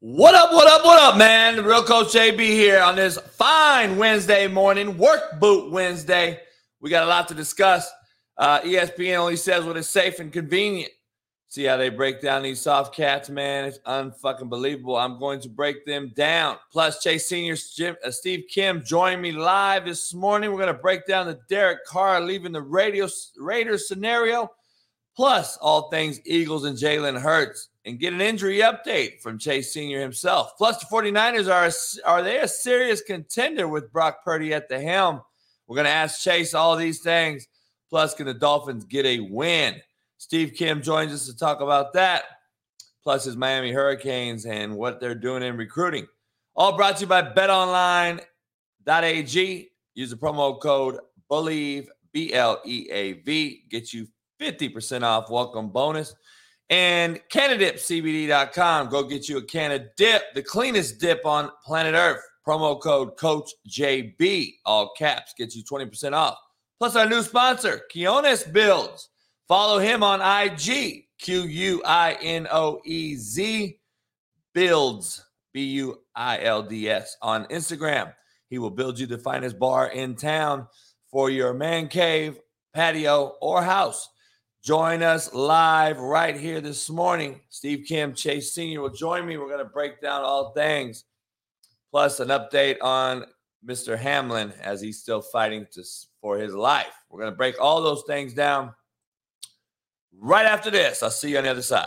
What up, what up, what up, man? The real coach JB here on this fine Wednesday morning, work boot Wednesday. We got a lot to discuss. Uh, ESPN only says what is safe and convenient. See how they break down these soft cats, man. It's unfucking believable. I'm going to break them down. Plus, Chase Senior Jim, uh, Steve Kim joined me live this morning. We're going to break down the Derek Carr leaving the radio Raiders scenario. Plus, all things Eagles and Jalen Hurts and get an injury update from Chase Sr. himself. Plus, the 49ers are, a, are they a serious contender with Brock Purdy at the helm? We're going to ask Chase all these things. Plus, can the Dolphins get a win? Steve Kim joins us to talk about that, plus his Miami Hurricanes and what they're doing in recruiting. All brought to you by betonline.ag. Use the promo code BLEAV, B L E A V, get you 50% off welcome bonus. And CanadipCBD.com. Go get you a can of dip, the cleanest dip on planet Earth. Promo code Coach JB, all caps, gets you 20% off. Plus, our new sponsor, Quinones Builds. Follow him on IG, Q U I N O E Z Builds, B U I L D S, on Instagram. He will build you the finest bar in town for your man cave, patio, or house. Join us live right here this morning. Steve Kim, Chase Sr. will join me. We're going to break down all things, plus an update on Mr. Hamlin as he's still fighting to, for his life. We're going to break all those things down right after this. I'll see you on the other side.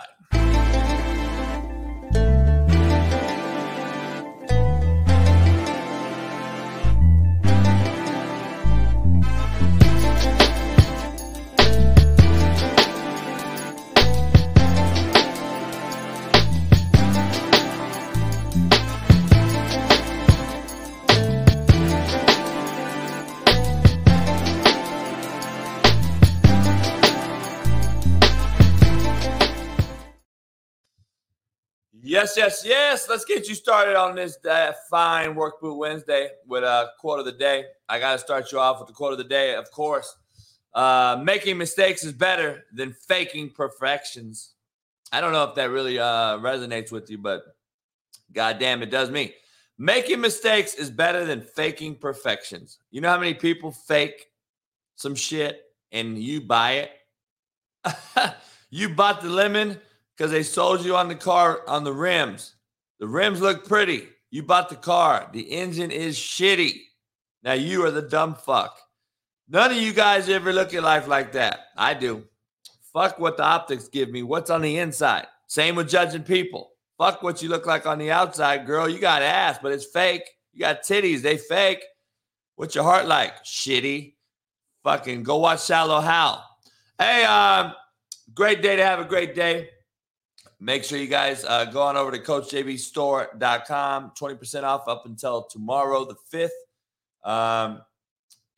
Yes, yes, yes. Let's get you started on this uh, fine Work Boot Wednesday with a quote of the day. I got to start you off with the quote of the day, of course. Uh, making mistakes is better than faking perfections. I don't know if that really uh, resonates with you, but goddamn, it does me. Making mistakes is better than faking perfections. You know how many people fake some shit and you buy it? you bought the lemon because they sold you on the car on the rims. The rims look pretty. You bought the car. The engine is shitty. Now you are the dumb fuck. None of you guys ever look at life like that. I do. Fuck what the optics give me. What's on the inside? Same with judging people. Fuck what you look like on the outside, girl. You got ass, but it's fake. You got titties, they fake. What's your heart like? Shitty. Fucking go watch Shallow Hal. Hey, um, great day to have a great day. Make sure you guys uh, go on over to CoachJBStore.com. 20% off up until tomorrow, the 5th. Um,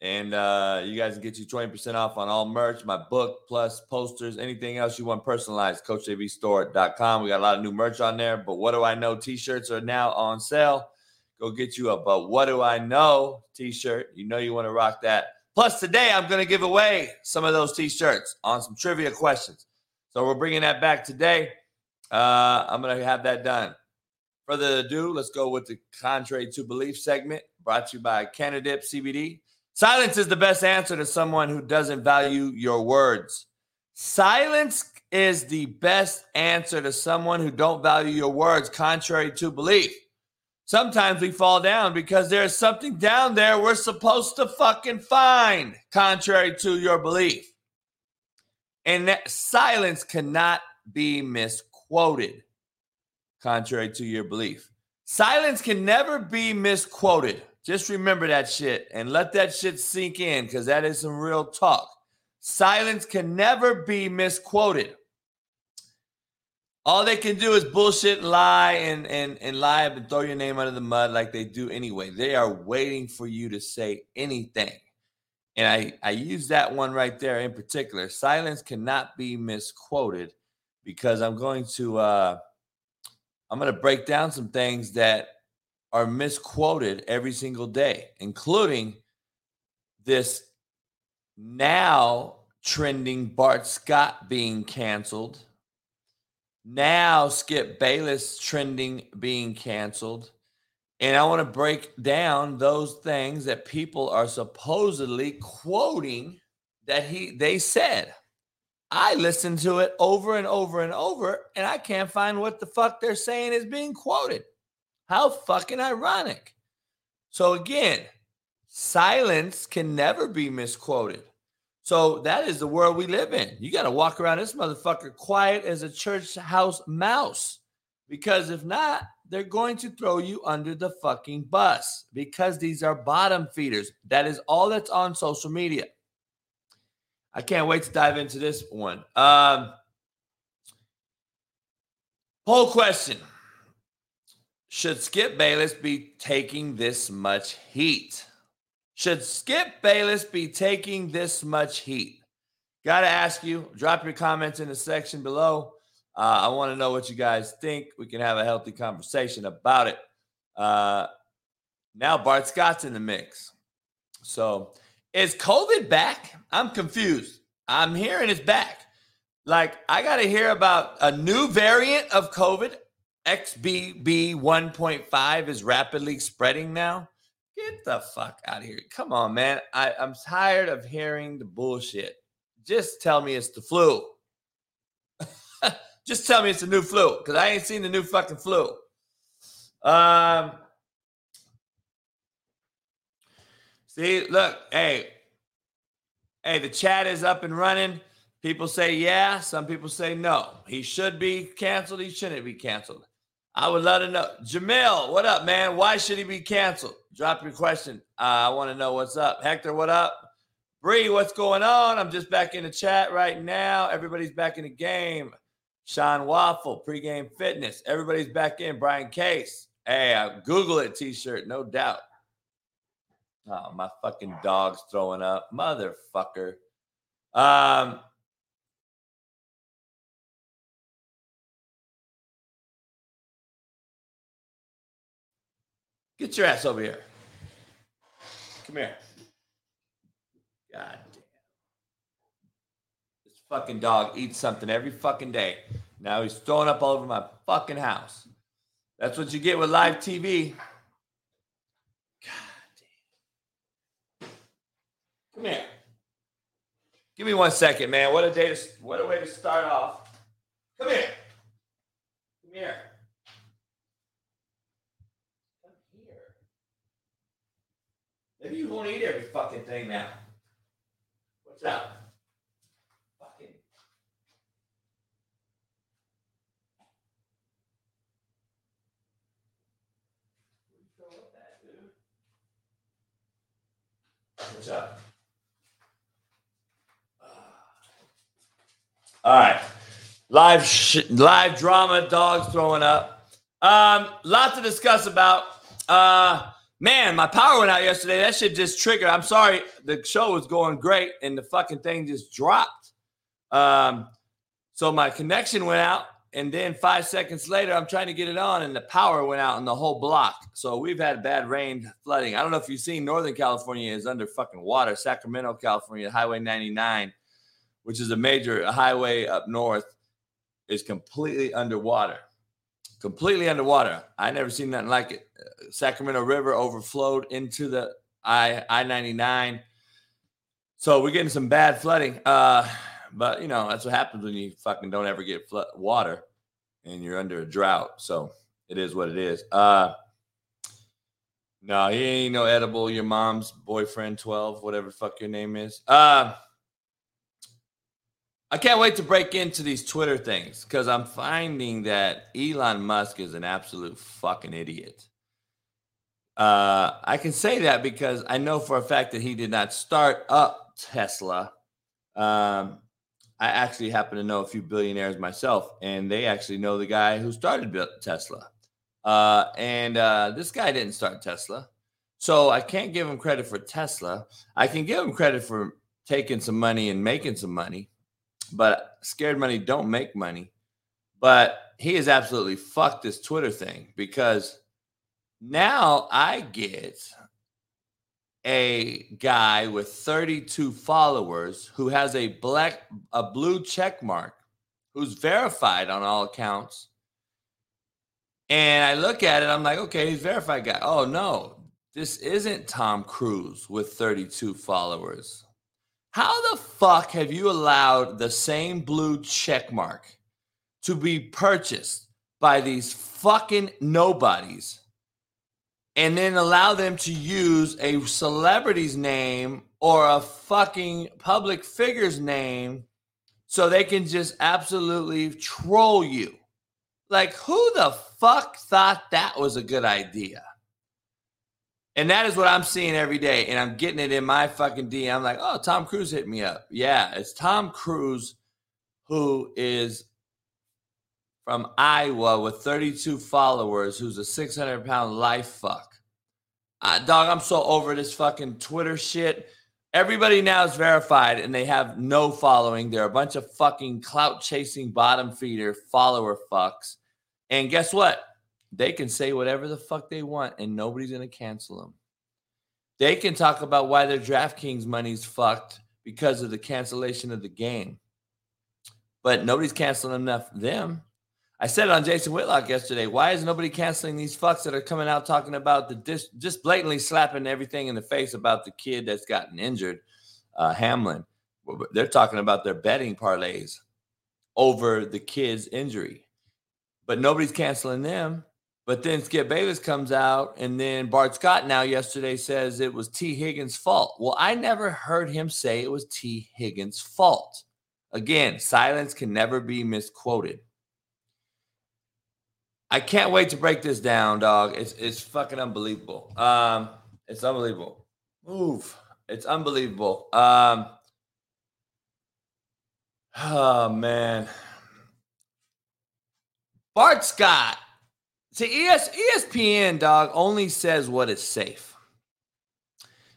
and uh, you guys can get you 20% off on all merch, my book, plus posters, anything else you want personalized. CoachJBStore.com. We got a lot of new merch on there. But what do I know? T shirts are now on sale. Go get you a But What Do I Know t shirt. You know you want to rock that. Plus, today I'm going to give away some of those t shirts on some trivia questions. So we're bringing that back today. Uh, I'm going to have that done. Further ado, let's go with the contrary to belief segment brought to you by Canadip CBD. Silence is the best answer to someone who doesn't value your words. Silence is the best answer to someone who don't value your words, contrary to belief. Sometimes we fall down because there's something down there we're supposed to fucking find, contrary to your belief. And that silence cannot be misquoted quoted, contrary to your belief. Silence can never be misquoted. Just remember that shit and let that shit sink in because that is some real talk. Silence can never be misquoted. All they can do is bullshit, lie, and and and lie and throw your name under the mud like they do anyway. They are waiting for you to say anything. And I, I use that one right there in particular. Silence cannot be misquoted because I'm going to uh, I'm going to break down some things that are misquoted every single day, including this now trending Bart Scott being canceled. Now Skip Bayless trending being canceled. And I want to break down those things that people are supposedly quoting that he they said. I listen to it over and over and over, and I can't find what the fuck they're saying is being quoted. How fucking ironic. So again, silence can never be misquoted. So that is the world we live in. You got to walk around this motherfucker quiet as a church house mouse. Because if not, they're going to throw you under the fucking bus because these are bottom feeders. That is all that's on social media. I can't wait to dive into this one. Um, poll question Should Skip Bayless be taking this much heat? Should Skip Bayless be taking this much heat? Got to ask you, drop your comments in the section below. Uh, I want to know what you guys think. We can have a healthy conversation about it. Uh, now, Bart Scott's in the mix. So, is COVID back? I'm confused. I'm hearing it's back. Like, I got to hear about a new variant of COVID. XBB 1.5 is rapidly spreading now. Get the fuck out of here. Come on, man. I, I'm tired of hearing the bullshit. Just tell me it's the flu. Just tell me it's the new flu because I ain't seen the new fucking flu. Um, see, look, hey, hey, the chat is up and running. People say yeah, some people say no. He should be canceled. He shouldn't be canceled. I would love to know. Jamil, what up, man? Why should he be canceled? Drop your question. Uh, I want to know what's up. Hector, what up? Bree, what's going on? I'm just back in the chat right now. Everybody's back in the game. Sean Waffle, pregame fitness. Everybody's back in. Brian Case. Hey, I Google it t-shirt, no doubt. Oh, my fucking dog's throwing up. Motherfucker. Um, Get your ass over here. Come here. God damn. This fucking dog eats something every fucking day. Now he's throwing up all over my fucking house. That's what you get with live TV. God damn. Come here. Give me one second, man. What a day to what a way to start off. Come here. Come here. Come here. Maybe you won't eat every fucking thing now. What's up? Fucking. What's up? All right. Live sh- live drama, dogs throwing up. Um, lot to discuss about. Uh, Man, my power went out yesterday. That shit just triggered. I'm sorry. The show was going great and the fucking thing just dropped. Um, so my connection went out. And then five seconds later, I'm trying to get it on, and the power went out in the whole block. So we've had bad rain, flooding. I don't know if you've seen Northern California is under fucking water. Sacramento, California, Highway 99, which is a major highway up north, is completely underwater completely underwater. I never seen nothing like it. Sacramento River overflowed into the I I ninety nine. So we're getting some bad flooding. Uh, but you know that's what happens when you fucking don't ever get flood water and you're under a drought. So it is what it is. Uh, no, he ain't no edible. Your mom's boyfriend, twelve, whatever fuck your name is. Uh, I can't wait to break into these Twitter things because I'm finding that Elon Musk is an absolute fucking idiot. Uh, I can say that because I know for a fact that he did not start up Tesla. Um, I actually happen to know a few billionaires myself, and they actually know the guy who started Tesla. Uh, and uh, this guy didn't start Tesla. So I can't give him credit for Tesla. I can give him credit for taking some money and making some money but scared money don't make money. But he has absolutely fucked this Twitter thing because now I get a guy with 32 followers who has a black a blue check mark who's verified on all accounts. And I look at it, I'm like, okay, he's verified guy. Oh no, this isn't Tom Cruise with 32 followers. How the fuck have you allowed the same blue check mark to be purchased by these fucking nobodies and then allow them to use a celebrity's name or a fucking public figure's name so they can just absolutely troll you? Like, who the fuck thought that was a good idea? And that is what I'm seeing every day. And I'm getting it in my fucking DM. I'm like, oh, Tom Cruise hit me up. Yeah, it's Tom Cruise who is from Iowa with 32 followers, who's a 600 pound life fuck. Uh, dog, I'm so over this fucking Twitter shit. Everybody now is verified and they have no following. They're a bunch of fucking clout chasing bottom feeder follower fucks. And guess what? They can say whatever the fuck they want and nobody's going to cancel them. They can talk about why their DraftKings money's fucked because of the cancellation of the game. But nobody's canceling enough them. I said it on Jason Whitlock yesterday. Why is nobody canceling these fucks that are coming out talking about the dis- just blatantly slapping everything in the face about the kid that's gotten injured, uh, Hamlin? They're talking about their betting parlays over the kid's injury, but nobody's canceling them. But then Skip Bayless comes out, and then Bart Scott now yesterday says it was T. Higgins' fault. Well, I never heard him say it was T. Higgins' fault. Again, silence can never be misquoted. I can't wait to break this down, dog. It's it's fucking unbelievable. Um, it's unbelievable. Move. It's unbelievable. Um, oh man. Bart Scott See, ES, ESPN, dog, only says what is safe.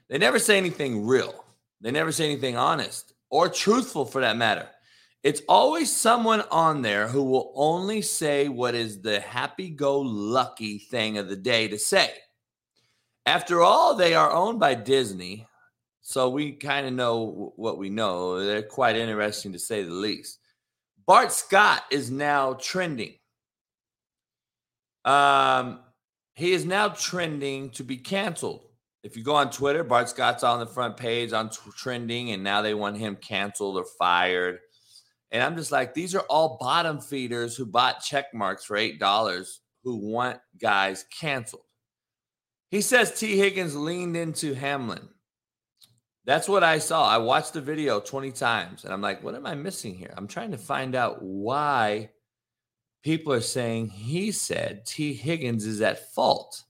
They never say anything real. They never say anything honest or truthful for that matter. It's always someone on there who will only say what is the happy go lucky thing of the day to say. After all, they are owned by Disney. So we kind of know what we know. They're quite interesting to say the least. Bart Scott is now trending um, he is now trending to be canceled. If you go on Twitter, Bart Scott's on the front page on t- trending, and now they want him canceled or fired. And I'm just like, these are all bottom feeders who bought check marks for eight dollars who want guys canceled. He says T. Higgins leaned into Hamlin. That's what I saw. I watched the video 20 times and I'm like, what am I missing here? I'm trying to find out why people are saying he said T. Higgins is at fault.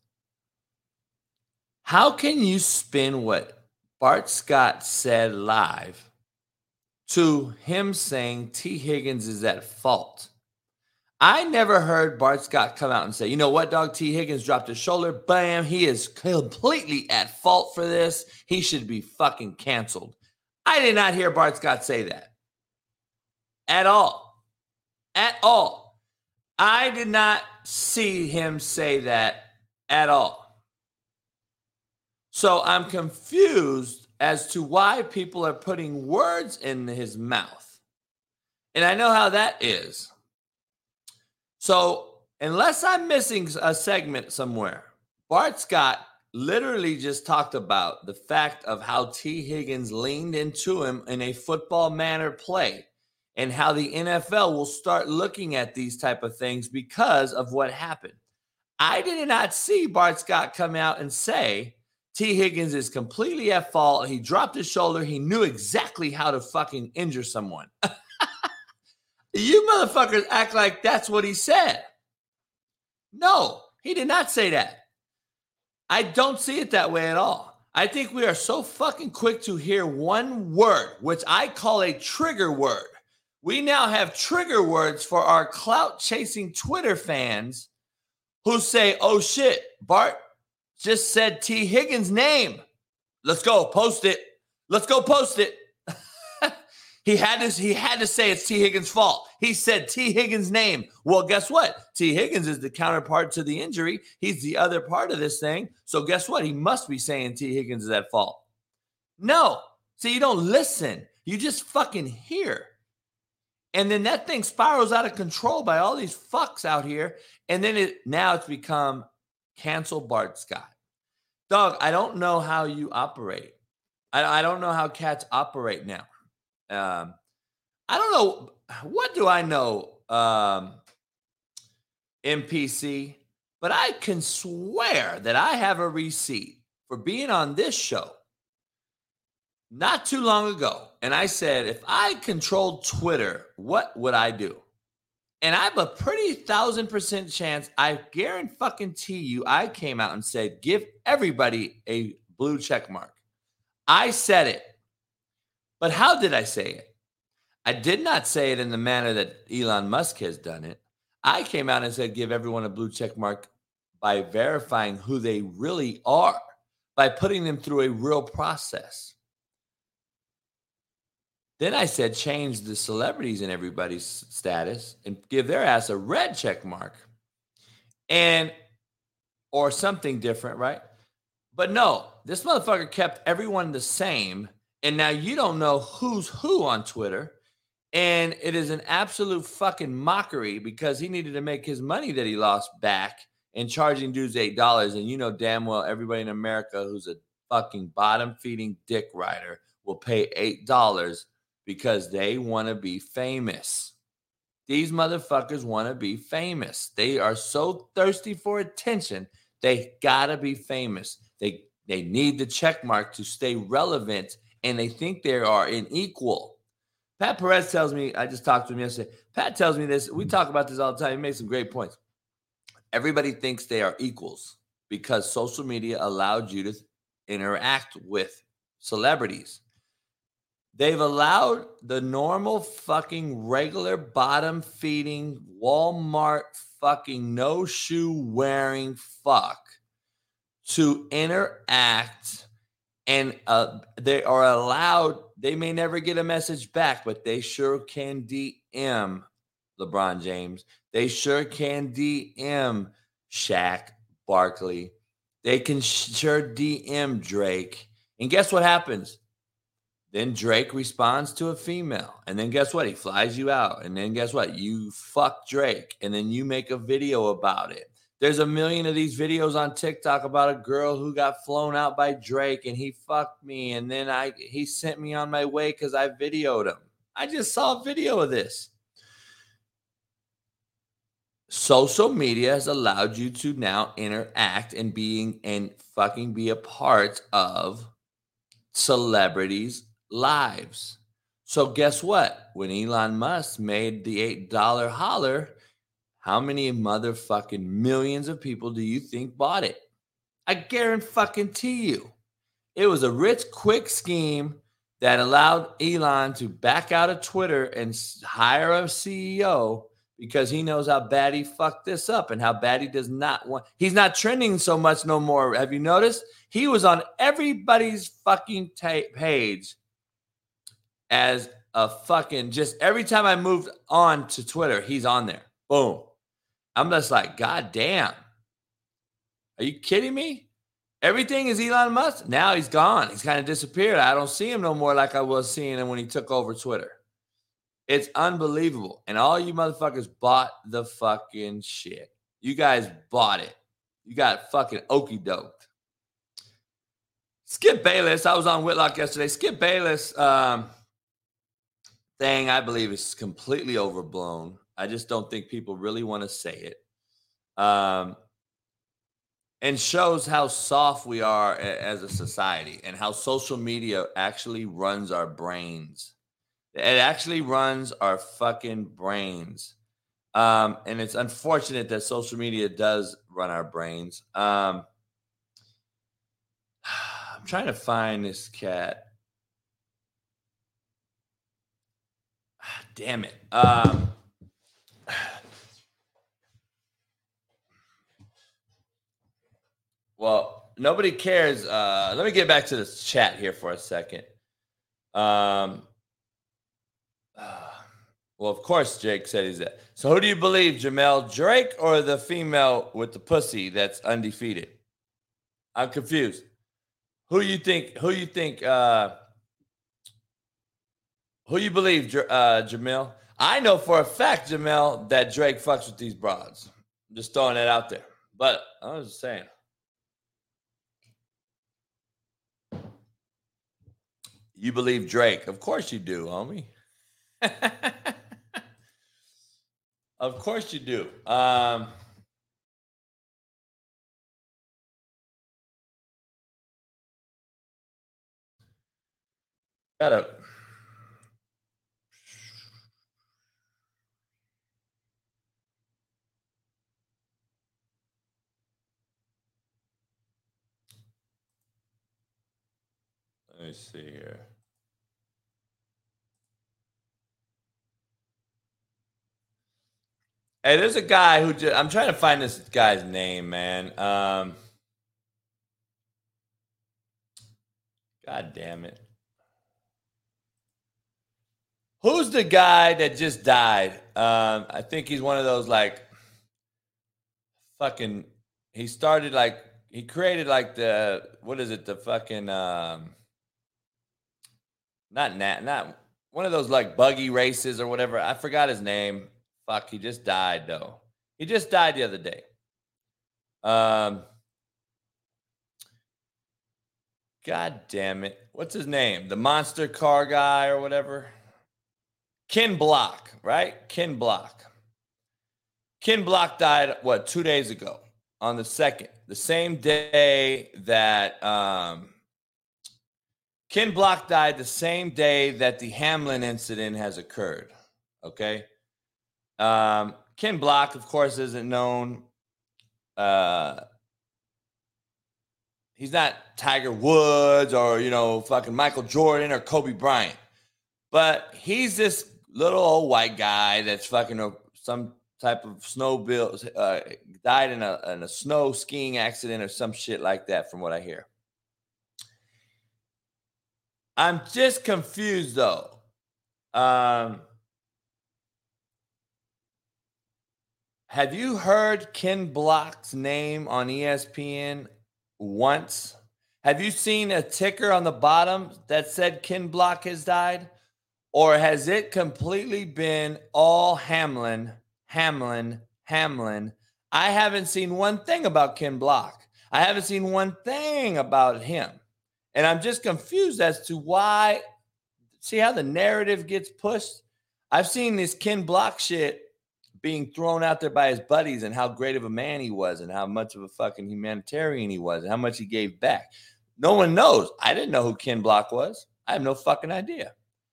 How can you spin what Bart Scott said live to him saying T. Higgins is at fault? I never heard Bart Scott come out and say, you know what, dog? T. Higgins dropped his shoulder. Bam. He is completely at fault for this. He should be fucking canceled. I did not hear Bart Scott say that at all. At all. I did not see him say that at all. So I'm confused as to why people are putting words in his mouth. And I know how that is. So, unless I'm missing a segment somewhere, Bart Scott literally just talked about the fact of how T. Higgins leaned into him in a football manner play and how the NFL will start looking at these type of things because of what happened. I did not see Bart Scott come out and say T. Higgins is completely at fault. He dropped his shoulder. He knew exactly how to fucking injure someone. you motherfuckers act like that's what he said. No, he did not say that. I don't see it that way at all. I think we are so fucking quick to hear one word, which I call a trigger word we now have trigger words for our clout chasing Twitter fans who say, oh shit, Bart just said T. Higgins' name. Let's go post it. Let's go post it. he had to he had to say it's T. Higgins' fault. He said T. Higgins' name. Well, guess what? T. Higgins is the counterpart to the injury. He's the other part of this thing. So guess what? He must be saying T. Higgins is at fault. No. See, you don't listen. You just fucking hear. And then that thing spirals out of control by all these fucks out here. And then it now it's become cancel Bart Scott. Dog, I don't know how you operate. I, I don't know how cats operate now. Um, I don't know. What do I know, um, MPC? But I can swear that I have a receipt for being on this show not too long ago. And I said, if I controlled Twitter, what would I do? And I have a pretty thousand percent chance, I guarantee you, I came out and said, give everybody a blue check mark. I said it. But how did I say it? I did not say it in the manner that Elon Musk has done it. I came out and said, give everyone a blue check mark by verifying who they really are, by putting them through a real process. Then I said, change the celebrities and everybody's status and give their ass a red check mark and or something different, right? But no, this motherfucker kept everyone the same. And now you don't know who's who on Twitter. And it is an absolute fucking mockery because he needed to make his money that he lost back and charging dudes $8. And you know damn well everybody in America who's a fucking bottom feeding dick rider will pay $8 because they want to be famous. These motherfuckers want to be famous. They are so thirsty for attention. They got to be famous. They they need the check mark to stay relevant and they think they are an equal. Pat Perez tells me, I just talked to him yesterday. Pat tells me this. We mm. talk about this all the time. He makes some great points. Everybody thinks they are equals because social media allowed you to interact with celebrities. They've allowed the normal fucking regular bottom feeding Walmart fucking no shoe wearing fuck to interact and uh, they are allowed they may never get a message back but they sure can dm lebron james. They sure can dm Shaq Barkley. They can sure dm drake. And guess what happens then Drake responds to a female. And then guess what? He flies you out. And then guess what? You fuck Drake. And then you make a video about it. There's a million of these videos on TikTok about a girl who got flown out by Drake and he fucked me. And then I he sent me on my way because I videoed him. I just saw a video of this. Social media has allowed you to now interact and being and fucking be a part of celebrities lives. So guess what? When Elon Musk made the $8 holler, how many motherfucking millions of people do you think bought it? I guarantee you. It was a rich, quick scheme that allowed Elon to back out of Twitter and hire a CEO because he knows how bad he fucked this up and how bad he does not want. He's not trending so much no more. Have you noticed? He was on everybody's fucking page as a fucking just every time I moved on to Twitter, he's on there. Boom. I'm just like, God damn. Are you kidding me? Everything is Elon Musk. Now he's gone. He's kind of disappeared. I don't see him no more like I was seeing him when he took over Twitter. It's unbelievable. And all you motherfuckers bought the fucking shit. You guys bought it. You got fucking okey doked. Skip Bayless. I was on Whitlock yesterday. Skip Bayless. Um, thing I believe is completely overblown. I just don't think people really want to say it. Um, and shows how soft we are as a society and how social media actually runs our brains. It actually runs our fucking brains. Um, and it's unfortunate that social media does run our brains. Um, I'm trying to find this cat. Damn it. Um, well, nobody cares. Uh, let me get back to this chat here for a second. Um, uh, well, of course, Jake said he's that. So, who do you believe, Jamel Drake or the female with the pussy that's undefeated? I'm confused. Who you think? Who you think? Uh, who you believe, uh, Jamil? I know for a fact, Jamel, that Drake fucks with these broads. I'm just throwing that out there. But I was just saying. You believe Drake? Of course you do, homie. of course you do. Um, got Let me see here. Hey, there's a guy who just, I'm trying to find this guy's name, man. Um, God damn it. Who's the guy that just died? Um, I think he's one of those like fucking. He started like he created like the what is it? The fucking um, not nat not one of those like buggy races or whatever. I forgot his name. Fuck, he just died though. He just died the other day. Um, God damn it. What's his name? The monster car guy or whatever? Ken Block, right? Ken Block. Ken Block died, what, two days ago on the second, the same day that um, Ken Block died the same day that the Hamlin incident has occurred. Okay. Um, Ken Block, of course, isn't known. Uh, he's not Tiger Woods or, you know, fucking Michael Jordan or Kobe Bryant. But he's this little old white guy that's fucking a, some type of snowbill, uh, died in a, in a snow skiing accident or some shit like that, from what I hear. I'm just confused though. Um, Have you heard Ken Block's name on ESPN once? Have you seen a ticker on the bottom that said Ken Block has died? Or has it completely been all Hamlin, Hamlin, Hamlin? I haven't seen one thing about Ken Block. I haven't seen one thing about him. And I'm just confused as to why. See how the narrative gets pushed? I've seen this Ken Block shit being thrown out there by his buddies and how great of a man he was and how much of a fucking humanitarian he was and how much he gave back. No one knows. I didn't know who Ken Block was. I have no fucking idea.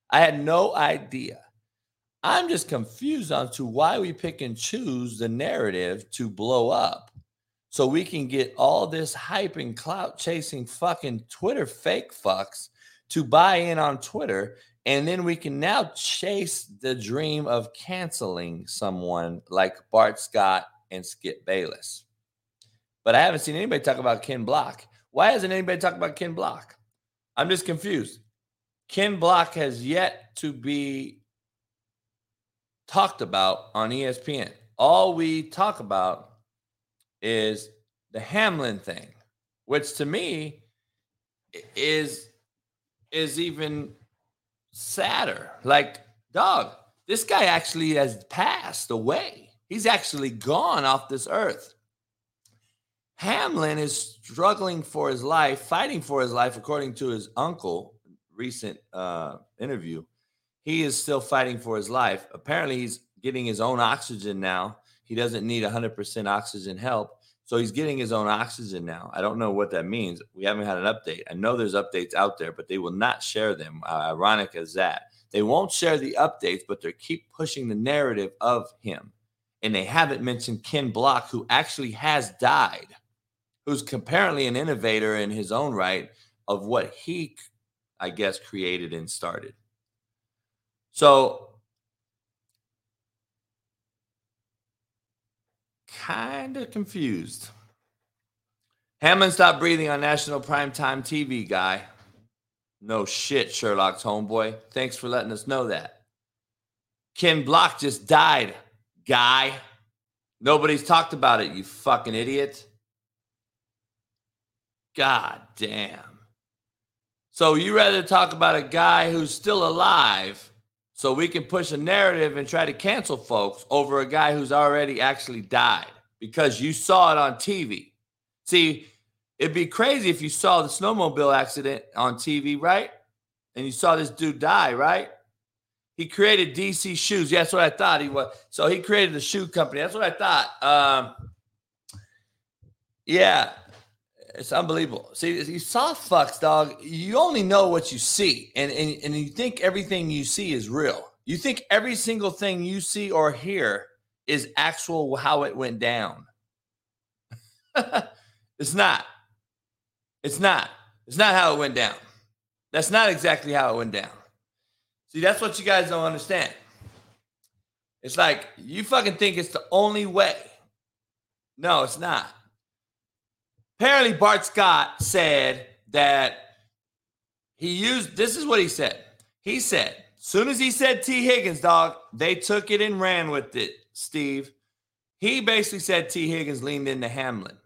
I had no idea. I'm just confused on to why we pick and choose the narrative to blow up so we can get all this hype and clout chasing fucking Twitter fake fucks to buy in on Twitter and then we can now chase the dream of canceling someone like Bart Scott and Skip Bayless. But I haven't seen anybody talk about Ken Block. Why hasn't anybody talked about Ken Block? I'm just confused. Ken Block has yet to be talked about on ESPN. All we talk about is the Hamlin thing, which to me is is even sadder. Like, dog, this guy actually has passed away. He's actually gone off this earth. Hamlin is struggling for his life, fighting for his life, according to his uncle, recent uh, interview. He is still fighting for his life. Apparently, he's getting his own oxygen now. He doesn't need 100% oxygen help. So he's getting his own oxygen now. I don't know what that means. We haven't had an update. I know there's updates out there, but they will not share them. Uh, ironic as that. They won't share the updates, but they keep pushing the narrative of him. And they haven't mentioned Ken Block, who actually has died, who's apparently an innovator in his own right of what he, I guess, created and started. So kind of confused. Hammond stopped breathing on national primetime TV, guy. No shit, Sherlock's homeboy. Thanks for letting us know that. Ken Block just died, guy. Nobody's talked about it, you fucking idiot. God damn. So you rather talk about a guy who's still alive so we can push a narrative and try to cancel folks over a guy who's already actually died because you saw it on TV. See, it'd be crazy if you saw the snowmobile accident on TV, right? And you saw this dude die, right? He created DC Shoes. Yeah, that's what I thought he was. So he created the shoe company. That's what I thought. Um, yeah, it's unbelievable. See, you soft fucks, dog. You only know what you see, and, and and you think everything you see is real. You think every single thing you see or hear is actual how it went down. it's not. It's not. It's not how it went down. That's not exactly how it went down. See, that's what you guys don't understand. It's like you fucking think it's the only way. No, it's not apparently Bart Scott said that he used this is what he said. He said, soon as he said T. Higgins, dog, they took it and ran with it, Steve. He basically said T. Higgins leaned into Hamlin.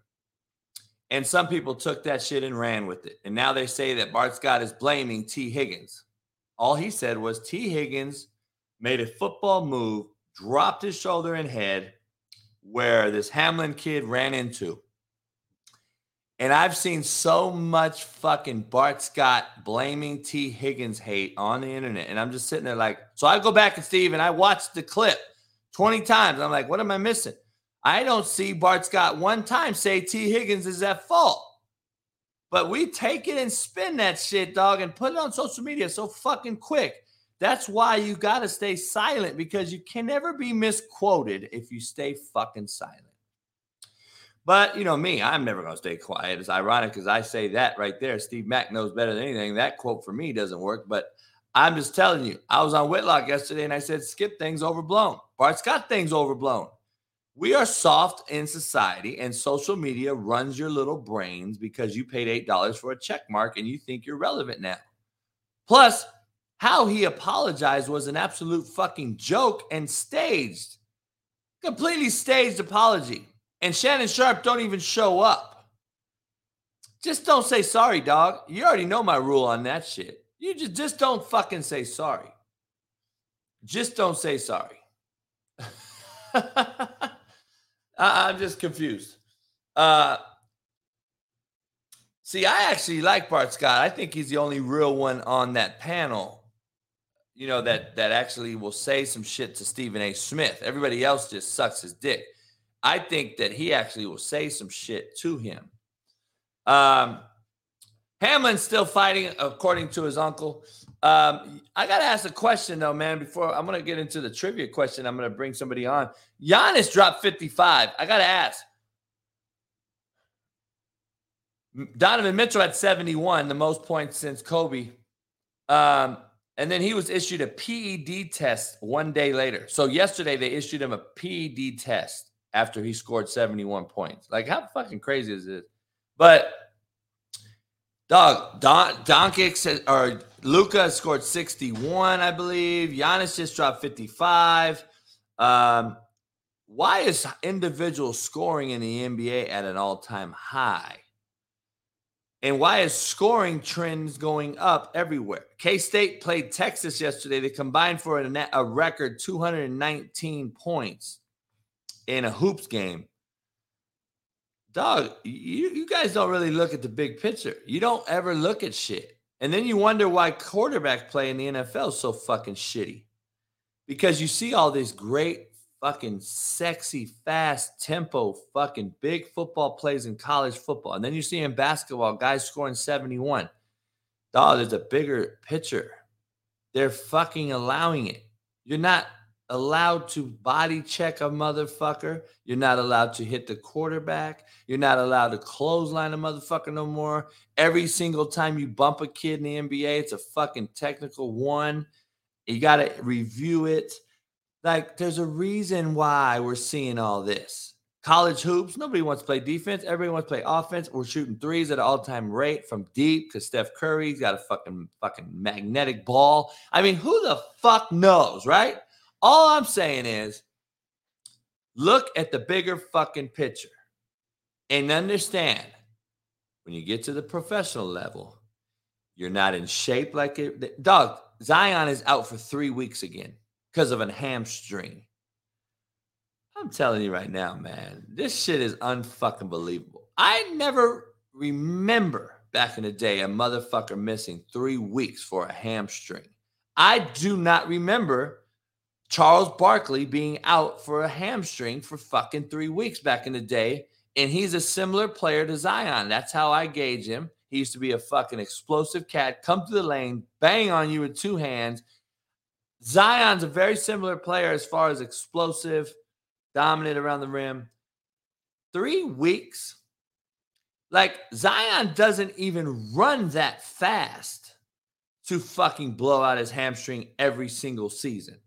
And some people took that shit and ran with it. And now they say that Bart Scott is blaming T. Higgins. All he said was T. Higgins made a football move, dropped his shoulder and head where this Hamlin kid ran into. And I've seen so much fucking Bart Scott blaming T. Higgins hate on the internet. And I'm just sitting there like, so I go back and Steve and I watched the clip 20 times. I'm like, what am I missing? I don't see Bart Scott one time say T. Higgins is at fault. But we take it and spin that shit, dog, and put it on social media so fucking quick. That's why you got to stay silent because you can never be misquoted if you stay fucking silent. But you know me, I'm never going to stay quiet. It's ironic because I say that right there. Steve Mack knows better than anything. That quote for me doesn't work. But I'm just telling you, I was on Whitlock yesterday and I said, skip things overblown. Bart Scott things overblown. We are soft in society, and social media runs your little brains because you paid $8 for a check mark and you think you're relevant now. Plus, how he apologized was an absolute fucking joke and staged. Completely staged apology and Shannon Sharpe don't even show up. Just don't say sorry, dog. You already know my rule on that shit. You just, just don't fucking say sorry. Just don't say sorry. I'm just confused. Uh, see, I actually like Bart Scott. I think he's the only real one on that panel, you know, that that actually will say some shit to Stephen A. Smith. Everybody else just sucks his dick. I think that he actually will say some shit to him. Um, Hamlin's still fighting, according to his uncle. Um, I got to ask a question, though, man, before I'm going to get into the trivia question. I'm going to bring somebody on. Giannis dropped 55. I got to ask. Donovan Mitchell had 71, the most points since Kobe. Um, and then he was issued a PED test one day later. So yesterday they issued him a PED test after he scored 71 points. Like, how fucking crazy is this? But dog, Don Doncic or Luka scored 61, I believe. Giannis just dropped 55. Um, why is individual scoring in the NBA at an all-time high? And why is scoring trends going up everywhere? K State played Texas yesterday. They combined for a, net, a record 219 points in a hoops game, dog, you, you guys don't really look at the big picture. You don't ever look at shit. And then you wonder why quarterback play in the NFL is so fucking shitty. Because you see all these great fucking sexy, fast tempo, fucking big football plays in college football. And then you see in basketball, guys scoring 71. Dog, there's a bigger picture. They're fucking allowing it. You're not allowed to body check a motherfucker. You're not allowed to hit the quarterback. You're not allowed to clothesline a motherfucker no more. Every single time you bump a kid in the NBA, it's a fucking technical one. You got to review it. Like, there's a reason why we're seeing all this. College hoops, nobody wants to play defense. Everybody wants to play offense. We're shooting threes at an all-time rate from deep because Steph Curry's got a fucking fucking magnetic ball. I mean, who the fuck knows, right? All I'm saying is look at the bigger fucking picture and understand when you get to the professional level, you're not in shape like it. Dog, Zion is out for three weeks again because of a hamstring. I'm telling you right now, man, this shit is unfucking believable. I never remember back in the day a motherfucker missing three weeks for a hamstring. I do not remember Charles Barkley being out for a hamstring for fucking three weeks back in the day. And he's a similar player to Zion. That's how I gauge him. He used to be a fucking explosive cat, come to the lane, bang on you with two hands. Zion's a very similar player as far as explosive, dominant around the rim. Three weeks. Like Zion doesn't even run that fast to fucking blow out his hamstring every single season.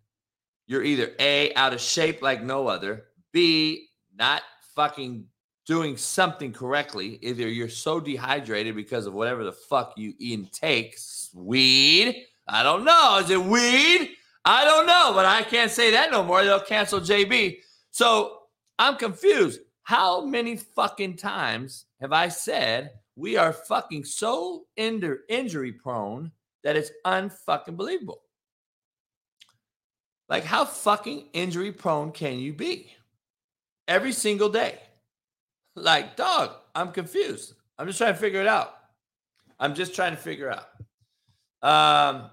You're either A, out of shape like no other, B, not fucking doing something correctly. Either you're so dehydrated because of whatever the fuck you intake, weed. I don't know. Is it weed? I don't know, but I can't say that no more. They'll cancel JB. So I'm confused. How many fucking times have I said we are fucking so injury prone that it's unfucking believable? Like, how fucking injury prone can you be? Every single day. Like, dog, I'm confused. I'm just trying to figure it out. I'm just trying to figure out. Um,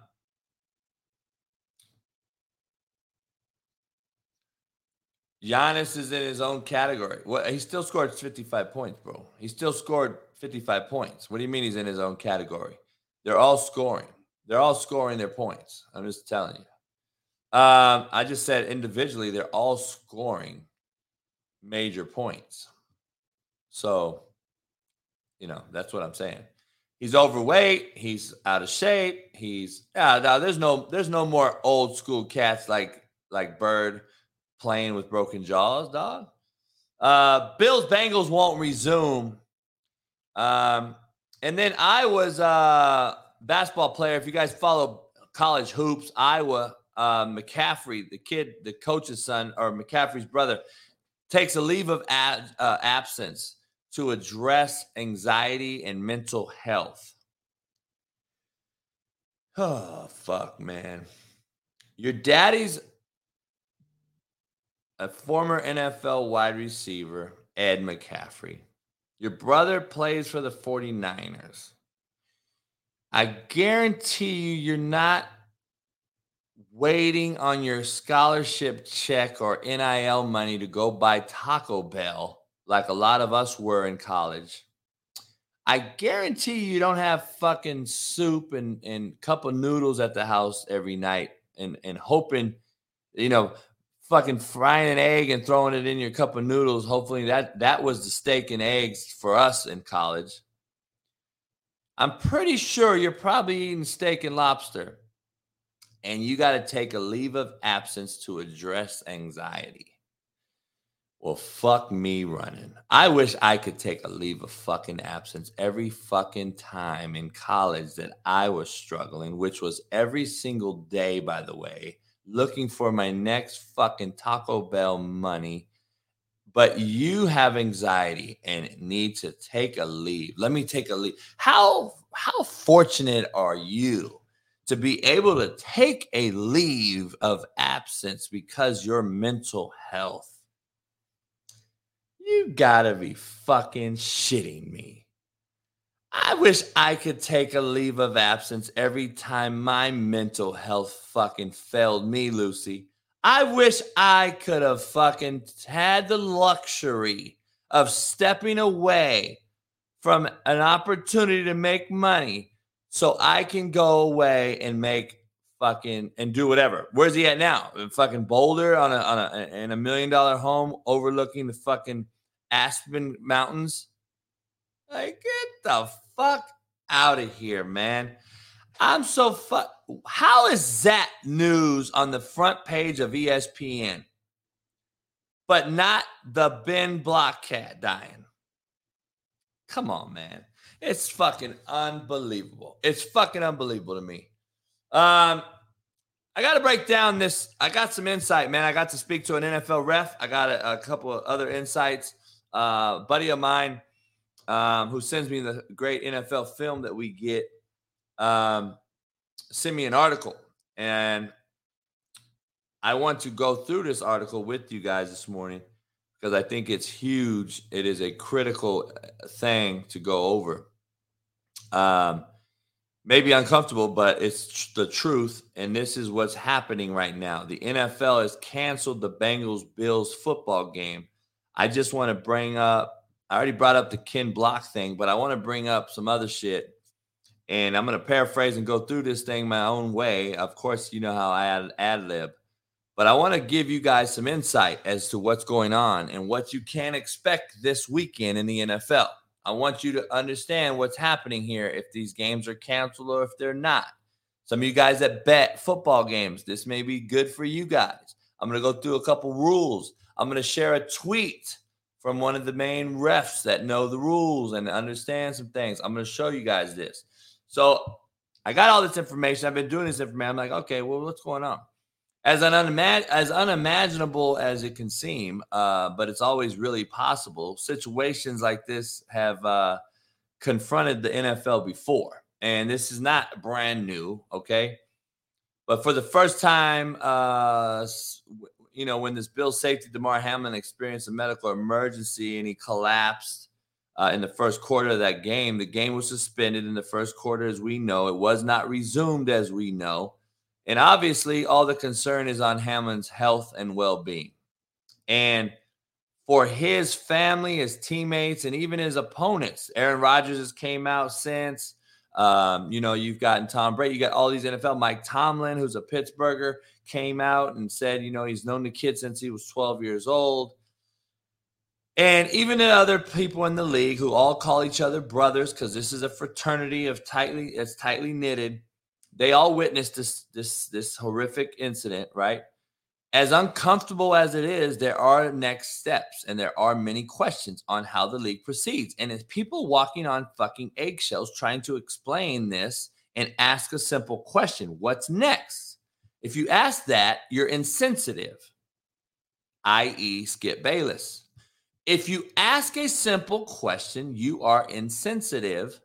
Giannis is in his own category. What he still scored 55 points, bro. He still scored 55 points. What do you mean he's in his own category? They're all scoring. They're all scoring their points. I'm just telling you. Um, I just said individually, they're all scoring major points. So, you know, that's what I'm saying. He's overweight. He's out of shape. He's yeah. No, there's no there's no more old school cats like like Bird playing with broken jaws, dog. Uh, Bills Bengals won't resume. Um, and then I was a basketball player. If you guys follow college hoops, Iowa uh, McCaffrey, the kid, the coach's son, or McCaffrey's brother, takes a leave of uh, absence to address anxiety and mental health. Oh, fuck, man. Your daddy's a former NFL wide receiver, Ed McCaffrey. Your brother plays for the 49ers. I guarantee you, you're not waiting on your scholarship check or NIL money to go buy Taco Bell, like a lot of us were in college, I guarantee you don't have fucking soup and, and cup of noodles at the house every night and, and hoping, you know, fucking frying an egg and throwing it in your cup of noodles. Hopefully that that was the steak and eggs for us in college. I'm pretty sure you're probably eating steak and lobster and you got to take a leave of absence to address anxiety. Well, fuck me running. I wish I could take a leave of fucking absence every fucking time in college that I was struggling, which was every single day, by the way, looking for my next fucking Taco Bell money. But you have anxiety and need to take a leave. Let me take a leave. How how fortunate are you to be able to take a leave of absence because your mental health. You gotta be fucking shitting me. I wish I could take a leave of absence every time my mental health fucking failed me, Lucy. I wish I could have fucking had the luxury of stepping away from an opportunity to make money so I can go away and make fucking and do whatever. Where's he at now? In fucking Boulder on a on a in a million dollar home overlooking the fucking Aspen Mountains. Like get the fuck out of here, man. I'm so fuck. How is that news on the front page of ESPN, but not the Ken Block cat dying? Come on, man. It's fucking unbelievable. It's fucking unbelievable to me. Um, I got to break down this. I got some insight, man. I got to speak to an NFL ref. I got a, a couple of other insights. Uh, buddy of mine um, who sends me the great NFL film that we get um, send me an article And I want to go through this article with you guys this morning because I think it's huge. It is a critical uh, thing to go over. Um, maybe uncomfortable, but it's the truth. And this is what's happening right now. The NFL has canceled the Bengals Bills football game. I just want to bring up, I already brought up the Ken Block thing, but I want to bring up some other shit. And I'm going to paraphrase and go through this thing my own way. Of course, you know how I ad, ad lib, but I want to give you guys some insight as to what's going on and what you can expect this weekend in the NFL. I want you to understand what's happening here if these games are canceled or if they're not. Some of you guys that bet football games, this may be good for you guys. I'm going to go through a couple rules. I'm going to share a tweet from one of the main refs that know the rules and understand some things. I'm going to show you guys this. So I got all this information. I've been doing this information. I'm like, okay, well, what's going on? As an as unimaginable as it can seem, uh, but it's always really possible. Situations like this have uh, confronted the NFL before, and this is not brand new. Okay, but for the first time, uh, you know, when this Bill safety Damar Hamlin experienced a medical emergency and he collapsed. Uh, in the first quarter of that game, the game was suspended in the first quarter, as we know. It was not resumed, as we know. And obviously, all the concern is on Hamlin's health and well being. And for his family, his teammates, and even his opponents, Aaron Rodgers has came out since. Um, you know, you've gotten Tom Brady, you got all these NFL. Mike Tomlin, who's a Pittsburgher, came out and said, you know, he's known the kid since he was 12 years old. And even the other people in the league who all call each other brothers, because this is a fraternity of tightly, it's tightly knitted they all witnessed this this this horrific incident, right? As uncomfortable as it is, there are next steps and there are many questions on how the league proceeds. And it's people walking on fucking eggshells trying to explain this and ask a simple question What's next? If you ask that, you're insensitive, i.e., Skip Bayless. If you ask a simple question, you are insensitive,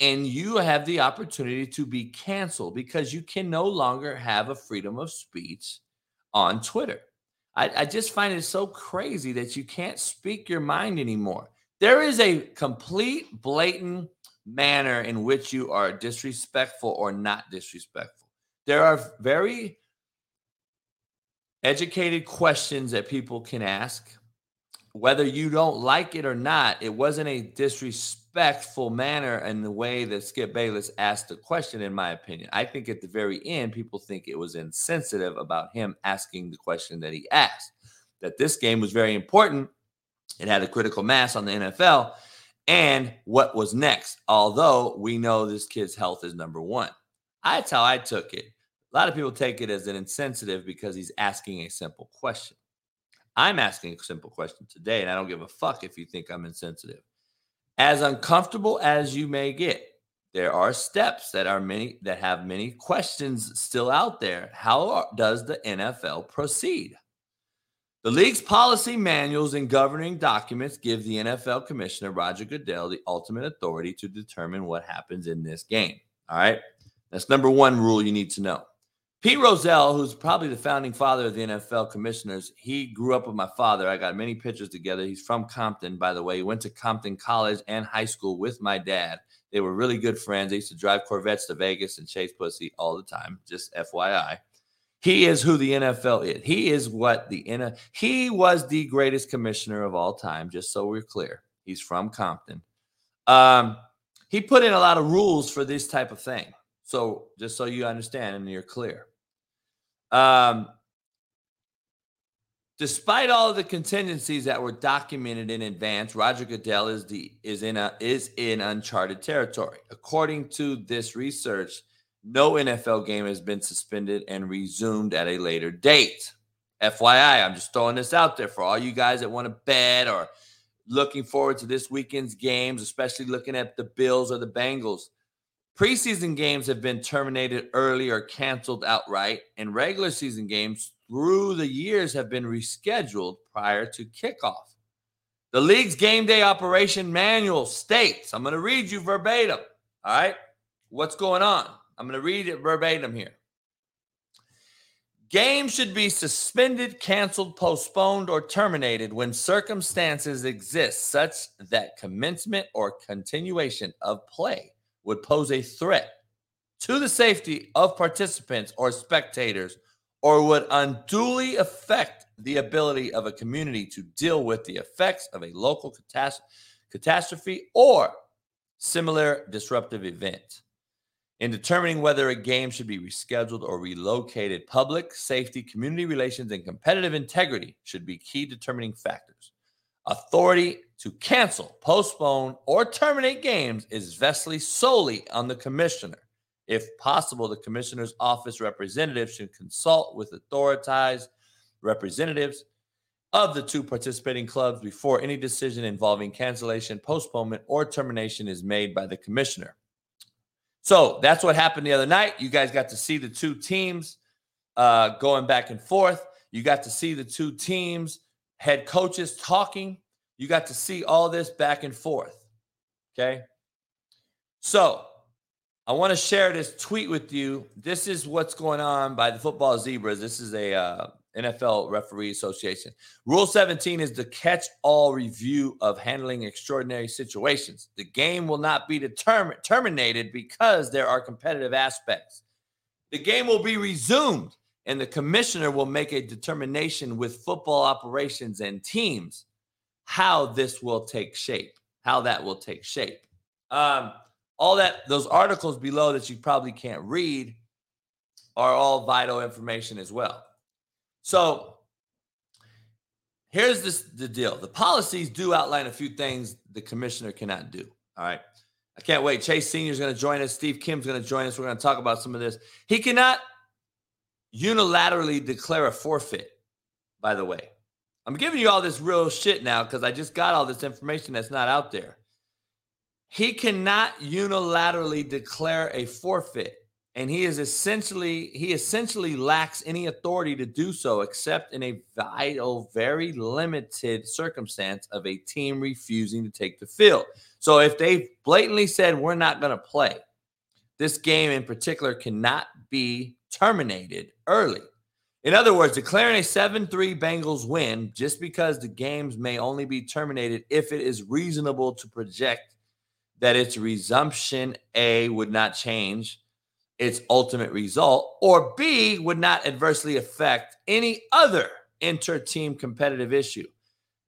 and you have the opportunity to be canceled because you can no longer have a freedom of speech on Twitter. I, I, just find it so crazy that you can't speak your mind anymore. There is a complete, blatant manner in which you are disrespectful or not disrespectful. There are very educated questions that people can ask. Whether you don't like it or not, it wasn't a disrespectful manner and the way that Skip Bayless asked the question, in my opinion. I think at the very end, people think it was insensitive about him asking the question that he asked. That this game was very important. It had a critical mass on the NFL. And what was next? Although we know this kid's health is number one. That's how I took it. A lot of people take it as an insensitive because he's asking a simple question. I'm asking a simple question today, and I don't give a fuck if you think I'm insensitive. As uncomfortable as you may get there are steps that are many that have many questions still out there. How does the nfl proceed? The league's policy manuals and governing documents give the nfl commissioner roger goodell the ultimate authority to determine what happens in this game. All right? That's number one rule you need to know Pete Rozelle, who's probably the founding father of the NFL commissioners, he grew up with my father. I got many pictures together. He's from Compton, by the way. He went to Compton College and high school with my dad. They were really good friends. They used to drive Corvettes to Vegas and chase pussy all the time, just FYI. He is who the NFL is. He is what the NFL, he was the greatest commissioner of all time, just so we're clear. He's from Compton. Um, he put in a lot of rules for this type of thing. So just so you understand and you're clear. Um, despite all of the contingencies that were documented in advance, Roger Goodell is the is in a is in uncharted territory. According to this research, no NFL game has been suspended and resumed at a later date. FYI, I'm just throwing this out there for all you guys that want to bet or looking forward to this weekend's games, especially looking at the Bills or the Bengals. Preseason games have been terminated early or canceled outright, and regular season games through the years have been rescheduled prior to kickoff. The league's game day operation manual states, I'm going to read you verbatim. All right. What's going on? I'm going to read it verbatim here. Games should be suspended, canceled, postponed, or terminated when circumstances exist such that commencement or continuation of play would pose a threat to the safety of participants or spectators or would unduly affect the ability of a community to deal with the effects of a local catastrophe or similar disruptive event. In determining whether a game should be rescheduled or relocated, public safety, community relations, and competitive integrity should be key determining factors. Authority to cancel, postpone, or terminate games is vested solely on the commissioner. If possible, the commissioner's office representative should consult with authorized representatives of the two participating clubs before any decision involving cancellation, postponement, or termination is made by the commissioner. So that's what happened the other night. You guys got to see the two teams uh, going back and forth. You got to see the two teams, head coaches talking. You got to see all this back and forth. Okay. So I want to share this tweet with you. This is what's going on by the Football Zebras. This is a uh, NFL Referee Association. Rule 17 is the catch all review of handling extraordinary situations. The game will not be determined, terminated because there are competitive aspects. The game will be resumed, and the commissioner will make a determination with football operations and teams how this will take shape, how that will take shape. Um, all that, those articles below that you probably can't read are all vital information as well. So here's this the deal. The policies do outline a few things the commissioner cannot do. All right. I can't wait. Chase Sr. is going to join us. Steve Kim's going to join us. We're going to talk about some of this. He cannot unilaterally declare a forfeit, by the way. I'm giving you all this real shit now because I just got all this information that's not out there. He cannot unilaterally declare a forfeit and he is essentially he essentially lacks any authority to do so except in a vital very limited circumstance of a team refusing to take the field so if they blatantly said we're not going to play this game in particular cannot be terminated early in other words declaring a 7-3 bengals win just because the games may only be terminated if it is reasonable to project that its resumption a would not change its ultimate result, or B, would not adversely affect any other inter team competitive issue.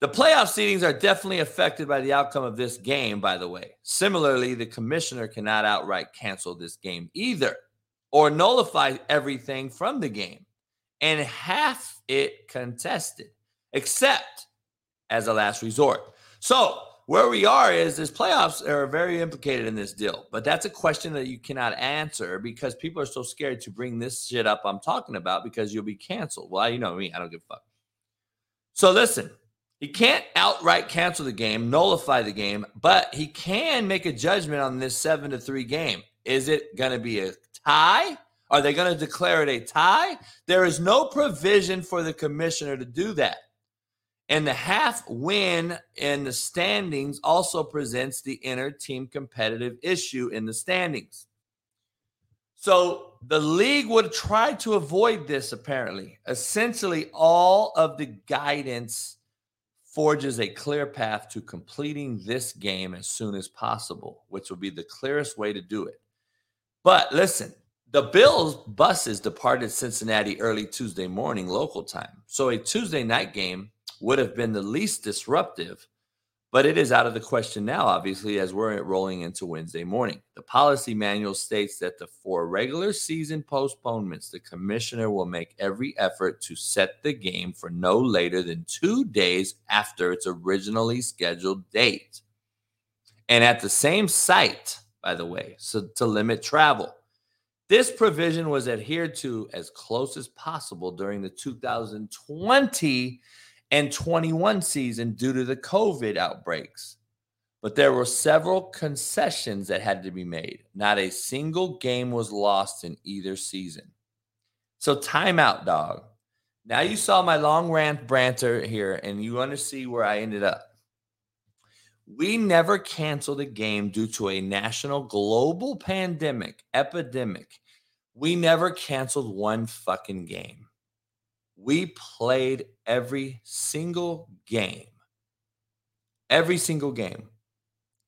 The playoff seedings are definitely affected by the outcome of this game, by the way. Similarly, the commissioner cannot outright cancel this game either or nullify everything from the game and half it contested, except as a last resort. So, where we are is this playoffs are very implicated in this deal, but that's a question that you cannot answer because people are so scared to bring this shit up I'm talking about because you'll be canceled. Well, you know me, I don't give a fuck. So listen, he can't outright cancel the game, nullify the game, but he can make a judgment on this seven to three game. Is it going to be a tie? Are they going to declare it a tie? There is no provision for the commissioner to do that. And the half win in the standings also presents the inner team competitive issue in the standings. So the league would try to avoid this, apparently. Essentially, all of the guidance forges a clear path to completing this game as soon as possible, which will be the clearest way to do it. But listen, the Bills buses departed Cincinnati early Tuesday morning local time. So a Tuesday night game would have been the least disruptive, but it is out of the question now, obviously, as we're rolling into Wednesday morning. The policy manual states that the for regular season postponements, the commissioner will make every effort to set the game for no later than two days after its originally scheduled date. And at the same site, by the way, so to limit travel. This provision was adhered to as close as possible during the 2020 and 21 season due to the COVID outbreaks. But there were several concessions that had to be made. Not a single game was lost in either season. So, timeout, dog. Now you saw my long rant branter here, and you want to see where I ended up. We never canceled a game due to a national global pandemic, epidemic. We never canceled one fucking game. we played every single game, every single game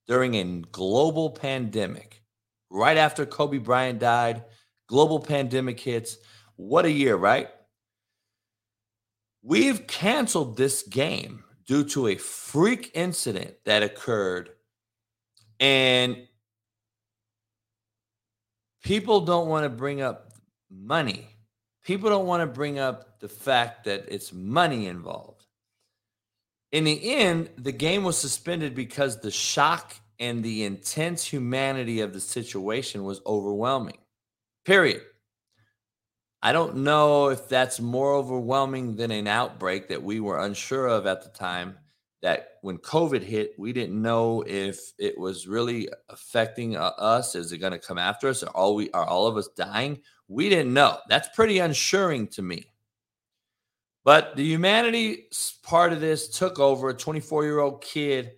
during a global pandemic. Right after Kobe Bryant died, global pandemic hits. What a year, right? We've canceled this game due to a freak incident that occurred. And people don't want to bring up money. People don't want to bring up the fact that it's money involved. In the end, the game was suspended because the shock and the intense humanity of the situation was overwhelming. Period. I don't know if that's more overwhelming than an outbreak that we were unsure of at the time. That when COVID hit, we didn't know if it was really affecting uh, us. Is it going to come after us? Are all we are all of us dying? We didn't know. That's pretty unsuring to me. But the humanity part of this took over. A 24 year old kid.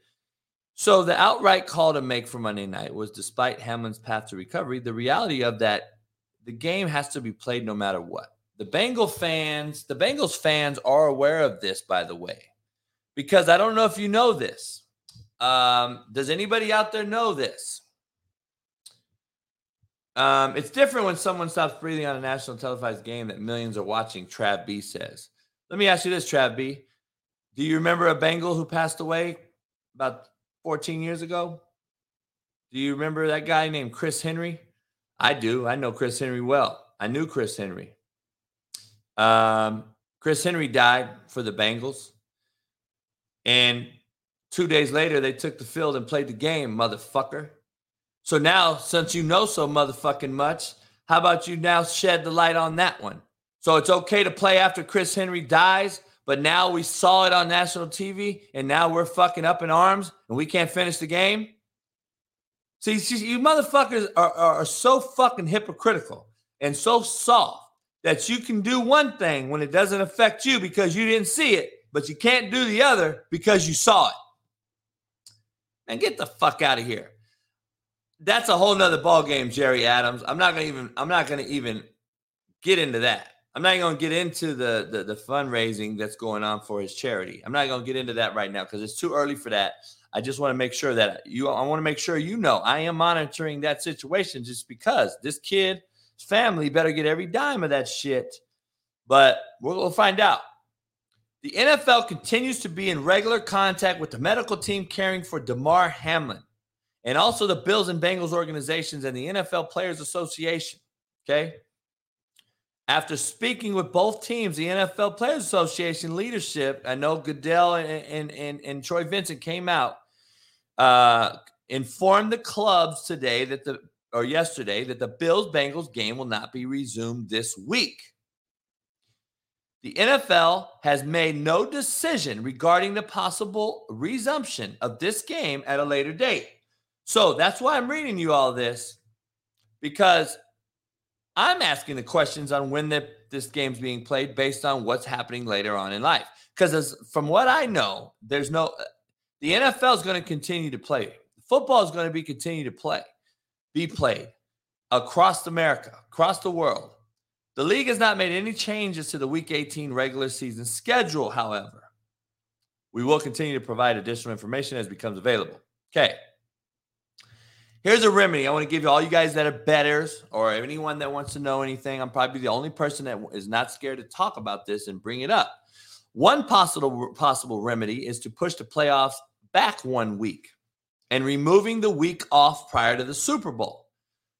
So the outright call to make for Monday night was, despite Hamlin's path to recovery, the reality of that the game has to be played no matter what. The Bengal fans, the Bengals fans are aware of this, by the way, because I don't know if you know this. Um, does anybody out there know this? Um, it's different when someone stops breathing on a national televised game that millions are watching, Trav B says. Let me ask you this, Trav B. Do you remember a Bengal who passed away about 14 years ago? Do you remember that guy named Chris Henry? I do. I know Chris Henry well. I knew Chris Henry. Um, Chris Henry died for the Bengals. And two days later, they took the field and played the game, motherfucker. So now, since you know so motherfucking much, how about you now shed the light on that one? So it's okay to play after Chris Henry dies, but now we saw it on national TV and now we're fucking up in arms and we can't finish the game? See, see you motherfuckers are, are, so fucking hypocritical and so soft that you can do one thing when it doesn't affect you because you didn't see it, but you can't do the other because you saw it. And get the fuck out of here. That's a whole nother ball game, Jerry Adams. I'm not gonna even I'm not gonna even get into that. I'm not to get into the, the the fundraising that's going on for his charity. I'm not to get into that right now because it's too early for that. I just want to make sure that you, I want to make sure you know I am monitoring that situation just because this kid's family better get every dime of that shit. But we'll, we'll find out. The NFL continues to be in regular contact with the medical team caring for Damar Hamlin and also the Bills and Bengals organizations and the NFL Players Association. Okay. After speaking with both teams, the NFL Players Association leadership, I know Goodell and, and, and, and Troy Vincent came out, uh, informed the clubs today that the or yesterday that the Bills Bengals game will not be resumed this week. The NFL has made no decision regarding the possible resumption of this game at a later date. So that's why I'm reading you all this because I'm asking the questions on when the, this game's being played based on what's happening later on in life. Because from what I know, there's no the NFL is going to continue to play. Football is going to be continue to play, be played across America, across the world. The league has not made any changes to the Week 18 regular season schedule. However, we will continue to provide additional information as becomes available. Okay. Here's a remedy. I want to give you all you guys that are betters or anyone that wants to know anything. I'm probably the only person that is not scared to talk about this and bring it up. One possible possible remedy is to push the playoffs back one week and removing the week off prior to the Super Bowl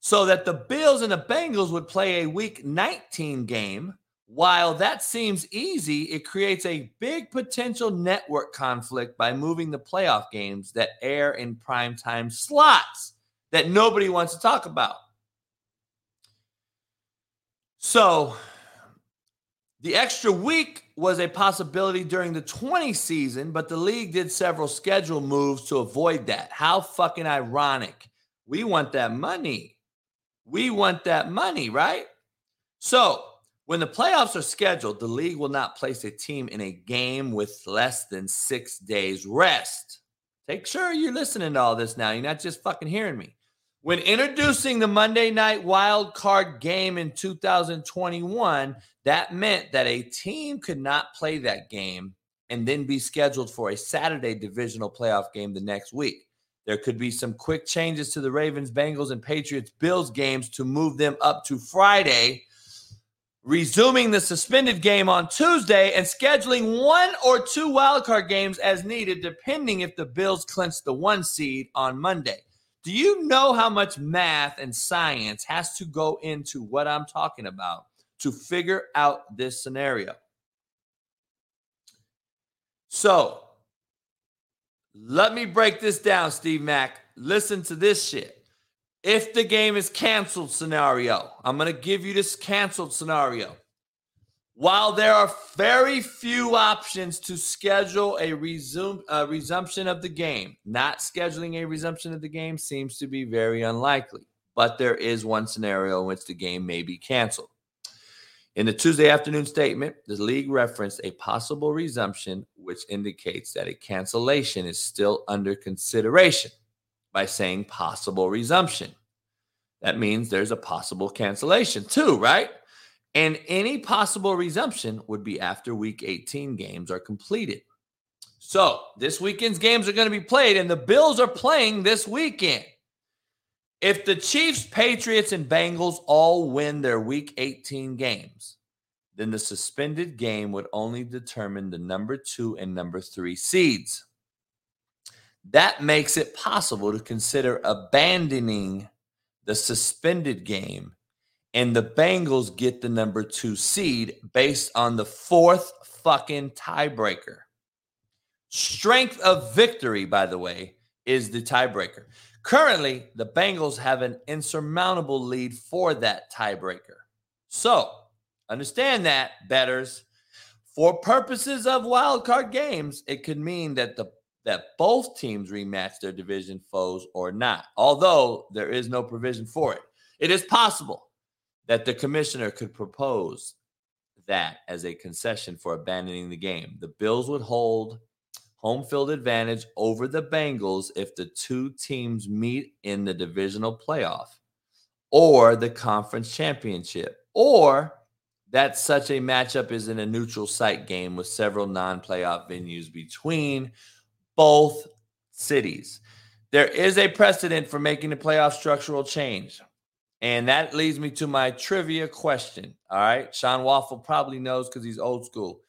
so that the Bills and the Bengals would play a week 19 game. While that seems easy, it creates a big potential network conflict by moving the playoff games that air in primetime slots that nobody wants to talk about. So the extra week was a possibility during the 20 season, but the league did several schedule moves to avoid that. How fucking ironic. We want that money. We want that money, right? So, when the playoffs are scheduled, the league will not place a team in a game with less than six days rest. Take sure you're listening to all this now. You're not just fucking hearing me. When introducing the Monday night wild card game in 2021, That meant that a team could not play that game and then be scheduled for a Saturday divisional playoff game the next week. There could be some quick changes to the Ravens, Bengals, and Patriots Bills games to move them up to Friday, resuming the suspended game on Tuesday and scheduling one or two wildcard games as needed, depending if the Bills clinch the one seed on Monday. Do you know how much math and science has to go into what I'm talking about to figure out this scenario? So let me break this down, Steve Mack. Listen to this shit. If the game is canceled scenario, I'm going to give you this canceled scenario. While there are very few options to schedule a resume, uh, resumption of the game, not scheduling a resumption of the game seems to be very unlikely. But there is one scenario in which the game may be canceled. In the Tuesday afternoon statement, the league referenced a possible resumption, which indicates that a cancellation is still under consideration by saying possible resumption. That means there's a possible cancellation too, right? And any possible resumption would be after week 18 games are completed. So this weekend's games are going to be played, and the Bills are playing this weekend. If the Chiefs, Patriots, and Bengals all win their week 18 games, then the suspended game would only determine the number two and number three seeds. That makes it possible to consider abandoning the suspended game, and the Bengals get the number two seed based on the fourth fucking tiebreaker. Strength of victory, by the way, is the tiebreaker. Currently, the Bengals have an insurmountable lead for that tiebreaker. So, understand that, betters. For purposes of wild card games, it could mean that the that both teams rematch their division foes or not, although there is no provision for it. It is possible that the commissioner could propose that as a concession for abandoning the game. The Bills would hold home field advantage over the Bengals if the two teams meet in the divisional playoff or the conference championship, or that such a matchup is in a neutral site game with several non playoff venues between both cities. There is a precedent for making the playoff structural change. And that leads me to my trivia question. All right. Sean Waffle probably knows because he's old school.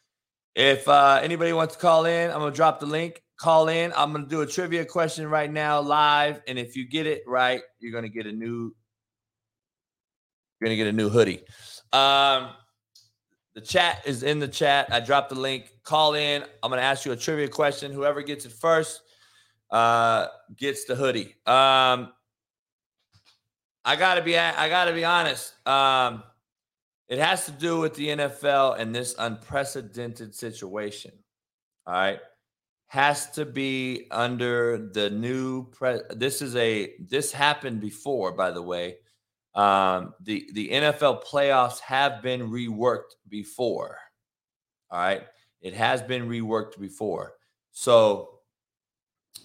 If uh, anybody wants to call in, I'm to drop the link. Call in. I'm to do a trivia question right now live. And if you get it right, you're to get a new you're to get a new hoodie. Um, the chat is in the chat. I dropped the link. Call in. I'm to ask you a trivia question. Whoever gets it first uh, gets the hoodie. Um, I gotta be. I gotta be honest. Um, it has to do with the NFL and this unprecedented situation. All right. Has to be under the new pre this is a this happened before, by the way. Um, the the NFL playoffs have been reworked before. All right. It has been reworked before. So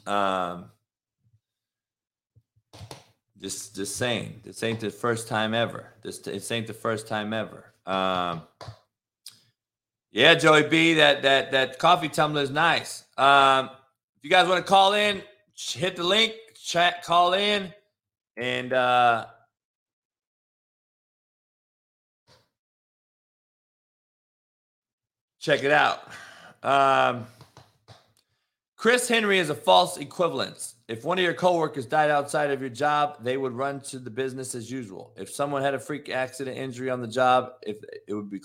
um just just saying, this ain't the first time ever. This this ain't the first time ever. Um, yeah, Joey B, that that that coffee tumbler is nice. Um, if you guys want to call in, hit the link, chat, call in, and uh, check it out. Um, Chris Henry is a false equivalence. If one of your coworkers died outside of your job, they would run to the business as usual. If someone had a freak accident injury on the job, if it would be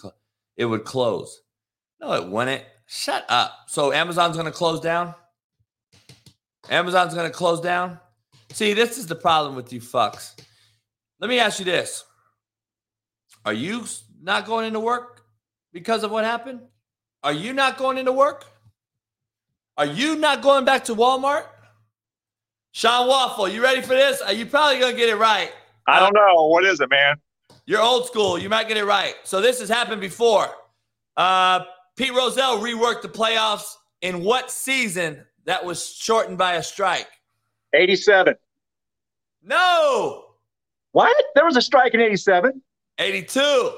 it would close. No, it wouldn't. Shut up. So Amazon's going to close down? Amazon's going to close down? See, this is the problem with you fucks. Let me ask you this. Are you not going into work because of what happened? Are you not going into work? Are you not going back to Walmart? Sean Waffle, you ready for this? Are you probably gonna get it right? I don't know. What is it, man? You're old school. You might get it right. So this has happened before. Uh, Pete Rozelle reworked the playoffs in what season that was shortened by a strike? 87. No. What? There was a strike in 87. 82.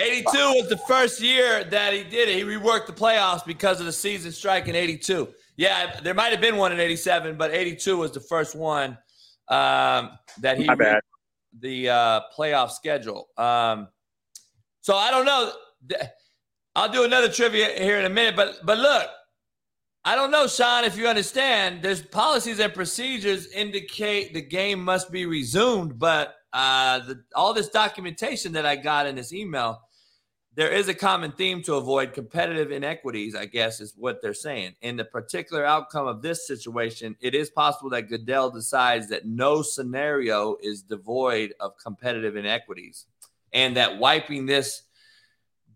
82 was the first year that he did it. He reworked the playoffs because of the season strike in 82. Yeah, there might have been one in 87, but 82 was the first one um, that he the uh, playoff schedule. Um, so I don't know. I'll do another trivia here in a minute, but but look, I don't know, Sean, if you understand. There's policies and procedures indicate the game must be resumed, but uh, the, all this documentation that I got in this email there is a common theme to avoid competitive inequities, I guess is what they're saying. In the particular outcome of this situation, it is possible that Goodell decides that no scenario is devoid of competitive inequities and that wiping this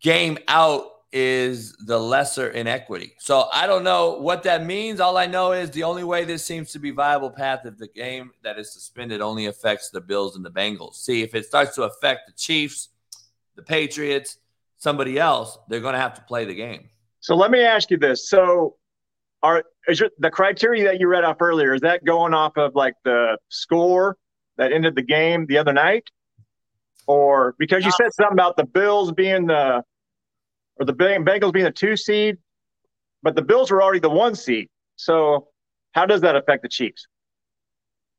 game out is the lesser inequity. So I don't know what that means. All I know is the only way this seems to be viable path if the game that is suspended only affects the Bills and the Bengals. See, if it starts to affect the Chiefs, the Patriots, somebody else, they're going to have to play the game. So let me ask you this: So, are is your, the criteria that you read off earlier is that going off of like the score that ended the game the other night, or because you said something about the Bills being the or the Bengals being the two seed, but the Bills were already the one seed. So, how does that affect the Chiefs?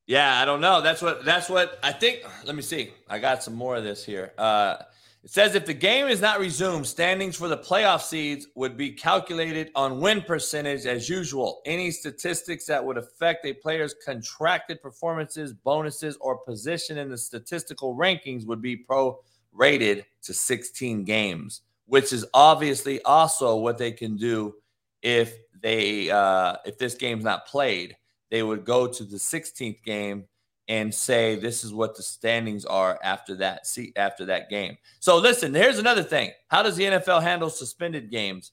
Yeah, I don't know. That's what that's what I think. Let me see. I got some more of this here. Uh, it says if the game is not resumed, standings for the playoff seeds would be calculated on win percentage as usual. Any statistics that would affect a player's contracted performances, bonuses, or position in the statistical rankings would be prorated to 16 games, which is obviously also what they can do if they uh, if this game's not played. They would go to the 16th game and say this is what the standings are after that see after that game. So listen, here's another thing. How does the NFL handle suspended games?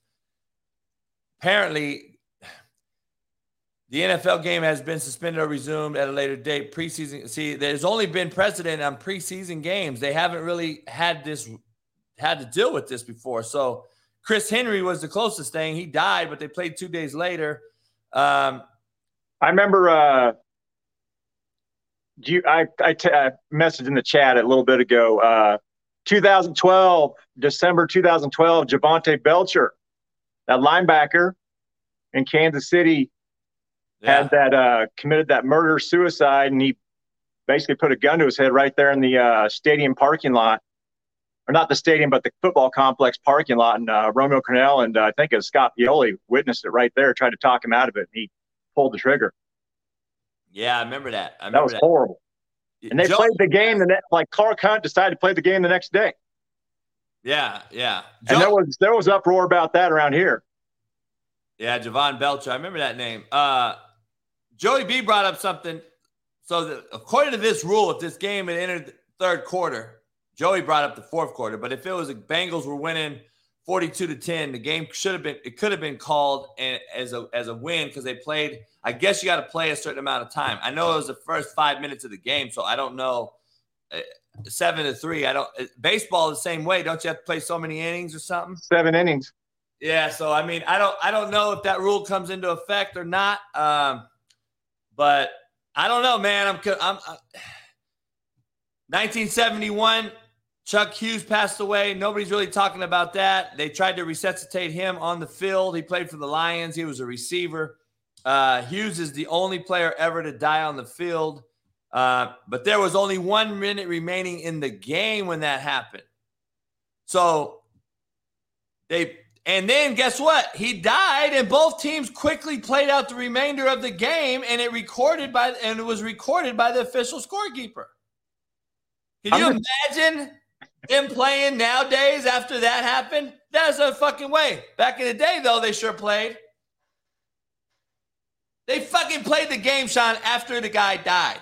Apparently the NFL game has been suspended or resumed at a later date. Preseason, see, there's only been precedent on preseason games. They haven't really had this, had to deal with this before. So, Chris Henry was the closest thing. He died, but they played two days later. Um, I remember uh, do you, I, I, t- I messaged in the chat a little bit ago. Uh, 2012, December 2012, Javante Belcher, that linebacker in Kansas City, yeah. had that uh, committed that murder suicide, and he basically put a gun to his head right there in the uh, stadium parking lot, or not the stadium, but the football complex parking lot. And uh, Romeo Crennel and uh, I think it was Scott Pioli witnessed it right there, tried to talk him out of it, and he pulled the trigger. Yeah, I remember that. I remember that was that. horrible. And they Joe, played the game the next, like Clark Hunt decided to play the game the next day. Yeah, yeah. Joe, and there was there was uproar about that around here. Yeah, Jovan Belcher. I remember that name. Uh, Joey B brought up something. So, the, according to this rule, if this game had entered the third quarter, Joey brought up the fourth quarter. But if it was the Bengals were winning 42 to 10. The game should have been it could have been called as a as a win because they played. I guess you got to play a certain amount of time. I know it was the first five minutes of the game, so I don't know. Uh, seven to three. I don't. Uh, baseball the same way. Don't you have to play so many innings or something? Seven innings. Yeah. So I mean, I don't. I don't know if that rule comes into effect or not. Um, but I don't know, man. I'm. I'm. I'm 1971 Chuck Hughes passed away. Nobody's really talking about that. They tried to resuscitate him on the field. He played for the Lions. He was a receiver. Uh, Hughes is the only player ever to die on the field. Uh, but there was only one minute remaining in the game when that happened. So they, and then guess what? He died, and both teams quickly played out the remainder of the game, and it recorded by, and it was recorded by the official scorekeeper. Can you imagine them playing nowadays after that happened, that's a fucking way. Back in the day, though, they sure played. They fucking played the game, Sean, after the guy died.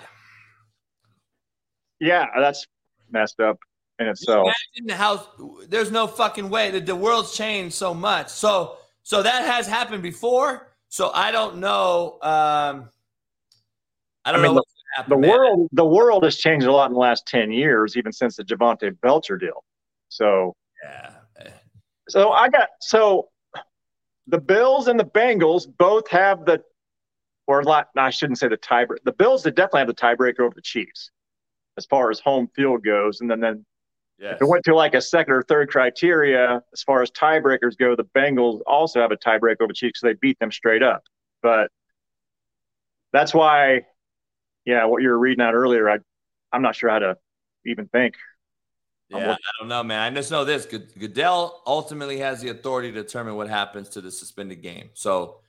Yeah, that's messed up in itself. Imagine how there's no fucking way that the world's changed so much. So, so that has happened before. So I don't know. Um, I don't I mean, know the world the world has changed a lot in the last 10 years even since the Jovan Belcher deal so yeah so I got so the Bills and the Bengals both have the or not I shouldn't say the tiebreaker the Bills that definitely have the tiebreaker over the Chiefs as far as home field goes and then then Yes. If it went to like a second or third criteria, as far as tiebreakers go, the Bengals also have a tiebreaker over the Chiefs because they beat them straight up. But that's why, yeah, what you were reading out earlier, I, I'm not sure how to even think. Yeah, I don't know, man. I just know this: Goodell ultimately has the authority to determine what happens to the suspended game. So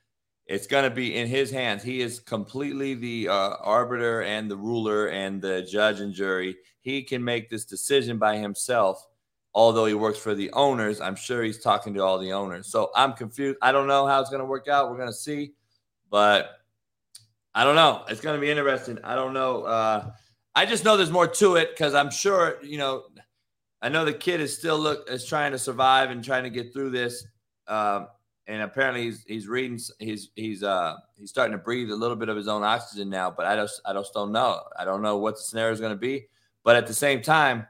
it's going to be in his hands. He is completely the uh, arbiter and the ruler and the judge and jury. He can make this decision by himself. Although he works for the owners, I'm sure he's talking to all the owners. So I'm confused. I don't know how it's going to work out. We're going to see, but I don't know. It's going to be interesting. I don't know. Uh, I just know there's more to it because I'm sure you know. I know the kid is still look is trying to survive and trying to get through this. Um, and apparently he's he's reading he's he's uh he's starting to breathe a little bit of his own oxygen now but i just i just don't know i don't know what the scenario is going to be but at the same time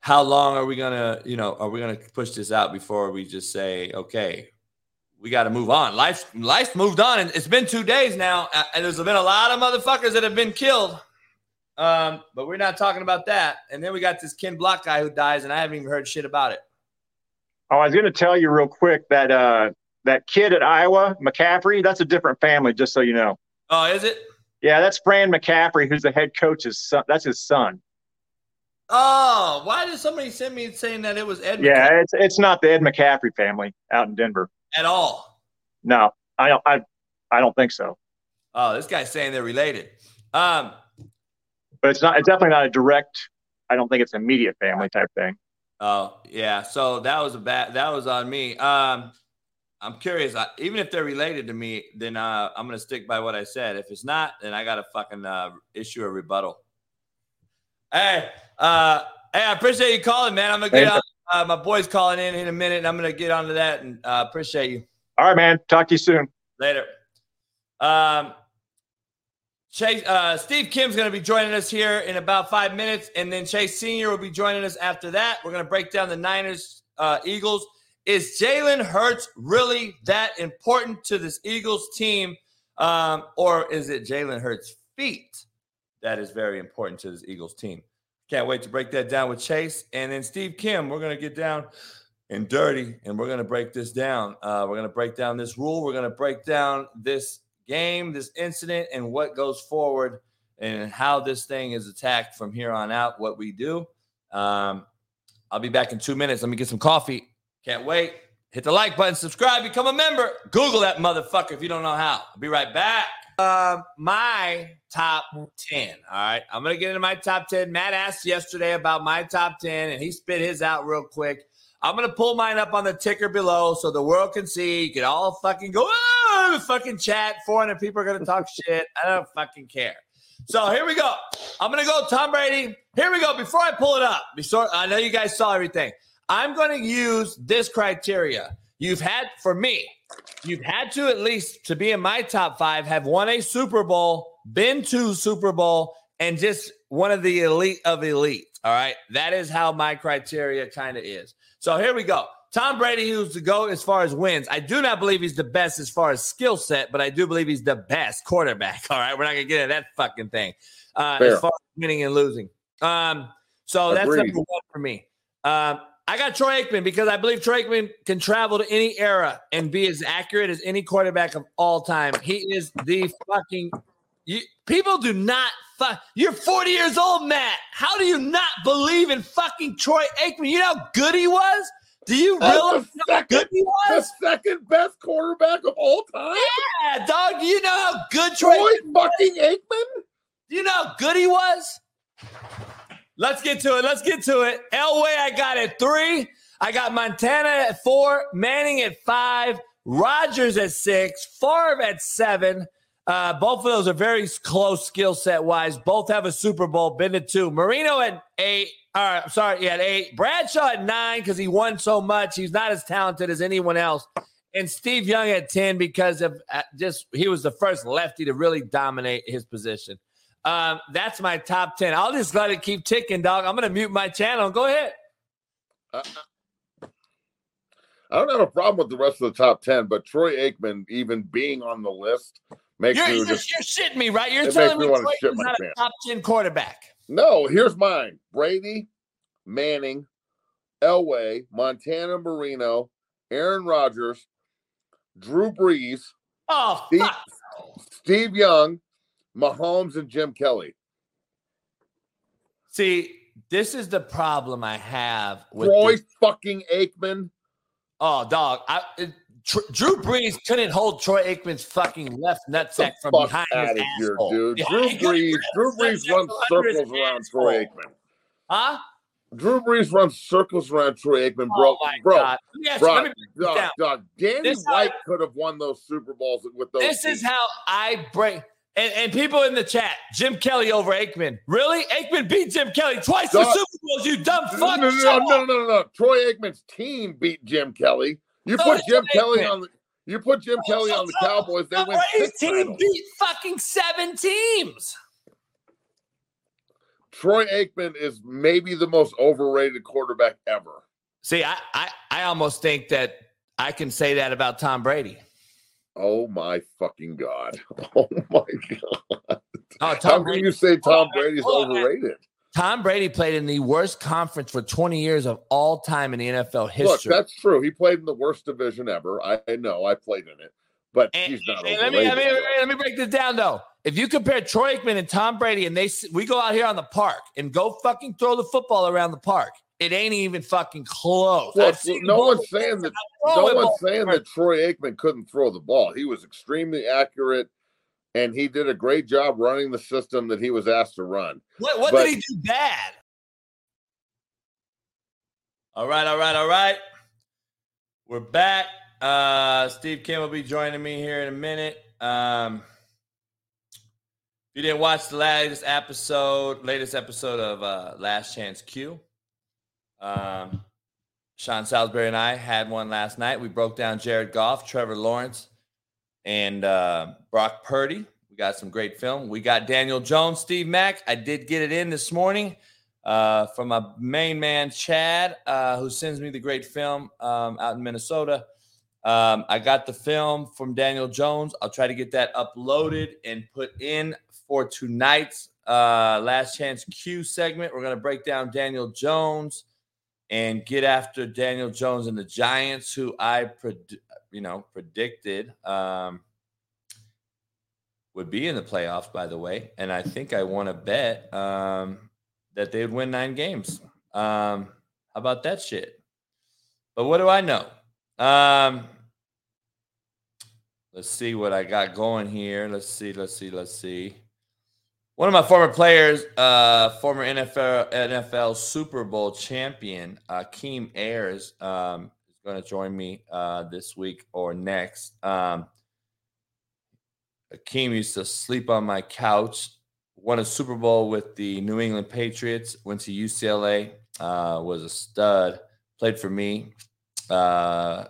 how long are we to you know are we to push this out before we just say okay we got to move on life's life's moved on and it's been two days now and there's been a lot of motherfuckers that have been killed um, but we're not talking about that and then we got this ken block guy who dies and i haven't even heard shit about it Oh, I was going to tell you real quick that uh, that kid at Iowa, McCaffrey, that's a different family, just so you know. Oh, is it? Yeah, that's Fran McCaffrey, who's the head coach's son. That's his son. Oh, why did somebody send me saying that it was Ed? Yeah, McCaffrey? it's it's not the Ed McCaffrey family out in Denver at all. No, I don't. I I don't think so. Oh, this guy's saying they're related. Um, but it's not. It's definitely not a direct. I don't think it's immediate family type thing. Oh yeah, so that was a bad. That was on me. Um, I'm curious. I, even if they're related to me, then uh, I'm gonna stick by what I said. If it's not, then I gotta fucking uh, issue a rebuttal. Hey, uh, hey, I appreciate you calling, man. I'm gonna get on. Uh, my boy's calling in in a minute, and I'm gonna get onto that. And uh, appreciate you. All right, man. Talk to you soon. Later. Um, Chase, uh, Steve Kim's going to be joining us here in about five minutes, and then Chase Senior will be joining us after that. We're going to break down the Niners uh, Eagles. Is Jalen Hurts really that important to this Eagles team, um, or is it Jalen Hurts' feet that is very important to this Eagles team? Can't wait to break that down with Chase and then Steve Kim. We're going to get down and dirty, and we're going to break this down. Uh, we're going to break down this rule. We're going to break down this game, this incident, and what goes forward and how this thing is attacked from here on out, what we do. Um, I'll be back in two minutes. Let me get some coffee. Can't wait. Hit the like button, subscribe, become a member. Google that motherfucker if you don't know how. I'll be right back. Uh, my top 10. All right. I'm going to get into my top 10. Matt asked yesterday about my top 10, and he spit his out real quick. I'm going to pull mine up on the ticker below so the world can see. You can all fucking go, oh, fucking chat. 400 people are going to talk shit. I don't fucking care. So here we go. I'm going to go Tom Brady. Here we go. Before I pull it up, before I know you guys saw everything, I'm going to use this criteria. You've had, for me, you've had to at least to be in my top five have won a Super Bowl, been to Super Bowl, and just one of the elite of elite. All right. That is how my criteria kind of is. So here we go. Tom Brady, who's the GOAT as far as wins. I do not believe he's the best as far as skill set, but I do believe he's the best quarterback. All right. We're not going to get into that fucking thing uh, as far as winning and losing. Um, so Agreed. that's number one for me. Um, I got Troy Aikman because I believe Troy Aikman can travel to any era and be as accurate as any quarterback of all time. He is the fucking. You, people do not fuck. You're 40 years old, Matt. How do you not believe in fucking Troy Aikman? You know how good he was? Do you realize how good he was? The second best quarterback of all time? Yeah, dog. Do you know how good Troy, Troy fucking Aikman? Do you know how good he was? Let's get to it. Let's get to it. Elway, I got at three. I got Montana at four. Manning at five. Rodgers at six. Favre at seven. Uh, both of those are very close skill set wise. Both have a Super Bowl, been to two. Marino at eight. All right, sorry, yeah, at eight. Bradshaw at nine because he won so much. He's not as talented as anyone else. And Steve Young at 10 because of uh, just he was the first lefty to really dominate his position. Um, that's my top 10. I'll just let it keep ticking, dog. I'm going to mute my channel. Go ahead. Uh, I don't have a problem with the rest of the top 10, but Troy Aikman, even being on the list, makes you're, me you're, just, you're shitting me, right? You're telling me, me Troy not a top 10 quarterback. No, here's mine Brady, Manning, Elway, Montana Marino, Aaron Rodgers, Drew Brees, Oh, Steve. Steve Young, Mahomes, and Jim Kelly. See, this is the problem I have with Troy this- fucking Aikman. Oh, dog. I, it, Tr- Drew Brees couldn't hold Troy Aikman's fucking left nutsack from behind out his of here, asshole. dude. Yeah, Drew Brees, Drew Brees runs from under his circles around Troy. Aikman. Huh? Drew Brees runs circles around Troy Aikman, bro. oh bro, God. Let me ask you- bro, dog, dog. Danny This White could have won those Super Bowls with those. This is how I break. And, and people in the chat, Jim Kelly over Aikman. Really? Aikman beat Jim Kelly twice for Super Bowls, you dumb No, fuck. no, no, Shut no, no, no, no. Troy Aikman's team beat Jim Kelly. You So put Jim Troy Kelly Aikman. on the. You put Jim Kelly on the Cowboys. They so win Brady's team titles. beat fucking seven teams. Troy Aikman is maybe the most overrated quarterback ever. See, I, I, I almost think that I can say that about Tom Brady. Oh my fucking god! Oh my god! Oh, How Tom can Brady. you say Tom Brady's on, overrated? Tom Brady played in the worst conference for 20 years of all time in the NFL Look, history. that's true. He played in the worst division ever. I, I know. I played in it, but And- he's not overrated. let me, let me let me break this down though. If you compare Troy Aikman and Tom Brady, and they we go out here on the park and go fucking throw the football around the park, it ain't even fucking close. Look, no one's saying that. No one's saying that Troy Aikman couldn't throw the ball. He was extremely accurate, and he did a great job running the system that he was asked to run. What, what but- did he do bad? All right, all right, all right. We're back. Uh, Steve Kim will be joining me here in a minute. Um, if you didn't watch the latest episode, latest episode of uh, Last Chance Q, um, Sean Salisbury and I had one last night. We broke down Jared Goff, Trevor Lawrence, and uh, Brock Purdy. We got some great film. We got Daniel Jones, Steve Mack. I did get it in this morning uh, from my main man, Chad, uh, who sends me the great film um, out in Minnesota. Um, I got the film from Daniel Jones. I'll try to get that uploaded and put in for tonight's uh, Last Chance Q segment. We're going to break down Daniel Jones and get after Daniel Jones and the Giants, who I, pred- you know, predicted um, would be in the playoffs. By the way, and I think I want to bet um, that they would win nine games. Um, how about that shit? But what do I know? Um, let's see what I got going here. Let's see. Let's see. Let's see. One of my former players, uh, former NFL NFL Super Bowl champion, Akeem Ayers, um, is going to join me uh, this week or next. Um, Akeem used to sleep on my couch. Won a Super Bowl with the New England Patriots. Went to UCLA. Uh, was a stud. Played for me. Uh,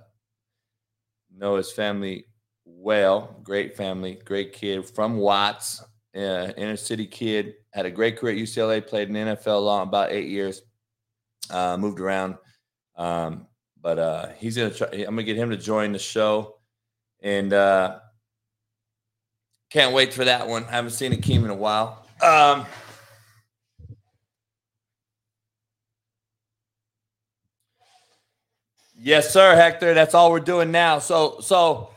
know his family well. Great family. Great kid from Watts. Uh, inner city kid. Had a great career at UCLA. Played in NFL long about eight years. Uh, moved around. Um, but uh, he's gonna try. I'm gonna get him to join the show, and uh, can't wait for that one. I haven't seen Akeem in a while. Um, yes, sir, Hector. That's all we're doing now. So, so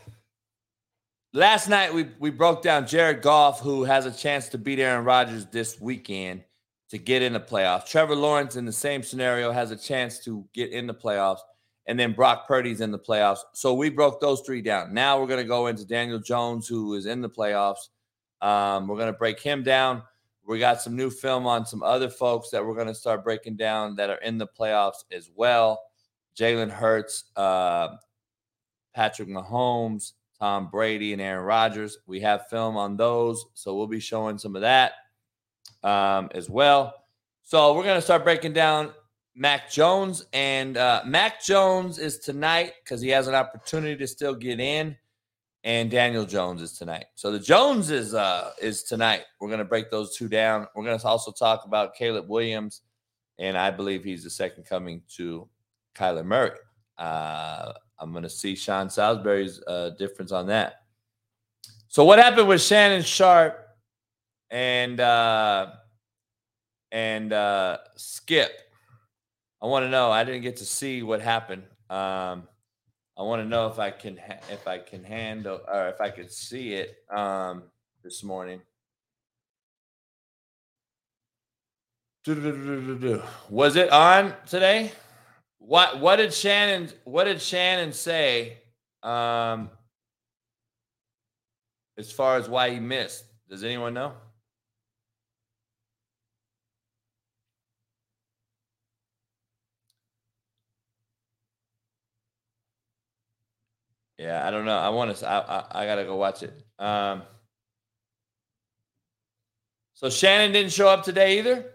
last night we we broke down Jared Goff, who has a chance to beat Aaron Rodgers this weekend to get in the playoffs. Trevor Lawrence in the same scenario has a chance to get in the playoffs, and then Brock Purdy's in the playoffs. So we broke those three down. Now we're going to go into Daniel Jones, who is in the playoffs. Um, we're going to break him down. We got some new film on some other folks that we're going to start breaking down that are in the playoffs as well. Jalen Hurts, uh, Patrick Mahomes, Tom Brady, and Aaron Rodgers. We have film on those, so we'll be showing some of that um, as well. So we're going to start breaking down Mac Jones, and uh, Mac Jones is tonight because he has an opportunity to still get in, and Daniel Jones is tonight. So the Jones is uh, is tonight. We're going to break those two down. We're going to also talk about Caleb Williams, and I believe he's the second coming to Kyler Murray. Uh, I'm going to see Sean Salisbury's uh, difference on that. So what happened with Shannon Sharpe and uh, and uh, Skip? I want to know. I didn't get to see what happened. Um, I want to know if I can ha- if I can handle or if I could see it um, this morning. Was it on today? What what did Shannon what did Shannon say um, as far as why he missed? Does anyone know? Yeah, I don't know. I want to. I, I, I gotta go watch it. Um, so Shannon didn't show up today either.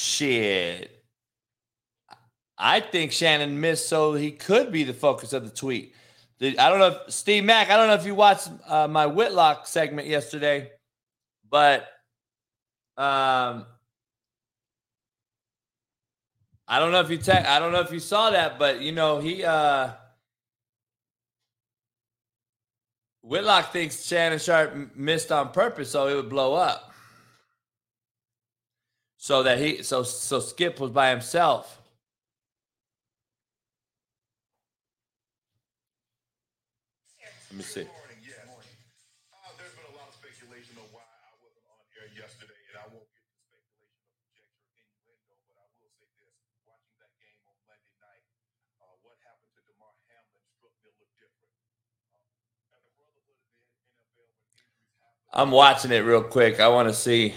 Shit. I think Shannon missed so he could be the focus of the tweet. I don't know if Steve Mack, I don't know if you watched uh, my Whitlock segment yesterday, but um, I don't know if you te- I don't know if you saw that, but you know he uh, Whitlock thinks Shannon Sharpe missed on purpose so it would blow up, so that he so so Skip was by himself. Let me see. I'm watching it real quick. I want to see.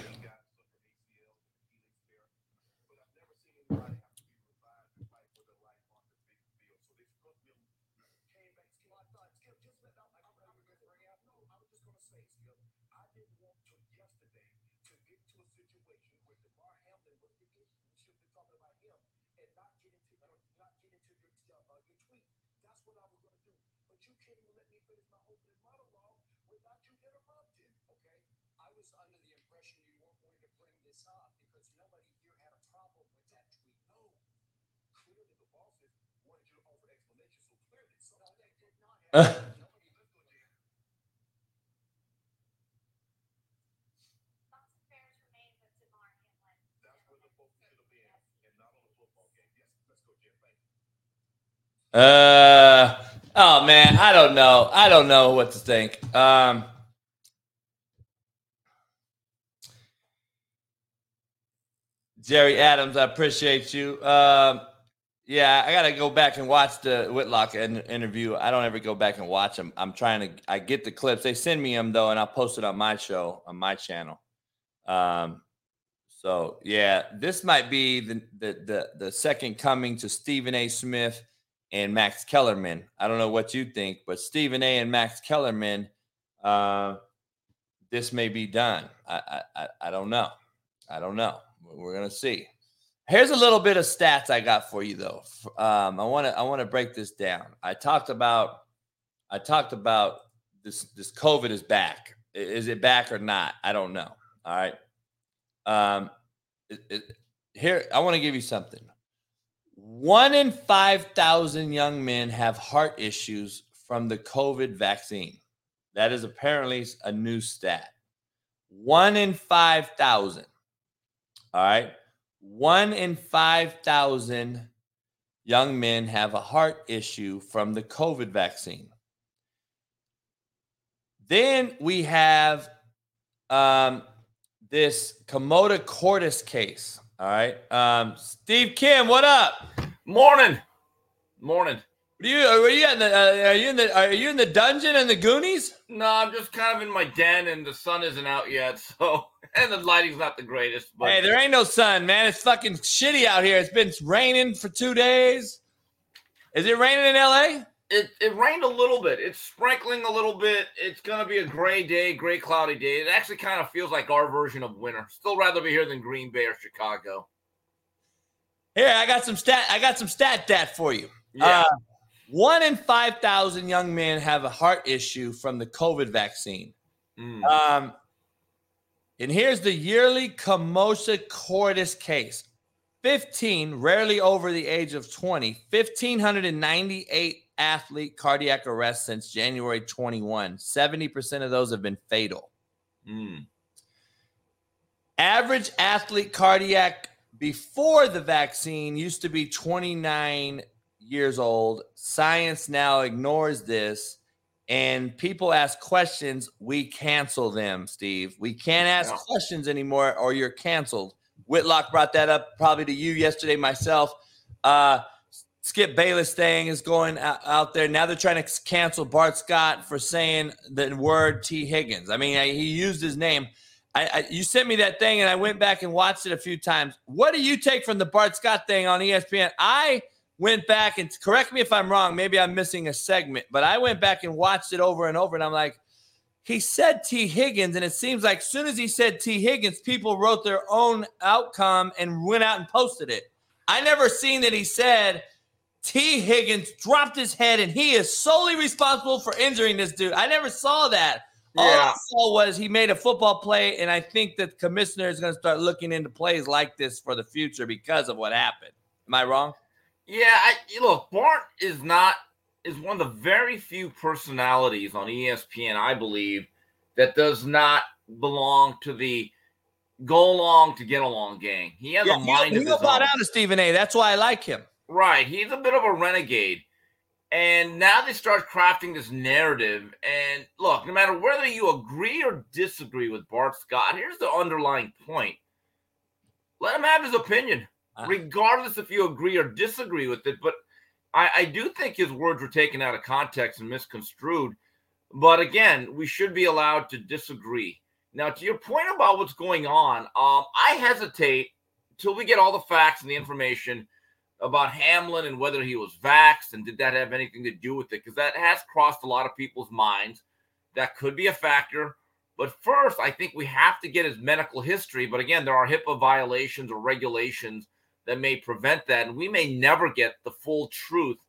Uh oh man, I don't know. I don't know what to think. Um Jerry Adams, I appreciate you. Um yeah, I got to go back and watch the Whitlock interview. I don't ever go back and watch them. I'm trying to. I get the clips. They send me them though, and I'll post it on my show on my channel. Um, so yeah, this might be the the the, the second coming to Stephen A. Smith and Max Kellerman. I don't know what you think, but Stephen A. and Max Kellerman, uh, this may be done. I, I I don't know. I don't know. We're gonna see. Here's a little bit of stats I got for you though. Um, I want to I want to break this down. I talked about I talked about this this COVID is back. Is it back or not? I don't know. All right. Um, it, it, here I want to give you something. One in five thousand young men have heart issues from the COVID vaccine. That is apparently a new stat. One in five thousand. All right. One in 5,000 young men have a heart issue from the COVID vaccine. Then we have um, this commotio cordis case. All right. Um, Steve Kim, what up? Morning. Morning. Are you are you in the uh, are you in the are you in the dungeon in the Goonies? No, I'm just kind of in my den, and the sun isn't out yet, so and the lighting's not the greatest. But hey, there ain't no sun, man. It's fucking shitty out here. It's been raining for two days. Is it raining in LA? It it rained a little bit. It's sprinkling a little bit. It's gonna be a gray day, gray cloudy day. It actually kind of feels like our version of winter. Still rather be here than Green Bay or Chicago. Here, I got some stat. I got some stat dat for you. Yeah. Uh, one in 5,000 young men have a heart issue from the COVID vaccine. Mm. Um, and here's the yearly commotio cordis case 15, rarely over the age of 20, 1,598 athlete cardiac arrests since January 21. 70% of those have been fatal. Mm. Average athlete cardiac before the vaccine used to be 29 years old. Science now ignores this. And people ask questions, we cancel them, Steve. We can't ask Yeah. questions anymore or you're canceled. Whitlock brought that up probably to you yesterday, myself. Uh, Skip Bayless thing is going out, there. Now they're trying to cancel Bart Scott for saying the word Tee Higgins. I mean, I, he used his name. I, I, you sent me that thing, and I went back and watched it a few times. What do you take from the Bart Scott thing on ESPN? I went back and correct me if I'm wrong. Maybe I'm missing a segment, but I went back and watched it over and over, and I'm like, he said Tee Higgins, and it seems like as soon as he said Tee Higgins, people wrote their own outcome and went out and posted it. I never seen that he said Tee Higgins dropped his head and he is solely responsible for injuring this dude. I never saw that. All I saw was he made a football play, and I think that the commissioner is going to start looking into plays like this for the future because of what happened. Am I wrong? Yeah, I, you look, Bart is not is one of the very few personalities on ESPN, I believe, that does not belong to the go along to get along gang. He has a mind of his own. out of Stephen A. That's why I like him. Right. He's a bit of a renegade. And now they start crafting this narrative. And look, no matter whether you agree or disagree with Bart Scott, here's the underlying point. Let him have his opinion. Regardless if you agree or disagree with it. But I, I do think his words were taken out of context and misconstrued. But again, we should be allowed to disagree. Now, to your point about what's going on, um, I hesitate till we get all the facts and the information about Hamlin and whether he was vaxxed and did that have anything to do with it? Because that has crossed a lot of people's minds. That could be a factor. But first, I think we have to get his medical history. But again, there are HIPAA violations or regulations that may prevent that. And we may never get the full truth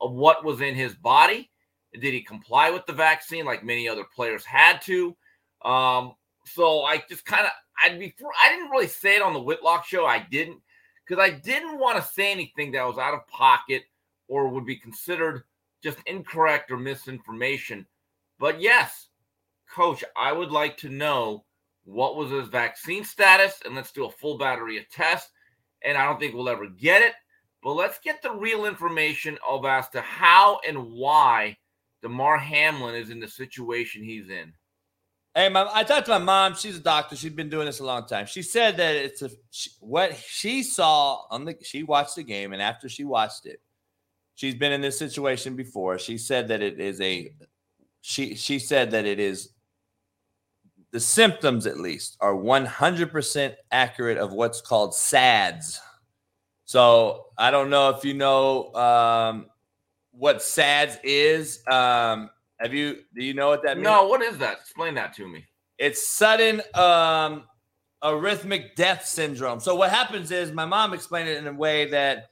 of what was in his body. Did he comply with the vaccine like many other players had to? Um, so I just kind of, I'd be, I didn't really say it on the Whitlock show. I didn't because I didn't want to say anything that was out of pocket or would be considered just incorrect or misinformation. But yes, coach, I would like to know what was his vaccine status and let's do a full battery of tests. And I don't think we'll ever get it, but let's get the real information of as to how and why Damar Hamlin is in the situation he's in. Hey, my, I talked to my mom. She's a doctor. She's been doing this a long time. She said that it's a she, what she saw on the. She watched the game, and after she watched it, she's been in this situation before. She said that it is a. She she said that it is. The symptoms, at least, are one hundred percent accurate of what's called SADS. So I don't know if you know um, what SADS is. Um, have you? Do you know what that means? No, what is that? Explain that to me. It's sudden um, arrhythmic death syndrome. So what happens is my mom explained it in a way that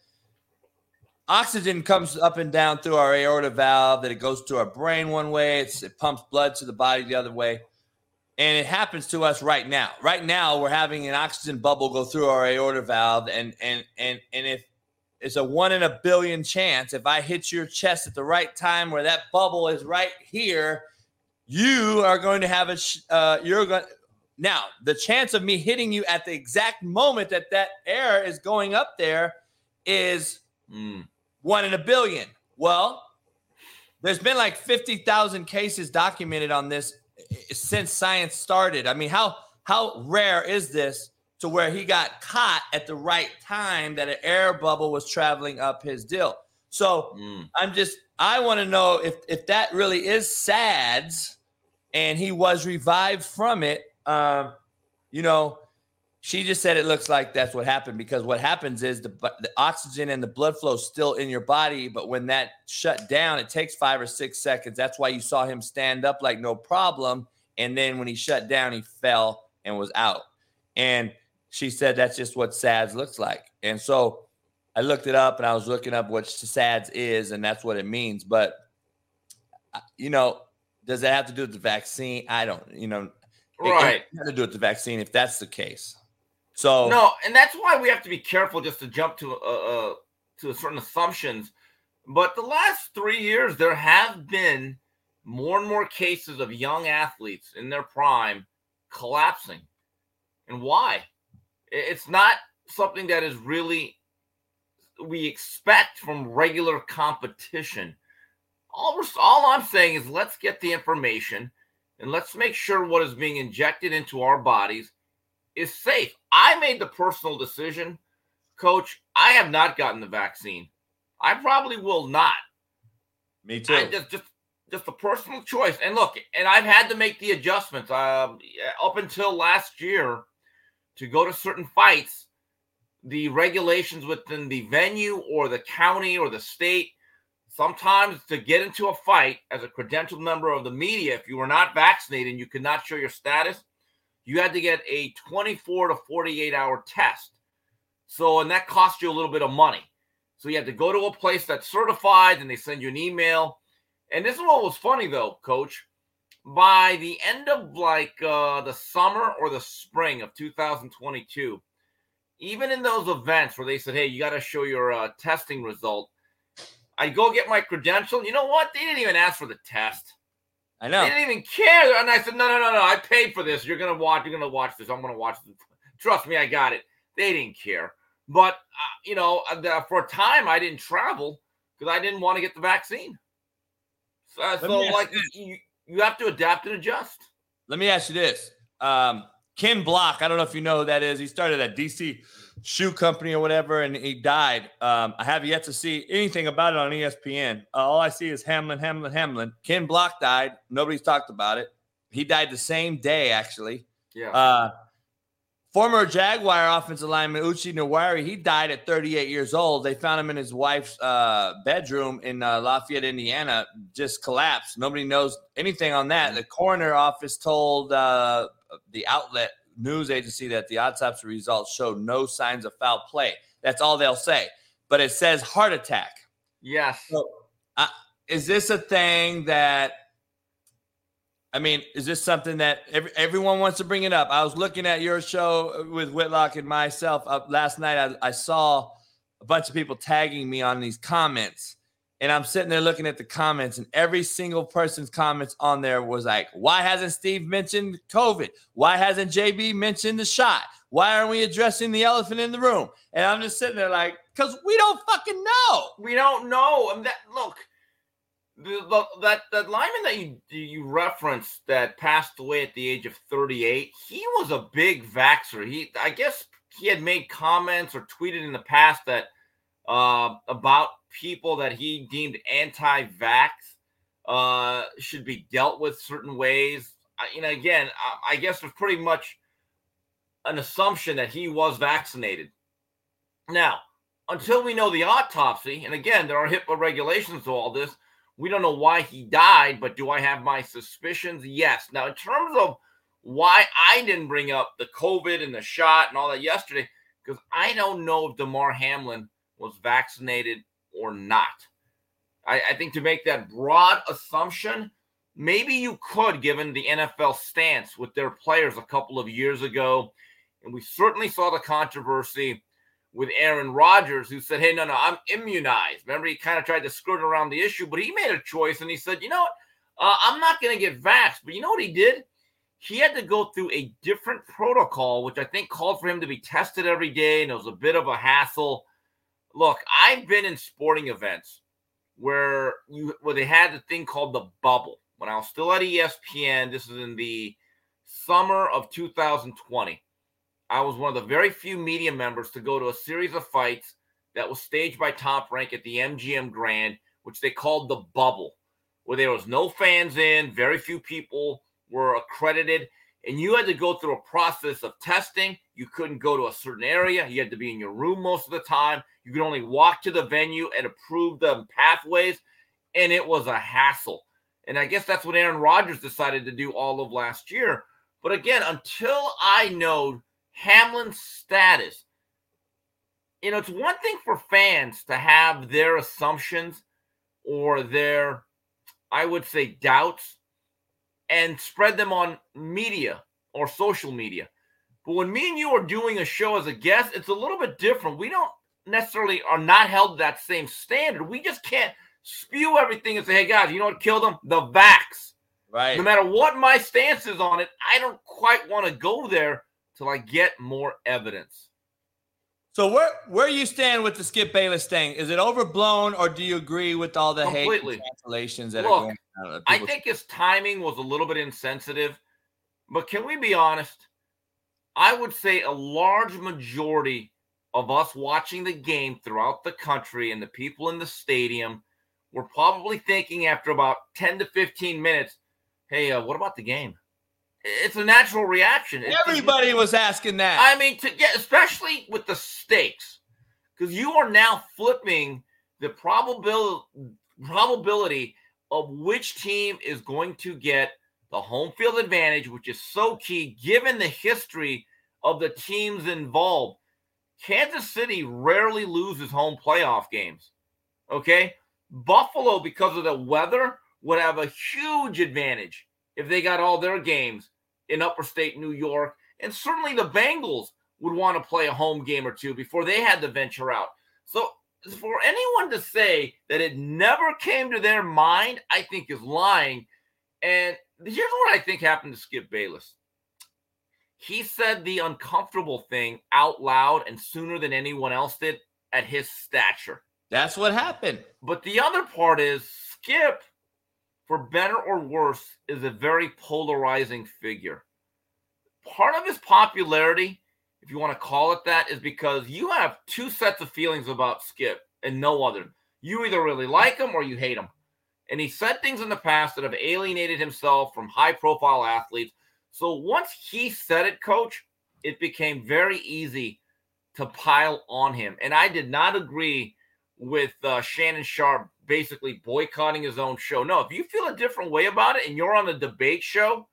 oxygen comes up and down through our aorta valve, that it goes to our brain one way, it's, it pumps blood to the body the other way. And it happens to us right now. Right now, we're having an oxygen bubble go through our aorta valve, and and and and if it's a one in a billion chance, if I hit your chest at the right time where that bubble is right here, you are going to have a sh- uh, you're going now the chance of me hitting you at the exact moment that that air is going up there is Mm. one in a billion well there's been like 50,000 cases documented on this since science started i mean how how rare is this to where he got caught at the right time that an air bubble was traveling up his dill so Mm. I'm just I want to know if if that really is SADS and he was revived from it. Um, you know, she just said it looks like that's what happened because what happens is the the oxygen and the blood flow is still in your body, but when that shut down, it takes five or six seconds. That's why you saw him stand up like no problem, and then when he shut down, he fell and was out. And she said that's just what SADS looks like, and so. I looked it up and I was looking up what SADS is, and that's what it means. But uh, you know, does that have to do with the vaccine? I don't. You know, it- it Right. has to do with the vaccine if that's the case. So No, and that's why we have to be careful just to jump to uh, uh to certain assumptions But the last three years, there have been more and more cases of young athletes in their prime collapsing. And why? It's not something that is really we expect from regular competition. All, we're, all I'm saying is let's get the information and let's make sure what is being injected into our bodies is safe. I made the personal decision, coach. I have not gotten the vaccine. I probably will not. Me too. I just, just, just a personal choice. And look, and I've had to make the adjustments uh, up until last year to go to certain fights. The regulations within the venue or the county or the state sometimes to get into a fight as a credentialed member of the media, if you were not vaccinated and you could not show your status, you had to get a 24 to 48 hour test. So, and that cost you a little bit of money. So you had to go to a place that's certified and they send you an email. And this is what was funny though, coach. By the end of like uh, the summer or the spring of 2022, even in those events where they said, hey, you got to show your uh, testing result, I go get my credential. You know what? They didn't even ask for the test. I know. They didn't even care. And I said, no, no, no, no. I paid for this. You're gonna watch. You're gonna watch this. I'm gonna watch this. Trust me, I got it. They didn't care. But uh, you know, uh, for a time, I didn't travel because I didn't want to get the vaccine. So, so like you, you have to adapt and adjust. Let me ask you this. Um, Ken Block, I don't know if you know who that is. He started at DC shoe company or whatever, and he died. Um, I have yet to see anything about it on ESPN. Uh, all I see is Hamlin, Hamlin, Hamlin. Ken Block died. Nobody's talked about it. He died the same day, actually. Yeah. Uh, former Jaguar offensive lineman Uche Nwaneri, he died at 38 years old. They found him in his wife's uh, bedroom in uh, Lafayette, Indiana, just collapsed. Nobody knows anything on that. The coroner office told uh, the outlet news agency that the autopsy results showed no signs of foul play. That's all they'll say. But it says heart attack. Yes. So, uh, is this a thing that? I mean, is this something that every, everyone wants to bring it up? I was looking at your show with Whitlock and myself uh, last night. I, I saw a bunch of people tagging me on these comments and I'm sitting there looking at the comments, and every single person's comments on there was like, Why hasn't Steve mentioned COVID? Why hasn't JB mentioned the shot? Why aren't we addressing the elephant in the room? And I'm just sitting there like, Because we don't fucking know. We don't know. And that, look, the, the, that that lineman that you you referenced that passed away at the age of 38, he was a big vaxer. He, I guess, he had made comments or tweeted in the past that uh, about people that he deemed anti-vax uh, should be dealt with certain ways. you know, again, I, I guess there's pretty much an assumption that he was vaccinated. Now, until we know the autopsy, and again, there are HIPAA regulations to all this. We don't know why he died, but do I have my suspicions? Yes. Now, in terms of why I didn't bring up the COVID and the shot and all that yesterday, because I don't know if Damar Hamlin was vaccinated or not. I, I think to make that broad assumption, maybe you could, given the NFL stance with their players a couple of years ago. And we certainly saw the controversy with Aaron Rodgers, who said, Hey, no, no, I'm immunized. Remember, he kind of tried to skirt around the issue, but he made a choice and he said, You know what? Uh, I'm not going to get vaxxed. But you know what he did? He had to go through a different protocol, which I think called for him to be tested every day. And it was a bit of a hassle look, I've been in sporting events where you where they had the thing called the bubble. When I was still at ESPN, this is in the summer of 2020. I was one of the very few media members to go to a series of fights that was staged by Top Rank at the MGM Grand, which they called the bubble, where there was no fans in, very few people were accredited, and you had to go through a process of testing. You couldn't go to a certain area. You had to be in your room most of the time. You could only walk to the venue and approve the pathways, and it was a hassle. And I guess that's what Aaron Rodgers decided to do all of last year. But again, until I know Hamlin's status, you know, it's one thing for fans to have their assumptions or their, I would say, doubts and spread them on media or social media. But when me and you are doing a show as a guest, it's a little bit different. We don't necessarily are not held to that same standard. We just can't spew everything and say, hey guys, you know what killed them? The vax. Right. No matter what my stance is on it, I don't quite want to go there till I get more evidence. So where where you stand with the Skip Bayless thing? Is it overblown, or do you agree with all the Completely. hate cancellations that Look, are going on? I think his timing was a little bit insensitive, but can we be honest? I would say a large majority of us watching the game throughout the country and the people in the stadium were probably thinking after about 10 to 15 minutes, hey, uh, what about the game? It's a natural reaction. Everybody was asking that. I mean, to get especially with the stakes, because you are now flipping the probability probability of which team is going to get the home field advantage, which is so key given the history of the teams involved. Kansas City rarely loses home playoff games. Okay. Buffalo, because of the weather, would have a huge advantage if they got all their games in upper state New York. And certainly the Bengals would want to play a home game or two before they had to venture out. So for anyone to say that it never came to their mind, I think is lying. And here's what I think happened to Skip Bayless. He said the uncomfortable thing out loud and sooner than anyone else did at his stature. That's what happened. But the other part is Skip, for better or worse, is a very polarizing figure. Part of his popularity, if you want to call it that, is because you have two sets of feelings about Skip and no other. You either really like him or you hate him. And he said things in the past that have alienated himself from high profile athletes. So once he said it, coach, it became very easy to pile on him. And I did not agree with uh, Shannon Sharpe basically boycotting his own show. No, if you feel a different way about it and you're on a debate show,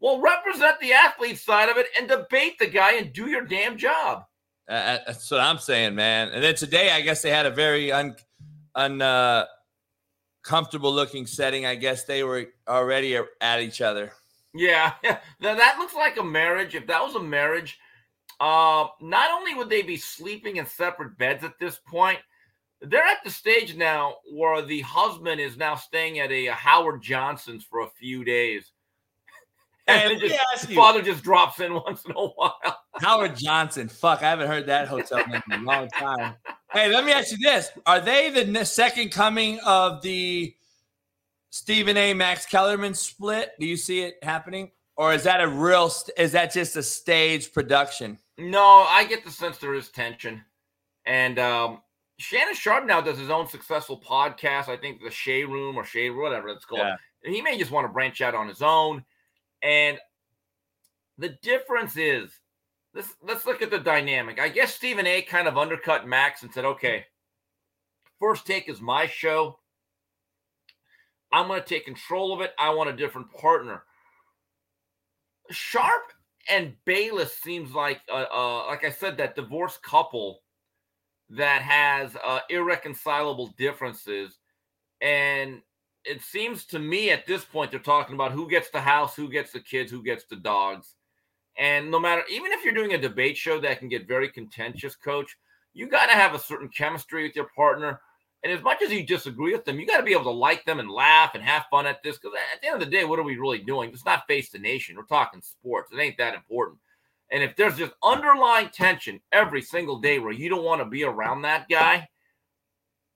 well, represent the athlete side of it and debate the guy and do your damn job. Uh, that's what I'm saying, man. And then today, I guess they had a very un, un uh, comfortable looking setting. I guess they were already at each other. Yeah, now that looks like a marriage. If that was a marriage, uh, not only would they be sleeping in separate beds at this point, they're at the stage now where the husband is now staying at a, Howard Johnson's for a few days. And let just, father just drops in once in a while. Howard Johnson. Fuck, I haven't heard that hotel name in a long time. Hey, let me ask you this: Are they the second coming of the Stephen A. Max Kellerman split? Do you see it happening, or is that a real? Is that just a stage production? No, I get the sense there is tension. And um, Shannon Sharpe now does his own successful podcast. I think the Shea Room or Shea, whatever it's called. Yeah. He may just want to branch out on his own. And the difference is this let's look at the dynamic. I guess Stephen A kind of undercut Max and said, okay, first take is my show. I'm going to take control of it. I want a different partner. Sharpe and Bayless seems like, uh, uh, like I said, that divorced couple that has uh, irreconcilable differences. And it seems to me at this point, they're talking about who gets the house, who gets the kids, who gets the dogs. And no matter, even if you're doing a debate show that can get very contentious, coach, you got to have a certain chemistry with your partner. And as much as you disagree with them, you got to be able to like them and laugh and have fun at this. Because at the end of the day, what are we really doing? It's not face the nation. We're talking sports. It ain't that important. And if there's just underlying tension every single day where you don't want to be around that guy,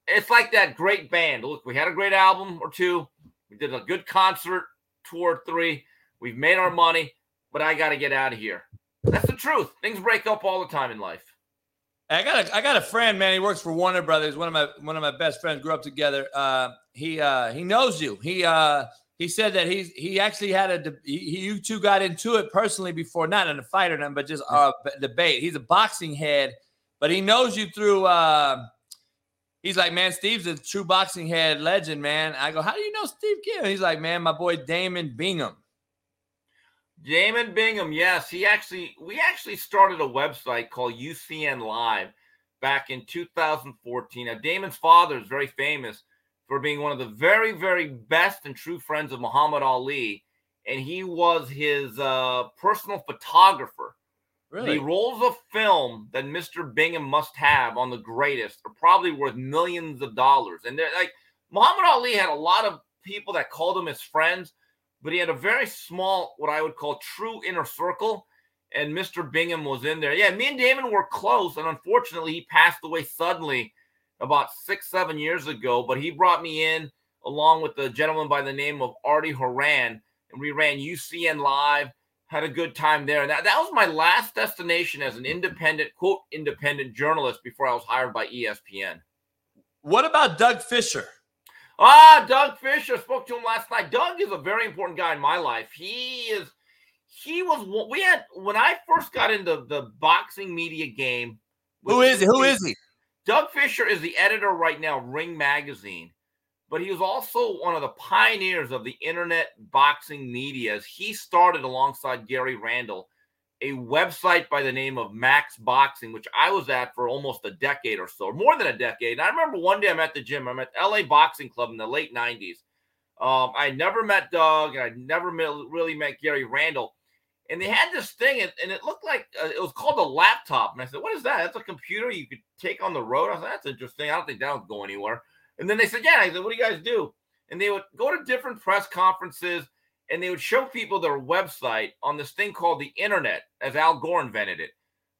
it's like that great band. Look, we had a great album or two. We did a good concert, two or three. We've made our money, but I got to get out of here. That's the truth. Things break up all the time in life. I got a I got a friend, man. He works for Warner Brothers. One of my one of my best friends grew up together. Uh, he uh, he knows you. He uh, he said that he's he actually had a he, you two got into it personally before, not in a fight or nothing, but just a b- debate. He's a boxing head, but he knows you through. Uh, he's like, man, Steve's a true boxing head legend, man. I go, how do you know Steve Gill? He's like, man, my boy Damon Bingham. Damon Bingham, yes, he actually we actually started a website called UCN Live back in 2014. Now, Damon's father is very famous for being one of the very, very best and true friends of Muhammad Ali, and he was his uh, personal photographer Really? The rolls of film that Mr. Bingham must have on the greatest are probably worth millions of dollars. And they're like Muhammad Ali had a lot of people that called him his friends, but he had a very small, what I would call true inner circle. And Mr. Bingham was in there. Yeah, me and Damon were close, and unfortunately, he passed away suddenly about six, seven years ago. But he brought me in along with the gentleman by the name of Artie Horan, and we ran UCN Live had a good time there. And that, that was my last destination as an independent, quote, independent journalist before I was hired by ESPN. What about Doug Fischer? Ah, Doug Fischer spoke to him last night. Doug is a very important guy in my life. He is, he was, we had, when I first got into the boxing media game. Who is he? Who is he? Doug Fischer is the editor right now, Ring Magazine but he was also one of the pioneers of the internet boxing media as he started alongside Gary Randall a website by the name of Max Boxing, which I was at for almost a decade or so, more than a decade. And I remember one day I'm at the gym. I'm at LA Boxing Club in the late 90s. Um, I never met Doug, and I never met, really met Gary Randall. And they had this thing, and, and it looked like uh, it was called a laptop. And I said, What is that? That's a computer you could take on the road. I said, That's interesting. I don't think that would go anywhere. And then they said, Yeah. I said, What do you guys do? And they would go to different press conferences and they would show people their website on this thing called the internet, as Al Gore invented it.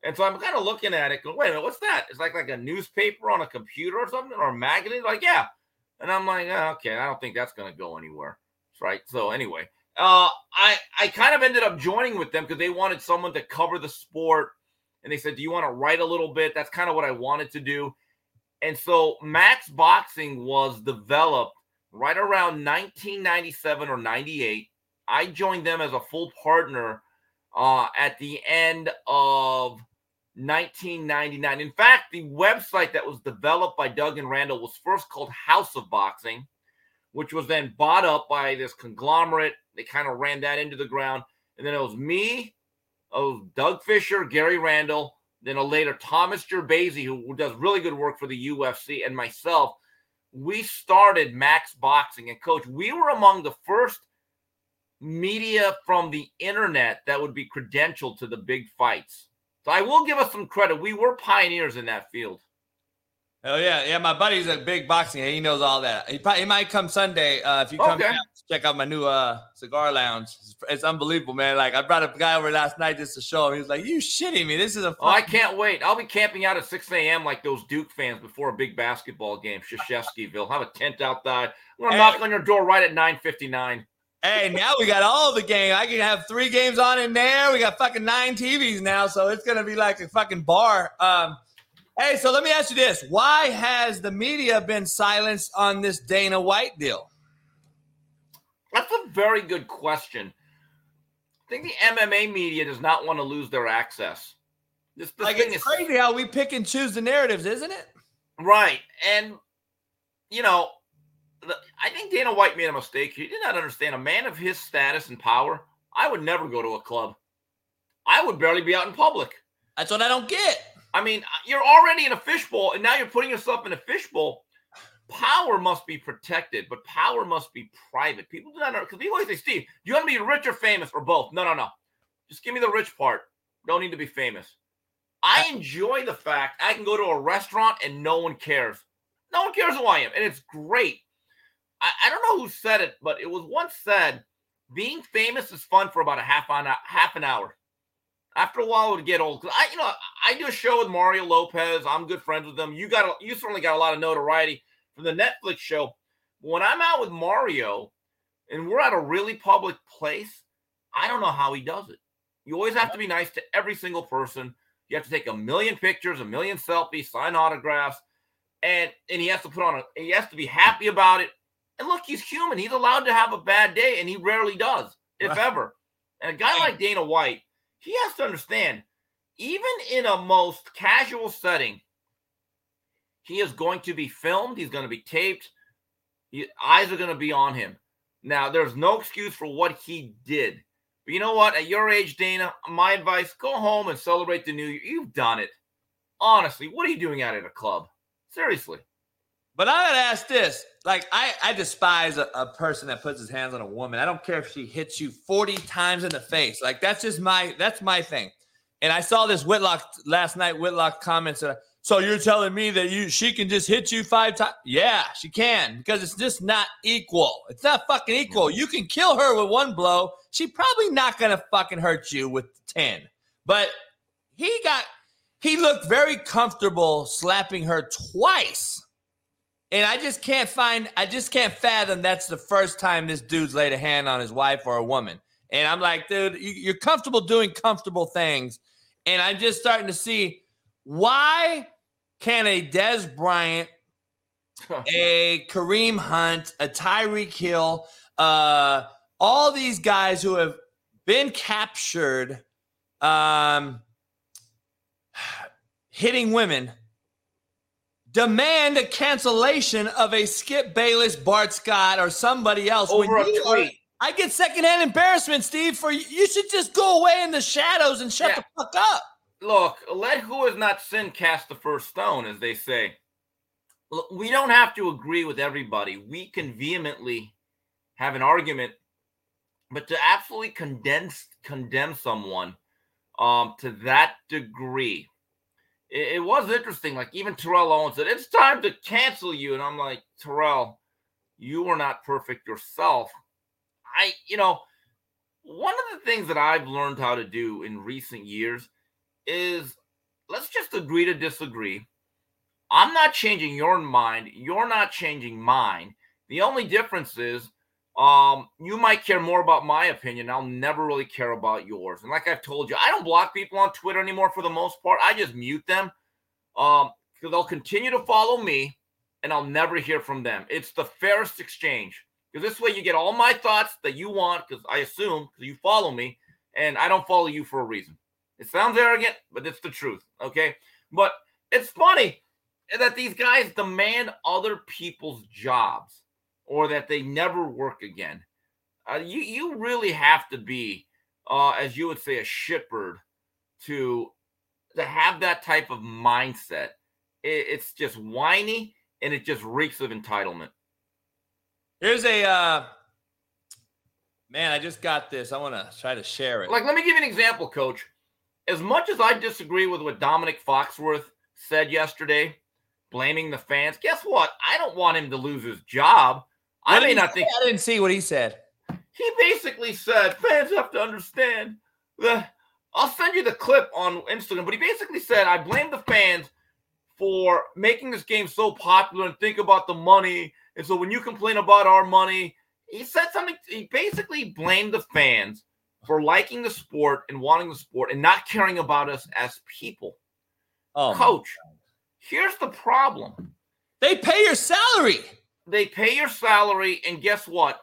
And so I'm kind of looking at it, going, wait a minute, what's that? It's like like a newspaper on a computer or something, or a magazine. Like, yeah. And I'm like, oh, okay, I don't think that's going to go anywhere. Right. So anyway, uh, I I kind of ended up joining with them because they wanted someone to cover the sport, and they said, do you want to write a little bit? That's kind of what I wanted to do. And so Max Boxing was developed right around 1997 or 98. I joined them as a full partner uh, at the end of 1999. In fact, the website that was developed by Doug and Randall was first called House of Boxing, which was then bought up by this conglomerate. They kind of ran that into the ground. And then it was me, oh, Doug Fischer, Gary Randall, then a later Thomas Gerbasi, who does really good work for the UFC, and myself, we started Max Boxing. And coach, we were among the first media from the internet that would be credentialed to the big fights. So I will give us some credit. We were pioneers in that field. Oh yeah, yeah. My buddy's a big boxing. He knows all that. He probably he might come Sunday uh, if you come okay. check out my new uh, cigar lounge. It's, it's, unbelievable, man. Like I brought a guy over last night just to show him. He was like, "You shitting me? This is a." Oh, I can't wait. I'll be camping out at 6 a.m. like those Duke fans before a big basketball game, Krzyzewskiville. Have a tent outside. I'm gonna hey. knock on your door right at 9:59. Hey, now we got all the game. I can have three games on in there. We got fucking nine TVs now, so it's gonna be like a fucking bar. Um, Hey, so let me ask you this. Why has the media been silenced on this Dana White deal? That's a very good question. I think the MMA media does not want to lose their access. This like it's is, crazy how we pick and choose the narratives, isn't it? Right. And you know, I think Dana White made a mistake. He did not understand a man of his status and power. I would never go to a club. I would barely be out in public. That's what I don't get. I mean, uh, you're already in a fishbowl, and now you're putting yourself in a fishbowl. Power must be protected, but power must be private. People do not know because people always say, "Steve, you want to be rich or famous or both?" No, no, no. Just give me the rich part. Don't need to be famous. I enjoy the fact I can go to a restaurant and no one cares. No one cares who I am, and it's great. I, I don't know who said it, but it was once said, "Being famous is fun for about a half on a, half an hour." After a while it would get old. I, you know, I do a show with Mario Lopez. I'm good friends with them. You got, a, you certainly got a lot of notoriety from the Netflix show. When I'm out with Mario, and we're at a really public place, I don't know how he does it. You always have to be nice to every single person. You have to take a million pictures, a million selfies, sign autographs, and and he has to put on a. He has to be happy about it. And look, he's human. He's allowed to have a bad day, and he rarely does, if right. ever. And a guy like Dana White he has to understand, even in a most casual setting, he is going to be filmed. He's going to be taped. He, eyes are going to be on him. Now, there's no excuse for what he did. But you know what? At your age, Dana, my advice go home and celebrate the new year. You've done it. Honestly, what are you doing out at a club? Seriously. But I gotta ask this: like, I I despise a, a, person that puts his hands on a woman. I don't care if she hits you forty times in the face. Like, that's just my that's my thing. And I saw this Whitlock last night. Whitlock comments. So you're telling me that you she can just hit you five times? Yeah, she can because it's just not equal. It's not fucking equal. You can kill her with one blow. She probably not gonna fucking hurt you with ten. But he got he looked very comfortable slapping her twice. And I just can't find, I just can't fathom that's the first time this dude's laid a hand on his wife or a woman. And I'm like, dude, you're comfortable doing comfortable things. And I'm just starting to see why can a Dez Bryant, a Kareem Hunt, a Tyreek Hill, uh, all these guys who have been captured um, hitting women demand a cancellation of a Skip Bayless, Bart Scott, or somebody else. Over a tweet. Are, I get secondhand embarrassment, Steve. For you should just go away in the shadows and shut yeah. the fuck up. Look, let who has not sinned cast the first stone, as they say. Look, we don't have to agree with everybody. We can vehemently have an argument, but to absolutely condense condemn someone um, to that degree. It, it, was interesting. Like even Terrell Owens said, "It's time to cancel you," and I'm like, Terrell, you are not perfect yourself. I, you know, one of the things that I've learned how to do in recent years is let's just agree to disagree. I'm not changing your mind. You're not changing mine. The only difference is um, you might care more about my opinion. I'll never really care about yours. And like I've told you, I don't block people on Twitter anymore for the most part. I just mute them. Um, because they'll continue to follow me and I'll never hear from them. It's the fairest exchange. Because this way you get all my thoughts that you want, because I assume because you follow me, and I don't follow you for a reason. It sounds arrogant, but it's the truth. Okay. But it's funny that these guys demand other people's jobs or that they never work again. Uh, you you really have to be, uh, as you would say, a shitbird to to have that type of mindset. It, it's just whiny and it just reeks of entitlement. Here's a uh, man. I just got this. I want to try to share it. Like, let me give you an example, Coach. As much as I disagree with what Domonique Foxworth said yesterday, blaming the fans, guess what? I don't want him to lose his job. I may not think. I didn't see what he said. He basically said fans have to understand the I'll send you the clip on Instagram, but he basically said, I blame the fans for making this game so popular and think about the money. And so when you complain about our money, he said something, he basically blamed the fans for liking the sport and wanting the sport and not caring about us as people. Oh, Coach, here's the problem. They pay your salary they pay your salary, and guess what?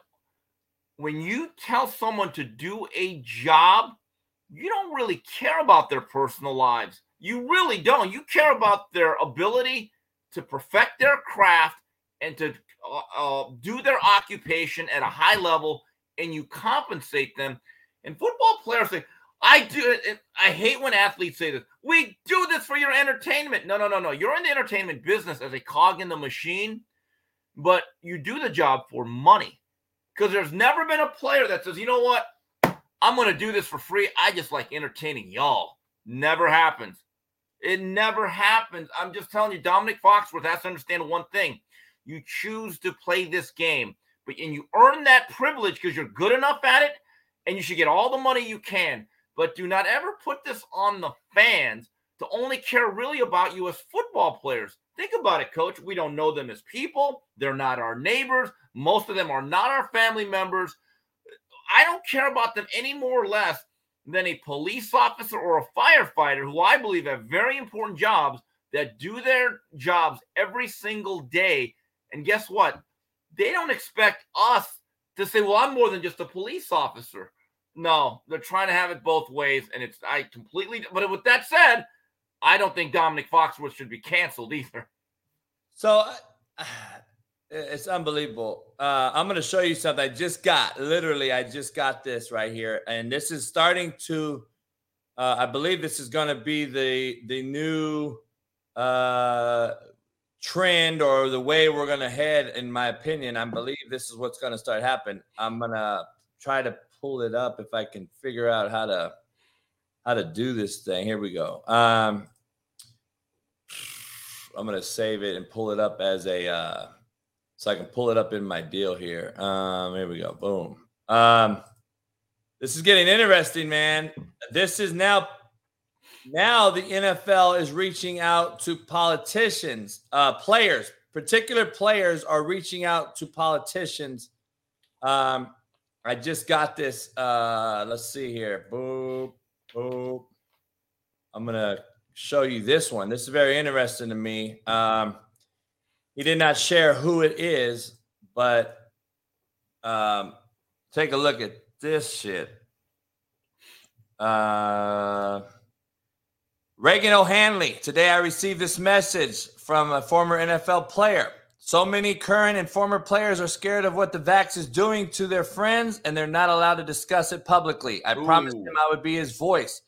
When you tell someone to do a job, you don't really care about their personal lives. You really don't. You care about their ability to perfect their craft and to uh, uh, do their occupation at a high level, and you compensate them. And football players say, I do. I hate when athletes say this. We do this for your entertainment. No, no, no, no. You're in the entertainment business as a cog in the machine but you do the job for money. Because there's never been a player that says, you know what? I'm going to do this for free. I just like entertaining y'all. Never happens. It never happens. I'm just telling you, Domonique Foxworth has to understand one thing. You choose to play this game, but and you earn that privilege because you're good enough at it, and you should get all the money you can. But do not ever put this on the fans to only care really about you as football players. Think about it, coach. We don't know them as people. They're not our neighbors. Most of them are not our family members. I don't care about them any more or less than a police officer or a firefighter who I believe have very important jobs that do their jobs every single day. And guess what? They don't expect us to say, well, I'm more than just a police officer. No, they're trying to have it both ways. And it's, I completely, but with that said, I don't think Domonique Foxworth should be canceled either. So it's unbelievable. Uh, I'm going to show you something I just got. Literally, I just got this right here, and this is starting to. Uh, I believe this is going to be the the new uh, trend or the way we're going to head. In my opinion, I believe this is what's going to start happening. I'm going to try to pull it up if I can figure out how to how to do this thing. Here we go. Um, I'm gonna save it and pull it up as a uh, so I can pull it up in my deal here. Um, here we go. Boom. Um, this is getting interesting, man. This is now now the NFL is reaching out to politicians, uh, players, particular players are reaching out to politicians. Um, I just got this. Uh, let's see here. Boop, boop. I'm gonna show you this one. This is very interesting to me. Um, he did not share who it is, but um, take a look at this shit. Uh, Reagan O'Hanley. Today I received this message from a former NFL player. So many current and former players are scared of what the vax is doing to their friends, and they're not allowed to discuss it publicly. I Ooh. promised him I would be his voice.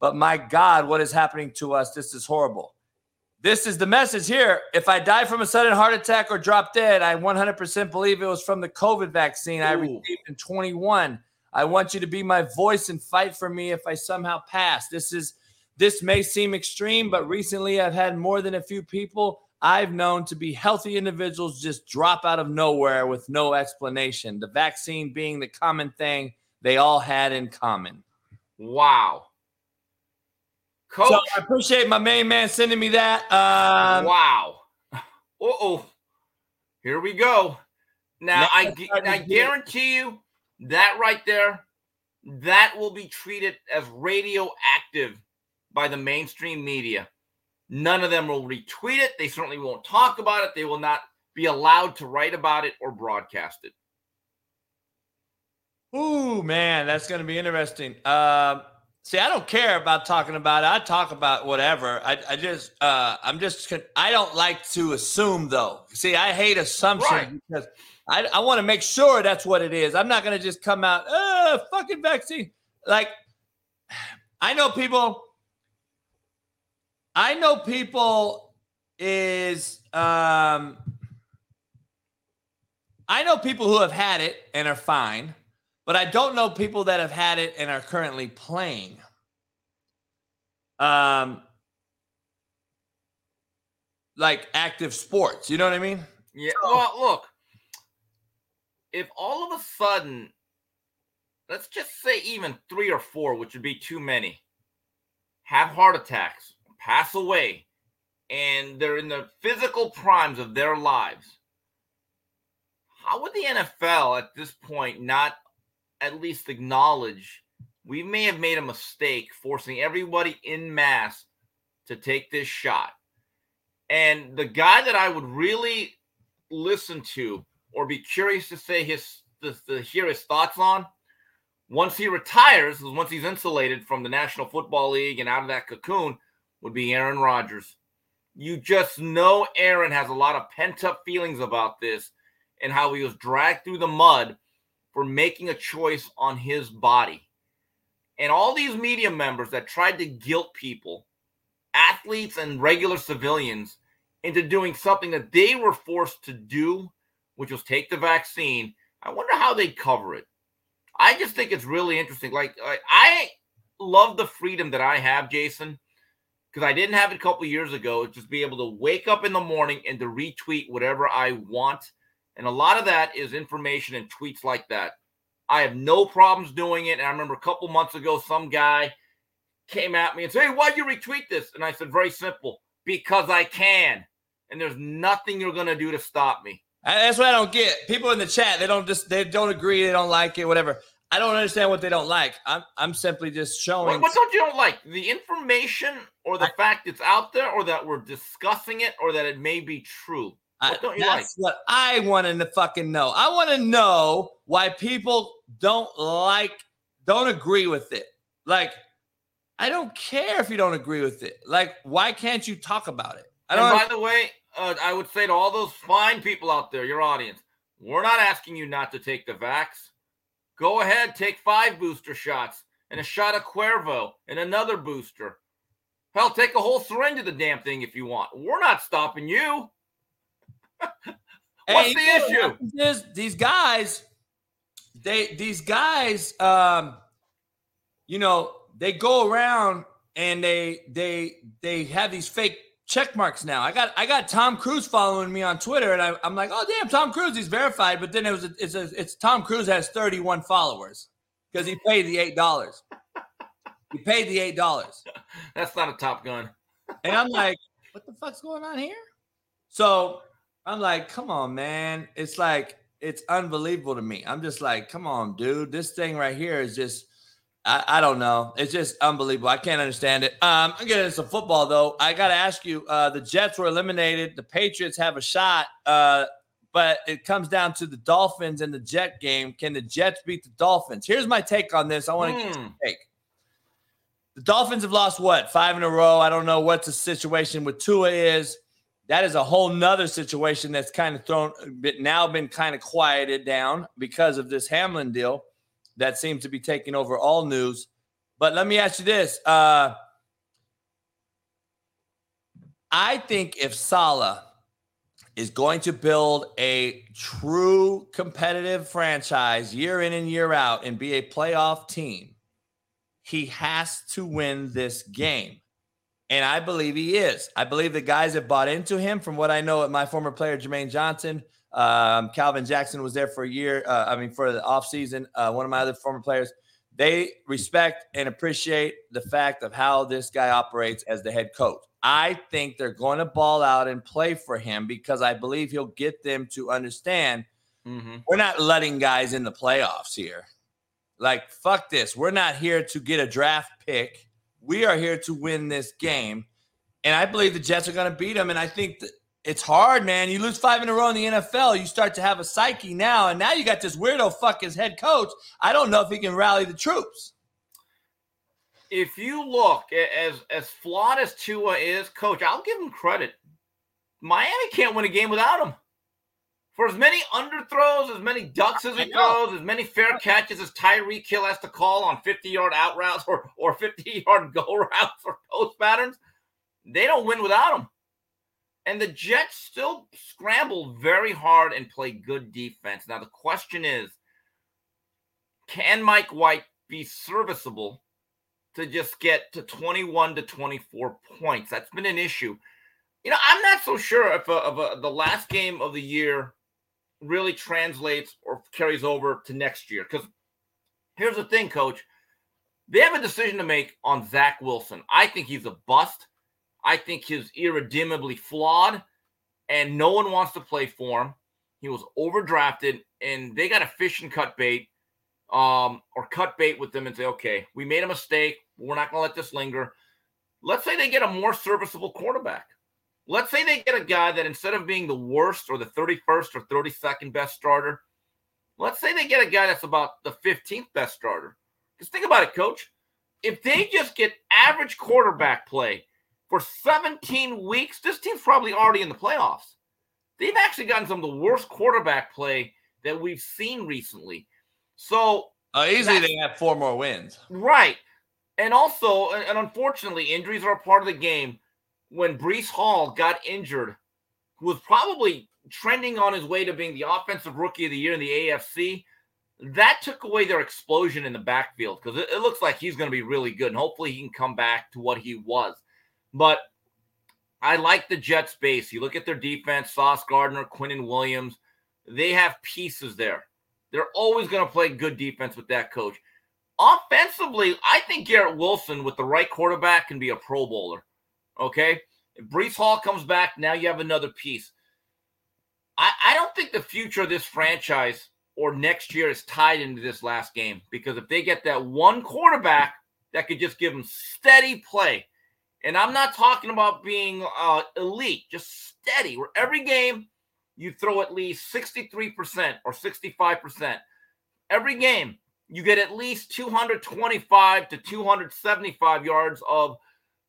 But my God, what is happening to us? This is horrible. This is the message here. If I die from a sudden heart attack or drop dead, I 100% believe it was from the COVID vaccine Ooh. I received in 21. I want you to be my voice and fight for me if I somehow pass. This is this may seem extreme, but recently I've had more than a few people I've known to be healthy individuals just drop out of nowhere with no explanation. The vaccine being the common thing they all had in common. Wow. Coach. So I appreciate my main man sending me that. Um, wow. oh. Here we go. Now, I, I guarantee you that right there, that will be treated as radioactive by the mainstream media. None of them will retweet it. They certainly won't talk about it. They will not be allowed to write about it or broadcast it. Ooh, man, that's going to be interesting. Uh, See, I don't care about talking about it. I talk about whatever. I, I just, uh, I'm just, I don't like to assume though. See, I hate assumptions right. because I, I want to make sure that's what it is. I'm not going to just come out, uh, fucking vaccine. Like, I know people, I know people is, um, I know people who have had it and are fine but I don't know people that have had it and are currently playing. Um, like active sports. You know what I mean? Yeah. Well, look, if all of a sudden, let's just say even three or four, which would be too many, have heart attacks, pass away, and they're in the physical primes of their lives, how would the NFL at this point not at least acknowledge we may have made a mistake forcing everybody in mass to take this shot. And the guy that I would really listen to or be curious to say his to, to hear his thoughts on once he retires, once he's insulated from the National Football League and out of that cocoon, would be Aaron Rodgers. You just know Aaron has a lot of pent up feelings about this and how he was dragged through the mud for making a choice on his body. And all these media members that tried to guilt people, athletes and regular civilians, into doing something that they were forced to do, which was take the vaccine, I wonder how they'd cover it. I just think it's really interesting. Like, I love the freedom that I have, Jason, because I didn't have it a couple years ago. Just be able to wake up in the morning and to retweet whatever I want and a lot of that is information and tweets like that. I have no problems doing it. And I remember a couple months ago, some guy came at me and said, Hey, why'd you retweet this? And I said, Very simple, because I can. And there's nothing you're going to do to stop me. That's what I don't get. People in the chat, they don't just, they don't agree, they don't like it, whatever. I don't understand what they don't like. I'm, I'm simply just showing. What, what don't you don't like? The information or the I, fact it's out there or that we're discussing it or that it may be true? What don't you That's like? what I want to fucking know. I want to know why people don't like, don't agree with it. Like, I don't care if you don't agree with it. Like, why can't you talk about it? I don't. And by the way, uh, I would say to all those fine people out there, your audience, we're not asking you not to take the vax. Go ahead, take five booster shots and a shot of Cuervo and another booster. Hell, take a whole syringe of the damn thing if you want. We're not stopping you. What's hey, the issue? Is these guys, they these guys, um, you know, they go around and they they they have these fake check marks now. I got I got Tom Cruise following me on Twitter, and I, am like, oh damn, Tom Cruise, he's verified. But then it was a, it's a, it's Tom Cruise has 31 followers because he paid the eight dollars. he paid the eight dollars. That's not a Top Gun. and I'm like, what the fuck's going on here? So I'm like, come on, man. It's like it's unbelievable to me. I'm just like, come on, dude. This thing right here is just I, I, don't know. It's just unbelievable. I can't understand it. Um, I'm getting into some football though. I got to ask you: uh, the Jets were eliminated. The Patriots have a shot, uh, but it comes down to the Dolphins and the Jet game. Can the Jets beat the Dolphins? Here's my take on this. I want to hmm. take. The Dolphins have lost what five in a row. I don't know what the situation with Tua is. That is a whole nother situation that's kind of thrown, now been kind of quieted down because of this Hamlin deal that seems to be taking over all news. But let me ask you this. Uh, I think if Saleh is going to build a true competitive franchise year in and year out and be a playoff team, he has to win this game. And I believe he is. I believe the guys have bought into him. From what I know at my former player, Jermaine Johnson, um, Calvin Jackson was there for a year. Uh, I mean, for the offseason. Uh, one of my other former players. They respect and appreciate the fact of how this guy operates as the head coach. I think they're going to ball out and play for him because I believe he'll get them to understand mm-hmm. we're not letting guys in the playoffs here. Like, fuck this. We're not here to get a draft pick. We are here to win this game. And I believe the Jets are going to beat them. And I think that it's hard, man. You lose five in a row in the NFL, you start to have a psyche now, and now you got this weirdo fuck as head coach. I don't know if he can rally the troops. If you look as as flawed as Tua is, coach, I'll give him credit. Miami can't win a game without him. For as many underthrows, as many ducks as he throws, as many fair catches as Tyreek Hill has to call on 50 yard out routes or, or 50 yard go routes or post patterns, they don't win without him. And the Jets still scramble very hard and play good defense. Now, the question is can Mike White be serviceable to just get to 21 to 24 points? That's been an issue. You know, I'm not so sure if, uh, a, a, uh, the last game of the year really translates or carries over to next year. Because here's the thing, coach. They have a decision to make on Zach Wilson. I think he's a bust. I think he's irredeemably flawed, and no one wants to play for him. He was overdrafted, and they got a fish and cut bait, um, or cut bait with them and say, okay, we made a mistake. We're not going to let this linger. Let's say they get a more serviceable quarterback. Let's say they get a guy that instead of being the worst or the 31st or 32nd best starter, let's say they get a guy that's about the 15th best starter. Because think about it, coach. If they just get average quarterback play for 17 weeks, this team's probably already in the playoffs. They've actually gotten some of the worst quarterback play that we've seen recently. So uh, easily they have four more wins. Right. And also, and unfortunately, injuries are a part of the game. When Breece Hall got injured, who was probably trending on his way to being the offensive rookie of the year in the AFC, that took away their explosion in the backfield because it, it looks like he's going to be really good. And hopefully he can come back to what he was. But I like the Jets base. You look at their defense, Sauce Gardner, Quinnen Williams, they have pieces there. They're always going to play good defense with that coach. Offensively, I think Garrett Wilson with the right quarterback can be a pro bowler. Okay. If Breece Hall comes back, now you have another piece. I, I don't think the future of this franchise or next year is tied into this last game because if they get that one quarterback that could just give them steady play, and I'm not talking about being uh, elite, just steady, where every game you throw at least 63% or 65%. Every game you get at least 225 to 275 yards of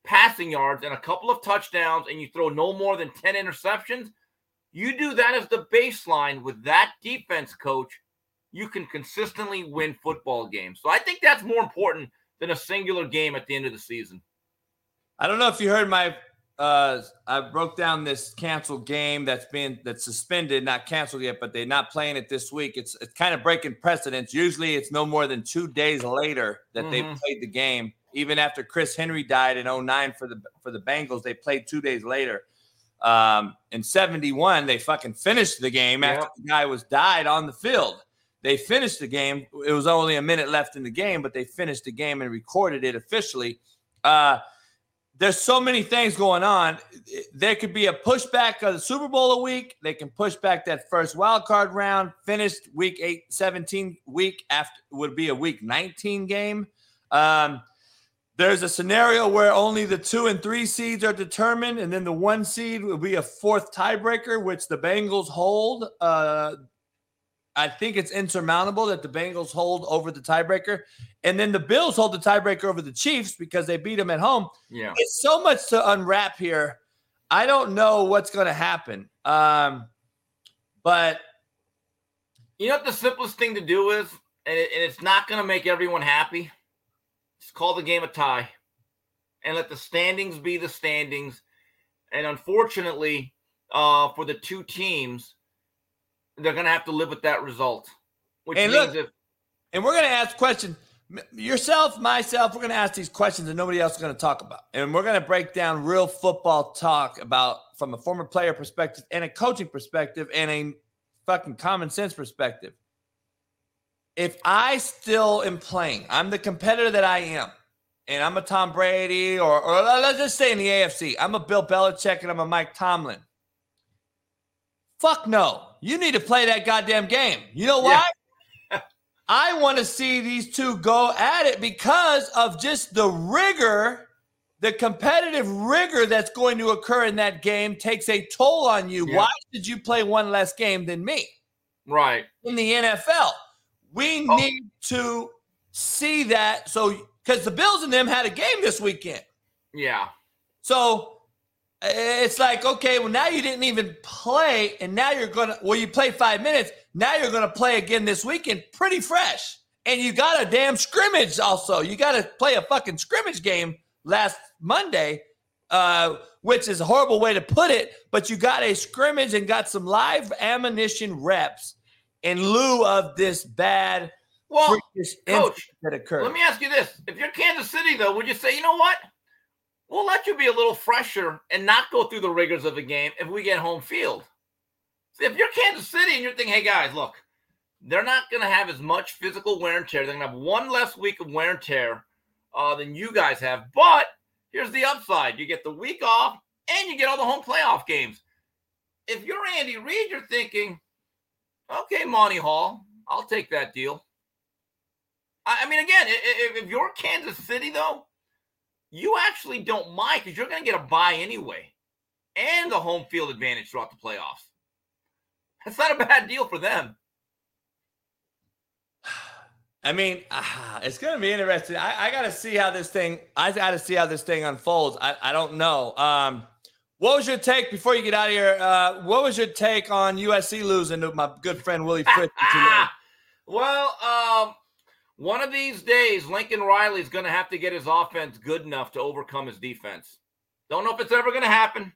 passing yards and a couple of touchdowns, and you throw no more than 10 interceptions. You do that as the baseline with that defense coach, you can consistently win football games. So I think that's more important than a singular game at the end of the season. I don't know if you heard my uh I broke down this canceled game that's been that's suspended, not canceled yet, but they're not playing it this week. It's it's kind of breaking precedence. Usually it's no more than two days later that mm-hmm. they played the game. Even after Chris Henry died in 09 for the for the Bengals, they played two days later. Um, in 71, they fucking finished the game after the guy was died on the field. They finished the game. It was only a minute left in the game, but they finished the game and recorded it officially. Uh, there's so many things going on. There could be a pushback of the Super Bowl a week. They can push back that first wild card round. Finished week 8, 17 week after would be a week 19 game. Um, there's a scenario where only the two and three seeds are determined, and then the one seed will be a fourth tiebreaker, which the Bengals hold. Uh, I think it's insurmountable that the Bengals hold over the tiebreaker, and then the Bills hold the tiebreaker over the Chiefs because they beat them at home. Yeah. It's so much to unwrap here. I don't know what's going to happen, um, but You know what the simplest thing to do is, and, it, and it's not going to make everyone happy. Just call the game a tie, and let the standings be the standings. And unfortunately, uh, for the two teams, they're going to have to live with that result. Which And means look- if and we're going to ask questions. Yourself, myself, we're going to ask these questions that nobody else is going to talk about. And we're going to break down real football talk about from a former player perspective and a coaching perspective and a fucking common sense perspective. If I still am playing, I'm the competitor that I am, and I'm a Tom Brady, or, or let's just say in the AFC, I'm a Bill Belichick and I'm a Mike Tomlin. Fuck no. You need to play that goddamn game. You know why? I want to see these two go at it because of just the rigor, the competitive rigor that's going to occur in that game takes a toll on you. Yeah. Why did you play one less game than me right, in the NFL? We Oh. need to see that. So, because the Bills and them had a game this weekend. yeah, So it's like, okay, well, now you didn't even play, and now you're gonna well, you play five minutes, now you're gonna play again this weekend, pretty fresh. And you got a damn scrimmage also. You gotta play a fucking scrimmage game last Monday, uh, which is a horrible way to put it, but you got a scrimmage and got some live ammunition reps in lieu of this bad well, coach, that occurred. Let me ask you this: If you're Kansas City, though, would you say, you know what? We'll let you be a little fresher and not go through the rigors of the game if we get home field. See, if you're Kansas City and you're thinking, hey guys, look, they're not going to have as much physical wear and tear. They're going to have one less week of wear and tear uh, than you guys have. But here's the upside: you get the week off and you get all the home playoff games. If you're Andy Reid, you're thinking, okay, Monty Hall, I'll take that deal. I I mean, again, if, if you're Kansas City, though, you actually don't mind because you're going to get a buy anyway and the home field advantage throughout the playoffs. That's not a bad deal for them. I mean, it's going to be interesting. I, I got to see how this thing. I got to see how this thing unfolds. I, I don't know. Um, what was your take before you get out of here? Uh, what was your take on USC losing to my good friend Willie Fritz? well, um, one of these days, Lincoln Riley's going to have to get his offense good enough to overcome his defense. Don't know if it's ever going to happen.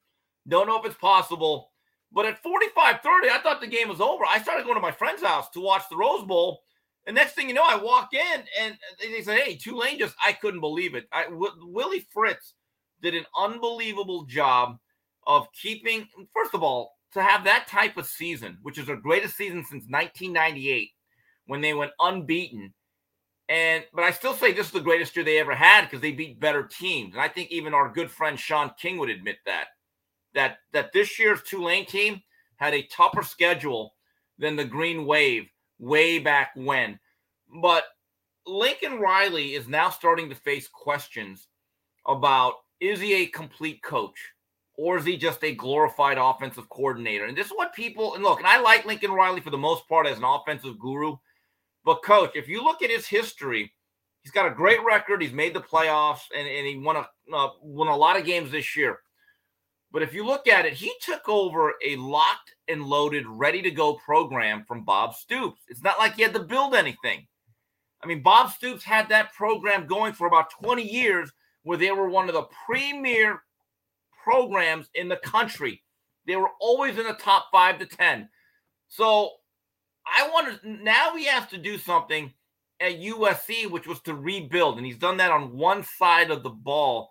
Don't know if it's possible. But at 45 30, I thought the game was over. I started going to my friend's house to watch the Rose Bowl. And next thing you know, I walk in and they said, Hey, Tulane just, I couldn't believe it. I, w- Willie Fritz did an unbelievable job of keeping, first of all, to have that type of season, which is their greatest season since 1998 when they went unbeaten. And but I still say this is the greatest year they ever had because they beat better teams. And I think even our good friend Sean King would admit that. That that this year's Tulane team had a tougher schedule than the Green Wave way back when. But Lincoln Riley is now starting to face questions about is he a complete coach or is he just a glorified offensive coordinator? And this is what people and look, and I like Lincoln Riley for the most part as an offensive guru. But coach, if you look at his history, he's got a great record. He's made the playoffs and, and he won a uh, won a lot of games this year. But if you look at it, he took over a locked and loaded, ready to go program from Bob Stoops. It's not like he had to build anything. I mean, Bob Stoops had that program going for about 20 years where they were one of the premier programs in the country. They were always in the top five to 10. So I want to now we have to do something at USC, which was to rebuild, and he's done that on one side of the ball.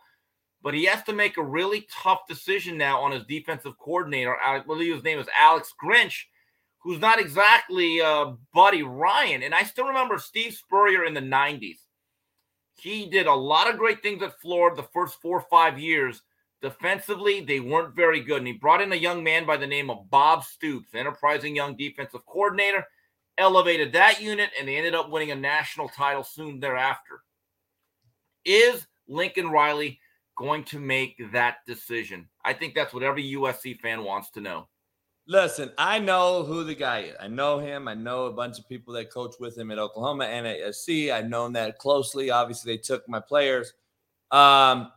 But he has to make a really tough decision now on his defensive coordinator. I believe his name is Alex Grinch, who's not exactly uh, Buddy Ryan. And I still remember Steve Spurrier in the 90s. He did a lot of great things at Florida the first four or five years. Defensively, they weren't very good. And he brought in a young man by the name of Bob Stoops, enterprising young defensive coordinator elevated that unit, and they ended up winning a national title soon thereafter. Is Lincoln Riley going to make that decision? I think that's what every USC fan wants to know. Listen, I know who the guy is. I know him. I know a bunch of people that coach with him at Oklahoma and at USC. I've known that closely. Obviously, they took my players. Um,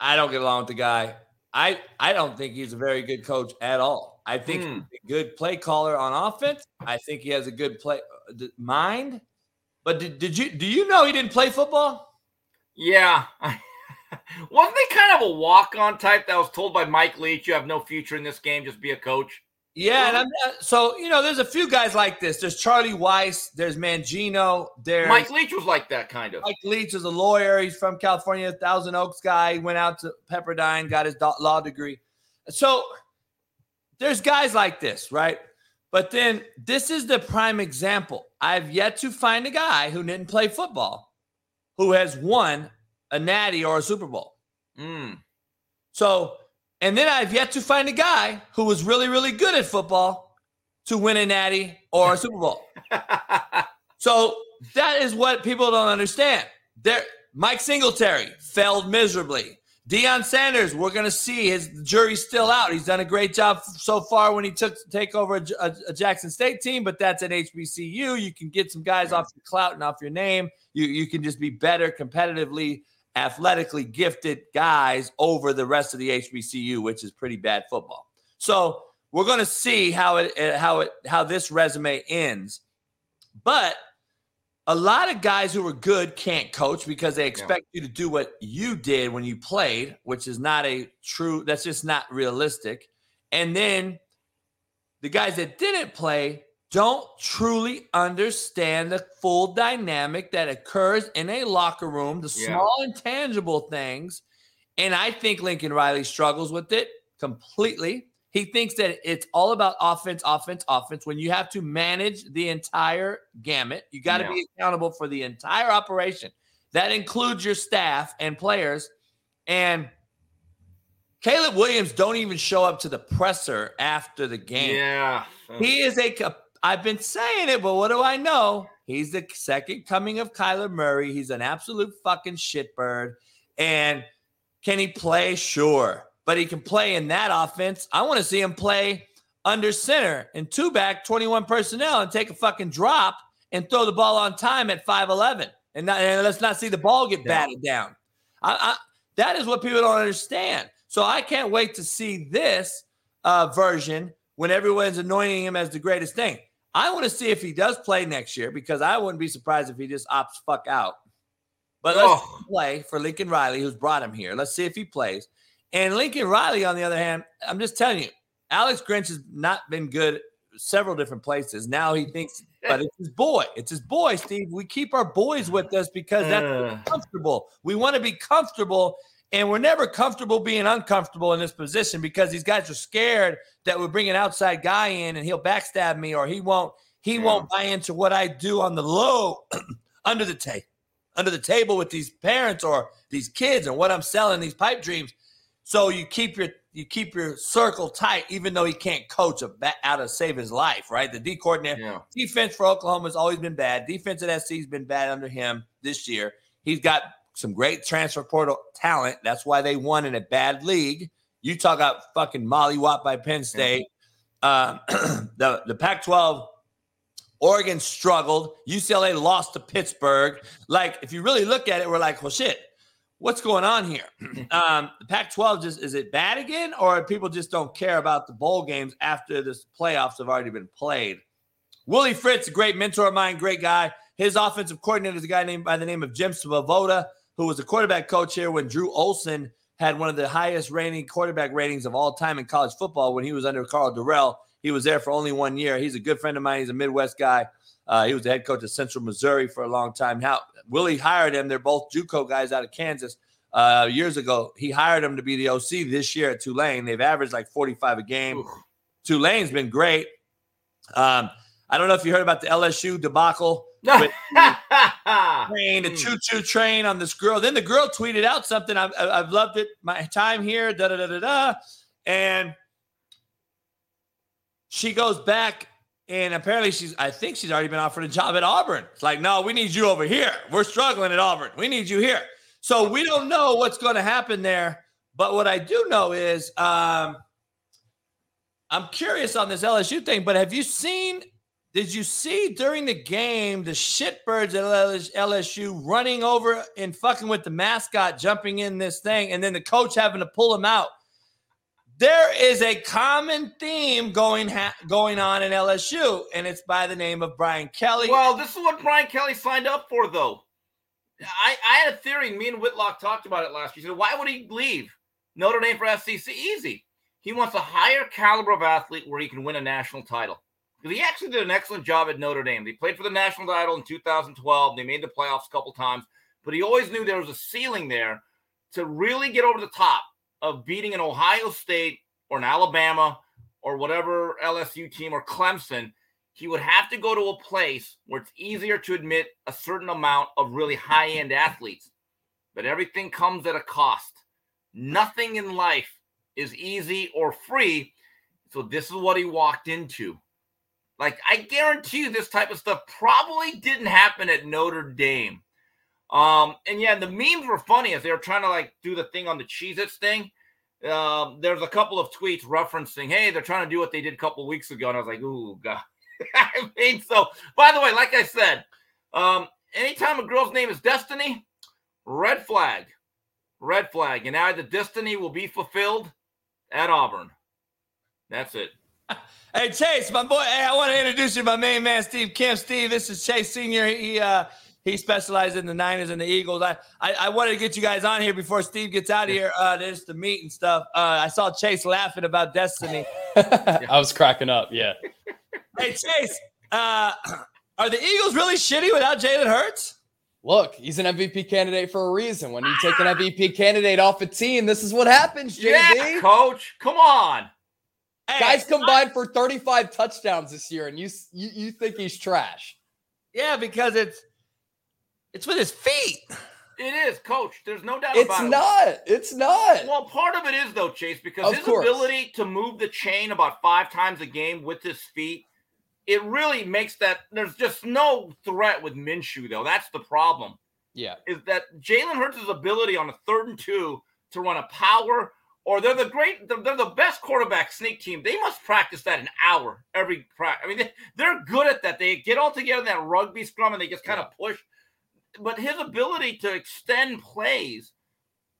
I don't get along with the guy. I I don't think he's a very good coach at all. I think Hmm. he's a good play caller on offense. I think he has a good play uh, mind. But did, did you do you know he didn't play football? Yeah. Wasn't he kind of a walk on type that was told by Mike Leach, you have no future in this game, just be a coach? Yeah, and I'm so you know, there's a few guys like this. There's Charlie Weis. There's Mangino. There's Mike Leach was like that kind of. Mike Leach is a lawyer. He's from California, Thousand Oaks guy. He went out to Pepperdine, got his law degree. So there's guys like this, right? But then this is the prime example. I've yet to find a guy who didn't play football who has won a natty or a Super Bowl. Mm. So, and then I've yet to find a guy who was really, really good at football to win a natty or a Super Bowl. So that is what people don't understand. There, Mike Singletary failed miserably. Deion Sanders, we're going to see his jury's still out. He's done a great job so far when he took take over a, a- a Jackson State team, but that's at HBCU. You can get some guys off your clout and off your name. You you can just be better competitively, athletically gifted guys over the rest of the HBCU, which is pretty bad football. So we're going to see how it uh, how it how this resume ends, but a lot of guys who are good can't coach because they expect you to do what you did when you played, which is not a true, that's just not realistic. And then the guys that didn't play don't truly understand the full dynamic that occurs in a locker room, the Yeah. small intangible things. And I think Lincoln Riley struggles with it completely. He thinks that it's all about offense, offense, offense. When you have to manage the entire gamut, you got to Yeah. be accountable for the entire operation. That includes your staff and players. And Caleb Williams don't even show up to the presser after the game. yeah. He is a. I've been saying it, but what do I know? He's the second coming of Kyler Murray. He's an absolute fucking shitbird. And can he play? Sure, but he can play in that offense. I want to see him play under center and two back, twenty-one personnel, and take a fucking drop and throw the ball on time at five eleven. And, not, and let's not see the ball get batted down. I, I, that is what people don't understand. So I can't wait to see this uh, version when everyone's anointing him as the greatest thing. I want to see if he does play next year because I wouldn't be surprised if he just opts fuck out. But let's Oh. play for Lincoln Riley, who's brought him here. Let's see if he plays. And Lincoln Riley, on the other hand, I'm just telling you, Alex Grinch has not been good several different places. Now he thinks, but it's his boy. It's his boy, Steve. We keep our boys with us because that's Uh, comfortable. We want to be comfortable, and we're never comfortable being uncomfortable in this position because these guys are scared that we bring an outside guy in and he'll backstab me or he won't he Yeah. won't buy into what I do on the low under the table under the table with these parents or these kids and what I'm selling these pipe dreams. So you keep your you keep your circle tight, even though he can't coach a bat out to save his life, right? The D coordinator yeah. defense for Oklahoma has always been bad. Defense at SC has been bad under him this year. He's got some great transfer portal talent. That's why they won in a bad league. You talk about fucking mollywop by Penn State. Um, the the Pac-12, Oregon struggled. UCLA lost to Pittsburgh. Like, if you really look at it, we're like, well, shit, what's going on here? um, the Pac-12 just is it bad again, or people just don't care about the bowl games after the playoffs have already been played? Willie Fritz, a great mentor of mine, great guy. His offensive coordinator is a guy named by the name of Jim Svoboda, who was a quarterback coach here when Drew Olson had one of the highest rating quarterback ratings of all time in college football when he was under Karl Dorrell. He was there for only one year. He's a good friend of mine. He's a Midwest guy. Uh, he was the head coach of Central Missouri for a long time. How Willie hired him. They're both JUCO guys out of Kansas. Uh, years ago, he hired him to be the OC this year at Tulane. They've averaged like 45 a game. Oof. Tulane's been great. Um, I don't know if you heard about the LSU debacle train, the Hmm. choo choo train on this girl. Then the girl tweeted out something. I've, I've loved it. My time here, da da da da da. And she goes back, and apparently she's, I think she's already been offered a job at Auburn. It's like, no, we need you over here. We're struggling at Auburn. We need you here. So we don't know what's going to happen there. But what I do know is, um, I'm curious on this LSU thing. But have you seen did you see during the game the shitbirds at LSU running over and fucking with the mascot, jumping in this thing, and then the coach having to pull him out? There is a common theme going ha- going on in LSU, and it's by the name of Brian Kelly. Well, this is what Brian Kelly signed up for, though. I, I had a theory. Me and Whitlock talked about it last year. He said, why would he leave Notre Dame for SEC? Easy. He wants a higher caliber of athlete where he can win a national title. Because he actually did an excellent job at Notre Dame. They played for the national title in 2012. They made the playoffs a couple times, but he always knew there was a ceiling there to really get over the top of beating an Ohio State or an Alabama or whatever LSU team or Clemson he would have to go to a place where it's easier to admit a certain amount of really high end athletes. But everything comes at a cost. Nothing in life is easy or free. So, this is what he walked into. Like, I guarantee you, this type of stuff probably didn't happen at Notre Dame. Um, and yeah, the memes were funny as they were trying to like do the thing on the Cheez Its thing. Um, there's a couple of tweets referencing, hey, they're trying to do what they did a couple weeks ago. And I was like, ooh, God. I mean, so by the way, like I said, um, anytime a girl's name is Destiny, red flag, red flag, and now the destiny will be fulfilled at Auburn. That's it. Hey Chase, my boy. Hey, I want to introduce you to my main man, Steve Kim. Steve, this is Chase Senior. He uh he specializes in the Niners and the Eagles. I, I I wanted to get you guys on here before Steve gets out of here. Uh, just to meet and stuff. Uh, I saw Chase laughing about Destiny. I was cracking up. Yeah. Hey Chase, uh, are the Eagles really shitty without Jalen Hurts? Look, he's an MVP candidate for a reason. When you take an MVP candidate off a team, this is what happens, JB. Yeah, coach, come on. Hey, Guys combined for 35 touchdowns this year, and you you, you think he's trash. Yeah, because it's it's with his feet. It is, coach. There's no doubt It's about it. not. It's not. Well, part of it is though, Chase, because Of his course. ability to move the chain about five times a game with his feet, it really makes that there's just no threat with Minshew, though. That's the problem. Yeah. Is that Jalen Hurts' ability on a third and two to run a power, or they're the great, they're, the best quarterback sneak team. They must practice that an hour every practice. I mean, they, they're good at that. They get all together in that rugby scrum and they just kind of push. But his ability to extend plays,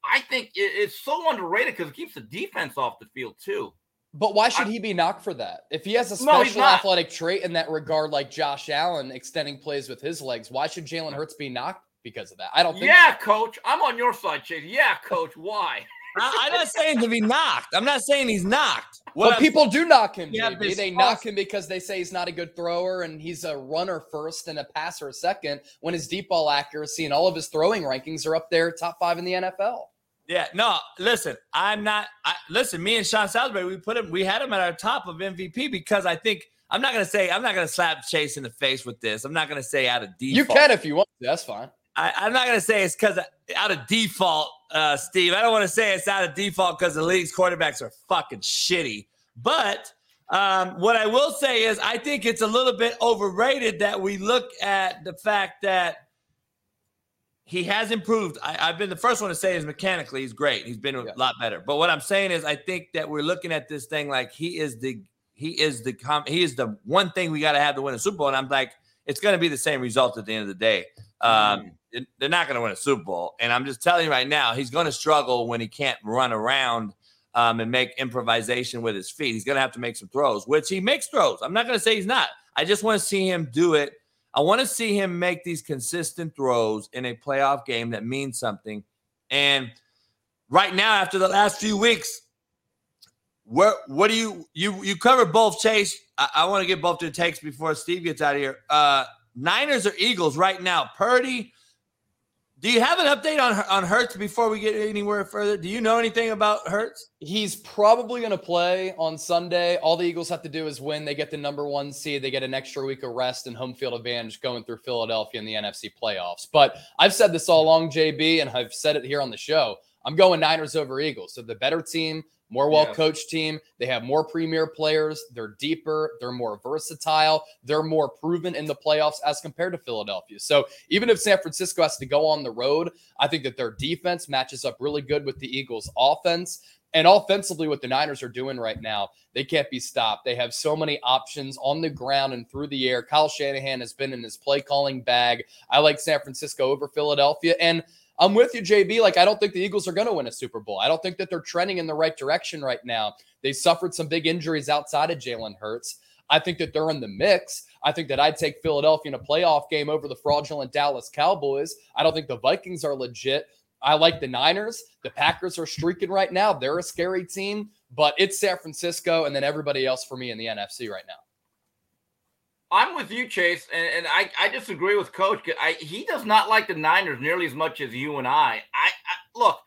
I think it's so underrated because it keeps the defense off the field too. But why should he be knocked for that? If he has a special not. athletic trait in that regard, like Josh Allen extending plays with his legs, why should Jalen Hurts be knocked because of that? I don't think Yeah, coach, I'm on your side, Chase. Yeah, coach, why? I, I'm not saying to be knocked. I'm not saying he's knocked. What But I'm- people do knock him, Yeah, They knock him because they say he's not a good thrower and he's a runner first and a passer second when his deep ball accuracy and all of his throwing rankings are up there top five in the NFL. Yeah, no, listen, I'm not. I, listen, me and Sean Salisbury, we put him, we had him at our top of MVP because I think I'm not going to say I'm not going to slap Chase in the face with this. I'm not going to say out of default. You can if you want. That's fine. I, I'm not going to say it's because out of default, uh, Steve. I don't want to say it's out of default because the league's quarterbacks are fucking shitty. But um, what I will say is, I think it's a little bit overrated that we look at the fact that he has improved. I, I've been the first one to say is mechanically he's great. He's been a Yeah. lot better. But what I'm saying is, I think that we're looking at this thing like he is the he is the com- he is the one thing we got to have to win a Super Bowl. And I'm like, it's going to be the same result at the end of the day. Um, they're not going to win a Super Bowl. And I'm just telling you right now, he's going to struggle when he can't run around um, and make improvisation with his feet. He's going to have to make some throws, which he makes throws. I'm not going to say he's not. I just want to see him do it. I want to see him make these consistent throws in a playoff game that means something. And right now, after the last few weeks, Where what do you you you covered both Chase? I, I want to get both your takes before Steve gets out of here. Uh Niners or Eagles right now? Purdy. Do you have an update on on Hurts before we get anywhere further? Do you know anything about Hurts? He's probably going to play on Sunday. All the Eagles have to do is win. They get the number one seed. They get an extra week of rest and home field advantage going through Philadelphia in the NFC playoffs. But I've said this all along, JB, and I've said it here on the show. I'm going Niners over Eagles. So the better team, more well coached team. They have more premier players. They're deeper. They're more versatile. They're more proven in the playoffs as compared to Philadelphia. So even if San Francisco has to go on the road, I think that their defense matches up really good with the Eagles' offense. And offensively, what the Niners are doing right now, they can't be stopped. They have so many options on the ground and through the air. Kyle Shanahan has been in his play calling bag. I like San Francisco over Philadelphia. And I'm with you, JB. Like, I don't think the Eagles are going to win a Super Bowl. I don't think that they're trending in the right direction right now. They suffered some big injuries outside of Jalen Hurts. I think that they're in the mix. I think that I'd take Philadelphia in a playoff game over the fraudulent Dallas Cowboys. I don't think the Vikings are legit. I like the Niners. The Packers are streaking right now. They're a scary team, but it's San Francisco and then everybody else for me in the NFC right now. I'm with you, Chase, and, and I, I disagree with Coach. I, he does not like the Niners nearly as much as you and I. I, I look.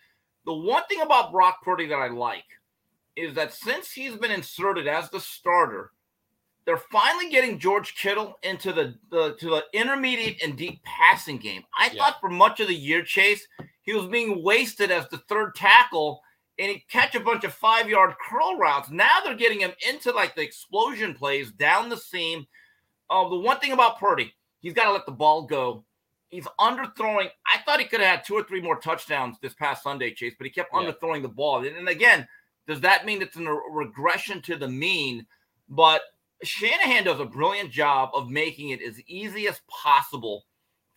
The one thing about Brock Purdy that I like is that since he's been inserted as the starter, they're finally getting George Kittle into the, the to the intermediate and deep passing game. I yeah. thought for much of the year, Chase, he was being wasted as the third tackle and he'd catch a bunch of five yard curl routes. Now they're getting him into like the explosion plays down the seam Oh, the one thing about Purdy, he's got to let the ball go. He's underthrowing. I thought he could have had two or three more touchdowns this past Sunday, Chase, but he kept yeah. underthrowing the ball. And again, does that mean it's a regression to the mean? But Shanahan does a brilliant job of making it as easy as possible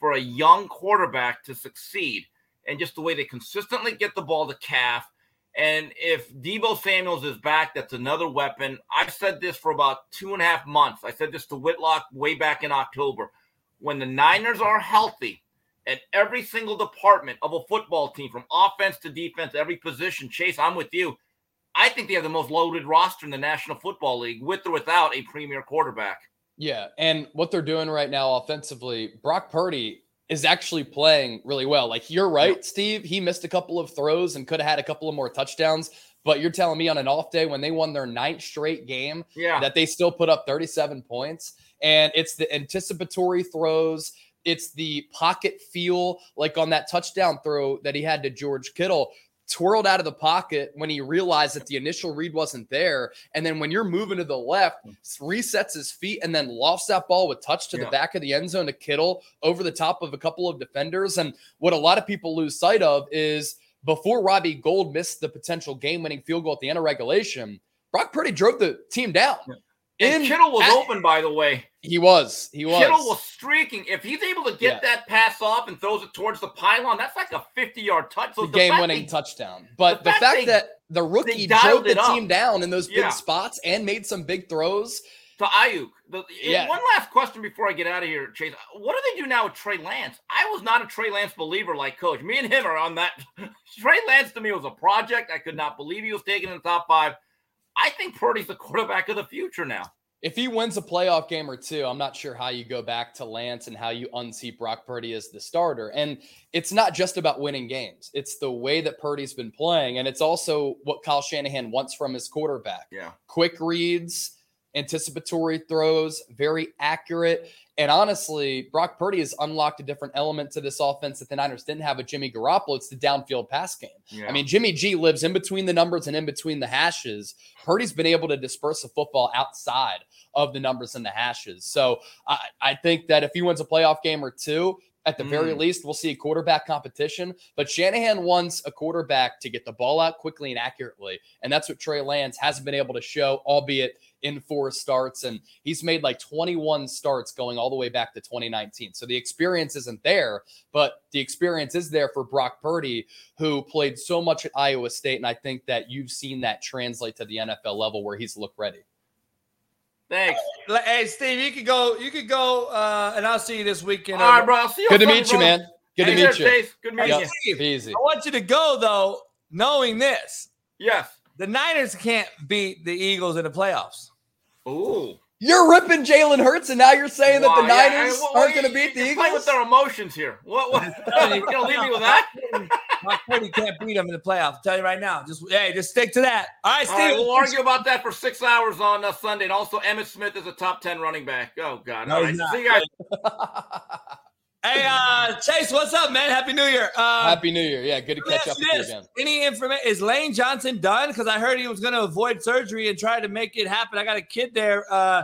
for a young quarterback to succeed. And just the way they consistently get the ball to calf and if Deebo Samuels is back, that's another weapon. I've said this for about two and a half months. I said this to Whitlock way back in October. When the Niners are healthy at every single department of a football team, from offense to defense, every position, Chase, I'm with you. I think they have the most loaded roster in the National Football League with or without a premier quarterback. Yeah. And what they're doing right now offensively, Brock Purdy is actually playing really well. Like you're right, Steve. He missed a couple of throws and could have had a couple of more touchdowns. But you're telling me on an off day when they won their ninth straight game, yeah. that they still put up 37 points. And it's the anticipatory throws. It's the pocket feel, like on that touchdown throw that he had to George Kittle twirled out of the pocket when he realized that the initial read wasn't there. And then when you're moving to the left, hmm. resets his feet and then lofts that ball with touch to yeah. the back of the end zone to Kittle over the top of a couple of defenders. And what a lot of people lose sight of is before Robbie Gould missed the potential game winning field goal at the end of regulation, Brock Purdy drove the team down. Yeah. And Kittle was at, open, by the way. He was. He was. Kittle was streaking. If he's able to get yeah. that pass off and throws it towards the pylon, that's like a 50 yard touch. So game winning touchdown. But the, the fact, fact they, that the rookie drove the team down in those big yeah. spots and made some big throws. To Aiyuk. The, yeah. One last question before I get out of here, Chase. What do they do now with Trey Lance? I was not a Trey Lance believer like Coach. Me and him are on that. Trey Lance to me was a project. I could not believe he was taken in the top five. I think Purdy's the quarterback of the future now. If he wins a playoff game or two, I'm not sure how you go back to Lance and how you unseat Brock Purdy as the starter. And it's not just about winning games, it's the way that Purdy's been playing. And it's also what Kyle Shanahan wants from his quarterback. Yeah. Quick reads, anticipatory throws, very accurate. And honestly, Brock Purdy has unlocked a different element to this offense that the Niners didn't have with Jimmy Garoppolo. It's the downfield pass game. Yeah. I mean, Jimmy G lives in between the numbers and in between the hashes. Purdy's been able to disperse the football outside of the numbers and the hashes. So I, I think that if he wins a playoff game or two, at the mm. very least, we'll see a quarterback competition. But Shanahan wants a quarterback to get the ball out quickly and accurately. And that's what Trey Lance hasn't been able to show, albeit in four starts. And he's made like 21 starts going all the way back to 2019. So the experience isn't there, but the experience is there for Brock Purdy, who played so much at Iowa State. And I think that you've seen that translate to the NFL level where he's looked ready. Thanks. Hey, Steve, you could go. You could go, uh, and I'll see you this weekend. All right, bro. I'll see you. Good to meet you, man. Good to meet you. Good meeting you. Easy. I want you to go though, knowing this. Yes. the Niners can't beat the Eagles in the playoffs. Ooh. You're ripping Jalen Hurts, and now you're saying that the yeah, Niners hey, well, aren't well, going to beat the Eagles. Play with their emotions here. What? what? you gonna leave me with that? Brock Purdy can't beat them in the playoffs. I'll tell you right now. Just hey, just stick to that. All right, All right, Steve. we'll argue about that for six hours on uh, Sunday. And also, Emmitt Smith is a top ten running back. Oh God! No, All he's right, see you guys. Hey, uh, Chase, what's up, man? Happy New Year. Uh, Happy New Year. Yeah, good to catch up with you again. Any information? Is Lane Johnson done? Because I heard he was going to avoid surgery and try to make it happen. I got a kid there. Uh,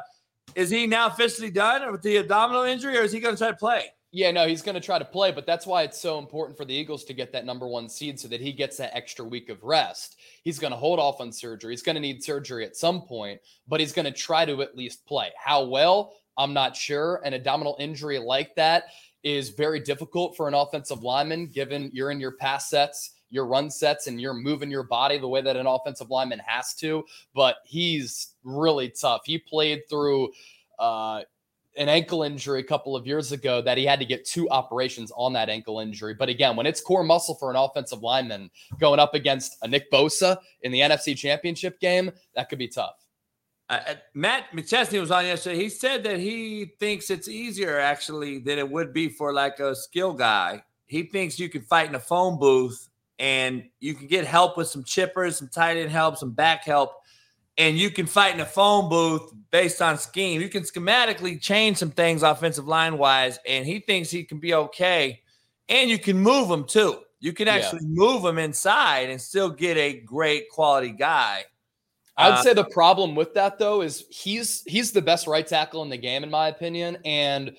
is he now officially done with the abdominal injury, or is he going to try to play? Yeah, no, he's going to try to play, but that's why it's so important for the Eagles to get that number one seed so that he gets that extra week of rest. He's going to hold off on surgery. He's going to need surgery at some point, but he's going to try to at least play. How well? I'm not sure. An abdominal injury like that is very difficult for an offensive lineman, given you're in your pass sets, your run sets, and you're moving your body the way that an offensive lineman has to. But he's really tough. He played through. Uh, an ankle injury a couple of years ago that he had to get two operations on that ankle injury. But again, when it's core muscle for an offensive lineman going up against a Nick Bosa in the NFC Championship game, that could be tough. Uh, uh, Matt McChesney was on yesterday. He said that he thinks it's easier actually than it would be for like a skill guy. He thinks you can fight in a phone booth and you can get help with some chippers, some tight end help, some back help, and you can fight in a phone booth based on scheme. You can schematically change some things offensive line wise, and he thinks he can be okay. And you can move him too. You can Yeah. actually move him inside and still get a great quality guy. I would Uh, say the problem with that though is he's he's the best right tackle in the game in my opinion and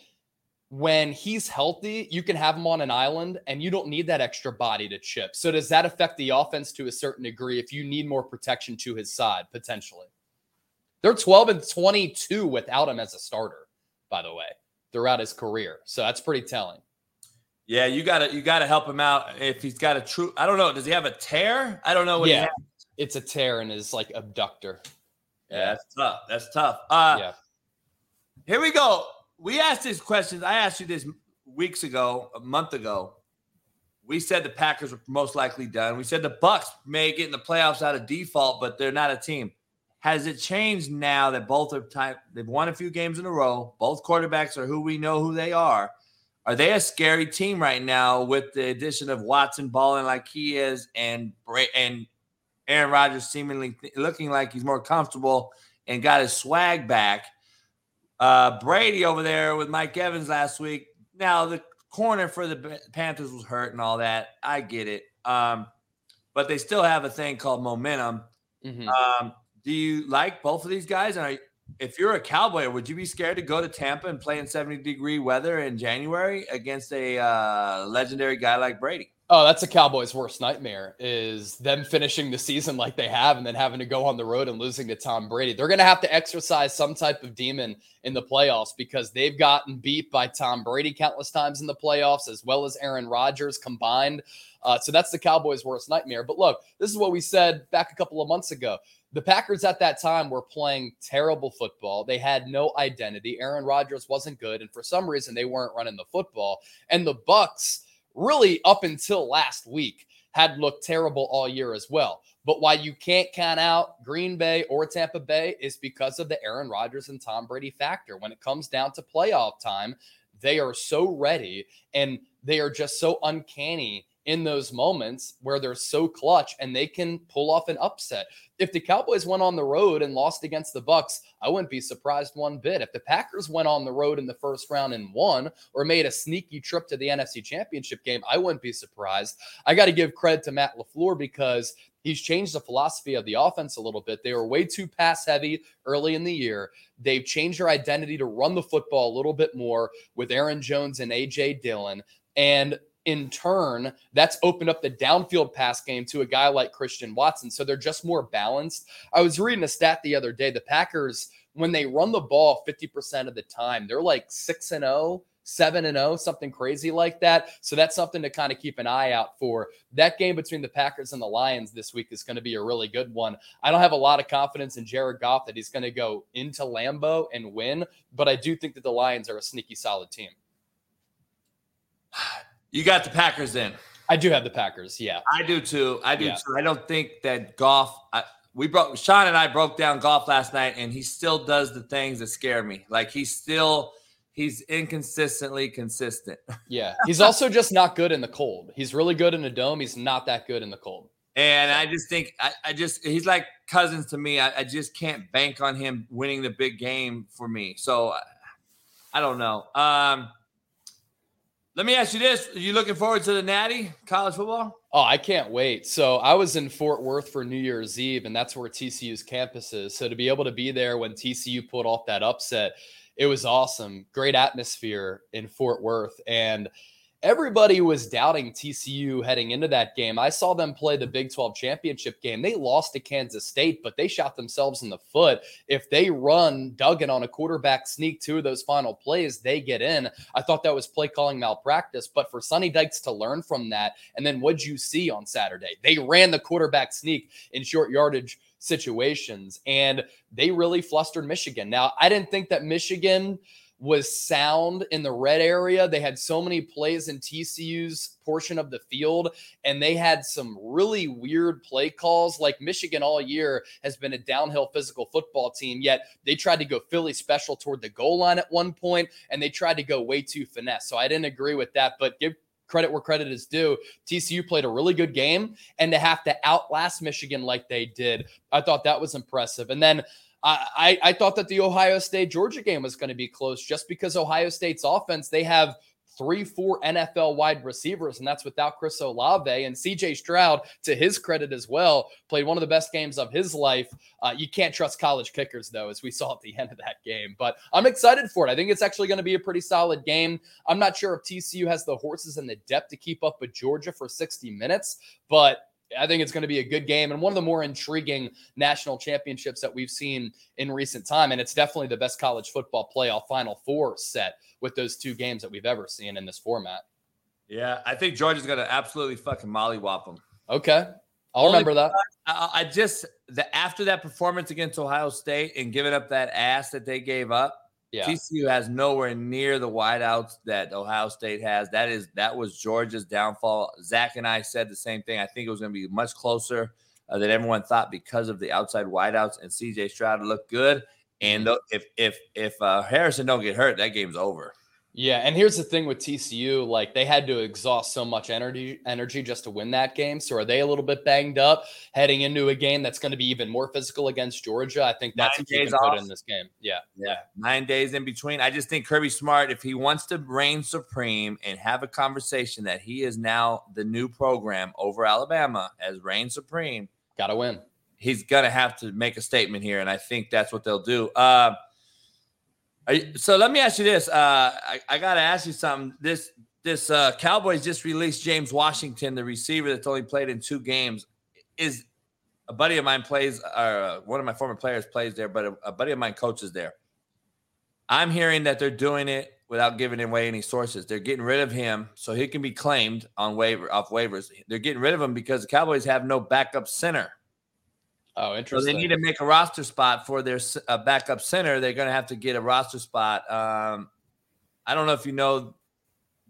when he's healthy, you can have him on an island and you don't need that extra body to chip. So does that affect the offense to a certain degree if you need more protection to his side potentially? They're 12 and 22 without him as a starter, by the way, throughout his career. So that's pretty telling. Yeah, you gotta you gotta help him out if he's got a true. I don't know. Does he have a tear? I don't know. What he Yeah. It's a tear in his like adductor. yeah, that's tough. That's tough. Uh, yeah. Here we go. We asked these questions. I asked you this weeks ago, a month ago. We said the Packers were most likely done. We said the Bucks may get in the playoffs out of default, but they're not a team. Has it changed now that both are type they've won a few games in a row? Both quarterbacks are who we know who they are. Are they a scary team right now with the addition of Watson balling like he is and and Aaron Rodgers seemingly th- looking like he's more comfortable and got his swag back? Uh, Brady over there with Mike Evans last week. Now the corner for the Panthers was hurt and all that. I get it. Um, but they still have a thing called momentum. Mhm. Um, do you like both of these guys? And are, if you're a Cowboy, would you be scared to go to Tampa and play in 70 degree weather in January against a uh, legendary guy like Brady? Oh, that's a Cowboys' worst nightmare is them finishing the season like they have and then having to go on the road and losing to Tom Brady. They're going to have to exercise some type of demon in the playoffs because they've gotten beat by Tom Brady countless times in the playoffs as well as Aaron Rodgers combined. Uh, so that's the Cowboys' worst nightmare. But look, this is what we said back a couple of months ago. The Packers at that time were playing terrible football. They had no identity. Aaron Rodgers wasn't good, and for some reason they weren't running the football. And the Bucks really up until last week had looked terrible all year as well. But why you can't count out Green Bay or Tampa Bay is because of the Aaron Rodgers and Tom Brady factor. When it comes down to playoff time, they are so ready and they are just so uncanny in those moments where they're so clutch and they can pull off an upset. If the Cowboys went on the road and lost against the Bucks, I wouldn't be surprised one bit. If the Packers went on the road in the first round and won or made a sneaky trip to the NFC Championship game, I wouldn't be surprised. I got to give credit to Matt LaFleur because he's changed the philosophy of the offense a little bit. They were way too pass heavy early in the year. They've changed their identity to run the football a little bit more with Aaron Jones and AJ Dillon. And in turn, that's opened up the downfield pass game to a guy like Christian Watson. So they're just more balanced. I was reading a stat the other day. The Packers, when they run the ball 50% of the time, they're like 6 and 0, 7 and 0, something crazy like that. So that's something to kind of keep an eye out for. That game between the Packers and the Lions this week is going to be a really good one. I don't have a lot of confidence in Jared Goff that he's going to go into Lambeau and win, but I do think that the Lions are a sneaky solid team. You got the Packers in. I do have the Packers. Yeah. I do too. I do Yeah. too. I don't think that Goff. I, we broke Sean and I broke down Goff last night, and he still does the things that scare me. Like he's still he's inconsistently consistent. Yeah, he's also just not good in the cold. He's really good in the dome. He's not that good in the cold. And I just think I, I just he's like Cousins to me. I, I, just can't bank on him winning the big game for me. So I don't know. Um, let me ask you this: Are you looking forward to the Natty college football? Oh, I can't wait. So I was in Fort Worth for New Year's Eve, and that's where TCU's campus is. So to be able to be there when TCU pulled off that upset, it was awesome. Great atmosphere in Fort Worth, and everybody was doubting TCU heading into that game. I saw them play the Big 12 championship game. They lost to Kansas State, but they shot themselves in the foot. If they run Duggan on a quarterback sneak two of those final plays, they get in. I thought that was play calling malpractice, but for Sonny Dykes to learn from that, and then what'd you see on Saturday? They ran the quarterback sneak in short yardage situations, and they really flustered Michigan. Now, I didn't think that Michigan – was sound in the red area. They had so many plays in TCU's portion of the field, and they had some really weird play calls. Like Michigan all year has been a downhill physical football team, yet they tried to go Philly special toward the goal line at one point, and they tried to go way too finesse. So I didn't agree with that, but give credit where credit is due. TCU played a really good game, and to have to outlast Michigan like they did, I thought that was impressive. And then I, I thought that the Ohio State Georgia game was going to be close just because Ohio State's offense, they have three, four NFL wide receivers, and that's without Chris Olave. And CJ Stroud, to his credit as well, played one of the best games of his life. Uh, you can't trust college kickers, though, as we saw at the end of that game. But I'm excited for it. I think it's actually going to be a pretty solid game. I'm not sure if TCU has the horses and the depth to keep up with Georgia for 60 minutes, but I think it's going to be a good game and one of the more intriguing national championships that we've seen in recent time. And it's definitely the best college football playoff Final Four set with those two games that we've ever seen in this format. Yeah, I think Georgia's going to absolutely fucking mollywop them. Okay, I'll Only remember that. I, I just the after that performance against Ohio State and giving up that ass that they gave up, yeah. TCU has nowhere near the wideouts that Ohio State has. That is that was Georgia's downfall. Zach and I said the same thing. I think it was going to be much closer uh, than everyone thought because of the outside wideouts and CJ Stroud looked good. And mm-hmm. if if if uh, Harrison don't get hurt, that game's over. Yeah, and here's the thing with TCU, like they had to exhaust so much energy energy just to win that game. So are they a little bit banged up heading into a game that's going to be even more physical against Georgia? I think that's Nine a key put in this game. Yeah. Yeah. Nine days in between. I just think Kirby Smart, if he wants to reign supreme and have a conversation that he is now the new program over Alabama as reign supreme, gotta win. He's gonna have to make a statement here, and I think that's what they'll do. Uh so let me ask you this. Uh, I, I got to ask you something. This this uh, Cowboys just released James Washington, the receiver that's only played in two games. Is a buddy of mine plays, uh, one of my former players plays there, but a, a buddy of mine coaches there. I'm hearing that they're doing it without giving away any sources. They're getting rid of him so he can be claimed on waiver off waivers. They're getting rid of him because the Cowboys have no backup center. Oh, interesting. So they need to make a roster spot for their uh, backup center. They're going to have to get a roster spot. Um, I don't know if you know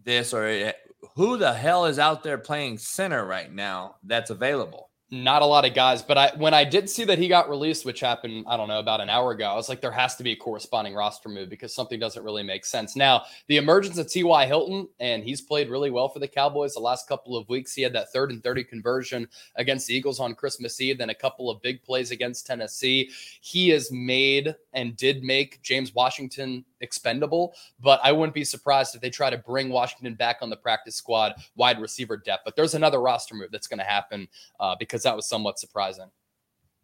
this or eh, who the hell is out there playing center right now that's available not a lot of guys, but I when I did see that he got released, which happened, I don't know, about an hour ago, I was like, there has to be a corresponding roster move because something doesn't really make sense. Now, the emergence of T.Y. Hilton, and he's played really well for the Cowboys the last couple of weeks. He had that third and 30 conversion against the Eagles on Christmas Eve, then a couple of big plays against Tennessee. He has made and did make James Washington expendable, but I wouldn't be surprised if they try to bring Washington back on the practice squad, wide receiver depth. But there's another roster move that's going to happen uh, because that was somewhat surprising.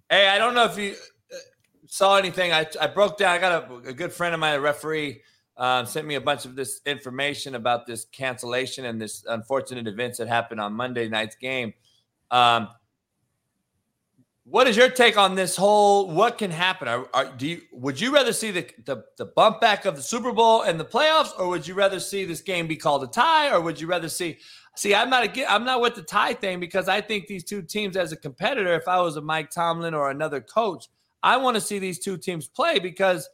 Hey, I don't know if you uh, saw anything. I, I broke down. I got a, a good friend of mine, a referee, um, sent me a bunch of this information about this cancellation and this unfortunate events that happened on Monday night's game. Um, what is your take on this whole? What can happen? Are, are, do you would you rather see the, the the bump back of the Super Bowl and the playoffs, or would you rather see this game be called a tie, or would you rather see? See, I'm not a, I'm not with the tie thing because I think these two teams, as a competitor, if I was a Mike Tomlin or another coach, I want to see these two teams play because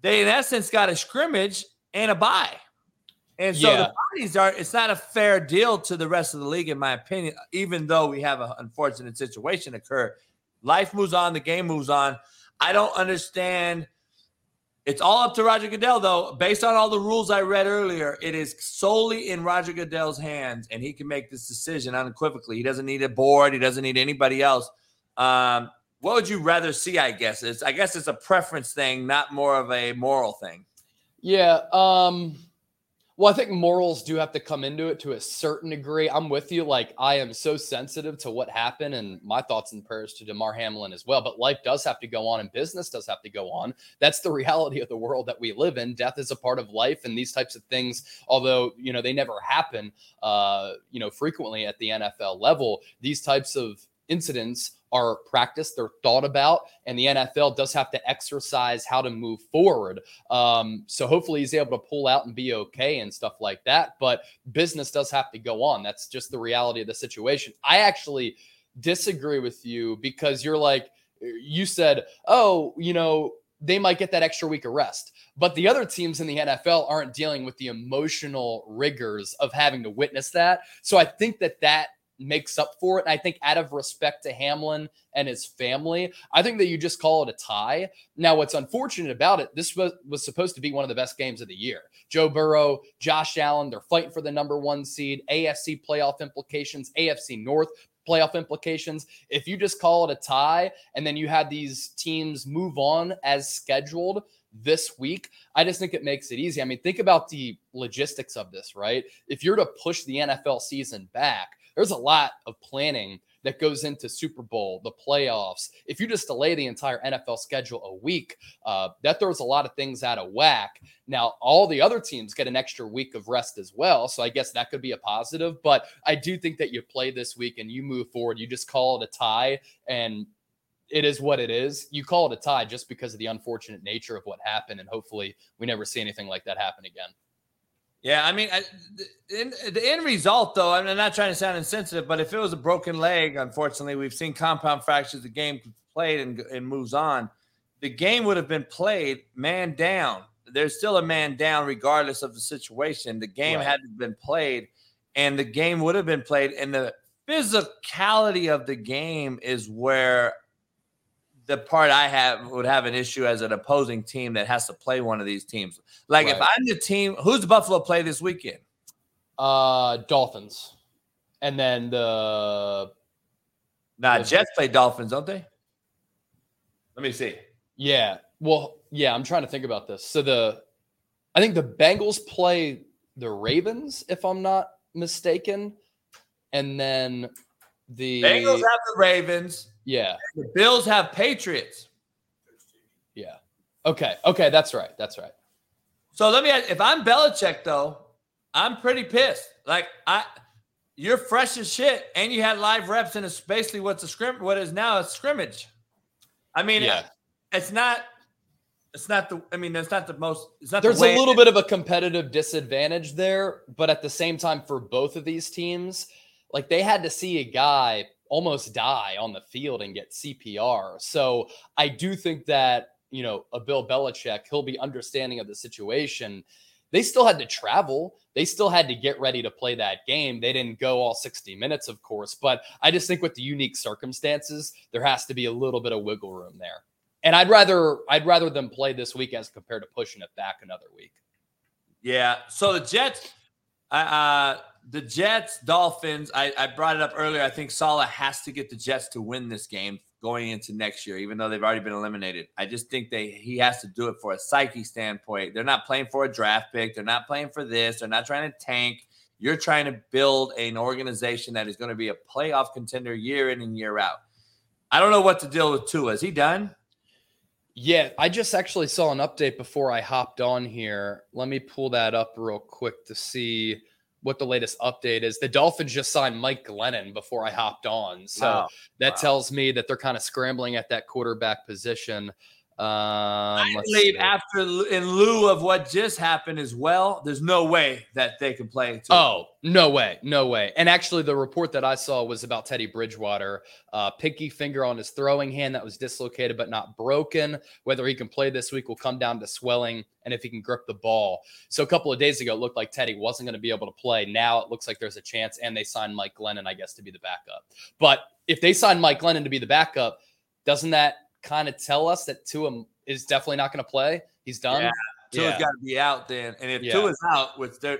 they, in essence, got a scrimmage and a bye. And so yeah. the parties are, it's not a fair deal to the rest of the league, in my opinion, even though we have an unfortunate situation occur Life moves on, the game moves on. I don't understand. It's all up to Roger Goodell, though. Based on all the rules I read earlier, it is solely in Roger Goodell's hands, and he can make this decision unequivocally. He doesn't need a board. He doesn't need anybody else. Um, what would you rather see? I guess it's. I guess it's a preference thing, not more of a moral thing. Yeah. Um, well, I think morals do have to come into it to a certain degree. I'm with you. Like, I am so sensitive to what happened, and my thoughts and prayers to Damar Hamlin as well. But life does have to go on, and business does have to go on. That's the reality of the world that we live in. Death is a part of life, and these types of things, although you know they never happen, uh, you know, frequently at the NFL level, these types of incidents are practiced, they're thought about, and the NFL does have to exercise how to move forward. Um, so hopefully he's able to pull out and be okay and stuff like that. But business does have to go on. That's just the reality of the situation. I actually disagree with you because you're like, you said, oh, you know, they might get that extra week of rest. But the other teams in the NFL aren't dealing with the emotional rigors of having to witness that. So I think that that makes up for it. And I think out of respect to Hamlin and his family, I think that you just call it a tie. Now, what's unfortunate about it, this was, was supposed to be one of the best games of the year. Joe Burrow, Josh Allen, they're fighting for the number one seed, AFC playoff implications, AFC North playoff implications. If you just call it a tie and then you had these teams move on as scheduled this week, I just think it makes it easy. I mean, think about the logistics of this, right? If you're to push the NFL season back, there's a lot of planning that goes into Super Bowl, the playoffs. If you just delay the entire NFL schedule a week, uh, that throws a lot of things out of whack. Now, all the other teams get an extra week of rest as well. So I guess that could be a positive. But I do think that you play this week and you move forward. You just call it a tie and it is what it is. You call it a tie just because of the unfortunate nature of what happened. And hopefully we never see anything like that happen again. Yeah, I mean, I, the, end, the end result, though, I'm not trying to sound insensitive, but if it was a broken leg, unfortunately, we've seen compound fractures. The game played and, and moves on. The game would have been played man down. There's still a man down, regardless of the situation. The game right. had been played, and the game would have been played. And the physicality of the game is where the part I have would have an issue as an opposing team that has to play one of these teams. Like right. if I'm the team, who's Buffalo play this weekend? Uh, Dolphins, and then the nah Jets play Dolphins, don't they? Let me see. Yeah, well, yeah, I'm trying to think about this. So the, I think the Bengals play the Ravens, if I'm not mistaken, and then the Bengals have the Ravens. Yeah. The Bills have Patriots. Yeah. Okay. Okay. That's right. That's right. So let me ask, if I'm Belichick though, I'm pretty pissed. Like I you're fresh as shit and you had live reps and it's basically what's a scrim what is now a scrimmage. I mean, yeah. it's not it's not the I mean, it's not the most it's not There's the a little bit of a competitive disadvantage there, but at the same time for both of these teams, like they had to see a guy almost die on the field and get CPR. So I do think that, you know, a Bill Belichick, he'll be understanding of the situation. They still had to travel. They still had to get ready to play that game. They didn't go all 60 minutes, of course, but I just think with the unique circumstances, there has to be a little bit of wiggle room there. And I'd rather I'd rather them play this week as compared to pushing it back another week. Yeah. So the Jets, I uh, the Jets, Dolphins, I, I brought it up earlier. I think Saleh has to get the Jets to win this game going into next year, even though they've already been eliminated. I just think they he has to do it for a psyche standpoint. They're not playing for a draft pick. They're not playing for this. They're not trying to tank. You're trying to build an organization that is going to be a playoff contender year in and year out. I don't know what to deal with Tua. Is he done? Yeah, I just actually saw an update before I hopped on here. Let me pull that up real quick to see what the latest update is. The Dolphins just signed Mike Glennon before I hopped on. So wow. that wow. tells me that they're kind of scrambling at that quarterback position. Um, I believe after in lieu of what just happened as well, there's no way that they can play. Oh, no way, no way. And actually, the report that I saw was about Teddy Bridgewater, uh, pinky finger on his throwing hand that was dislocated but not broken. Whether he can play this week will come down to swelling and if he can grip the ball. So a couple of days ago, it looked like Teddy wasn't going to be able to play. Now it looks like there's a chance, and they signed Mike Glennon, I guess, to be the backup. But if they sign Mike Glennon to be the backup, doesn't that kind of tell us that Tua is definitely not going to play? He's done. Yeah. Tua's Yeah. got to be out then. And if Yeah. Tua's out, which they're,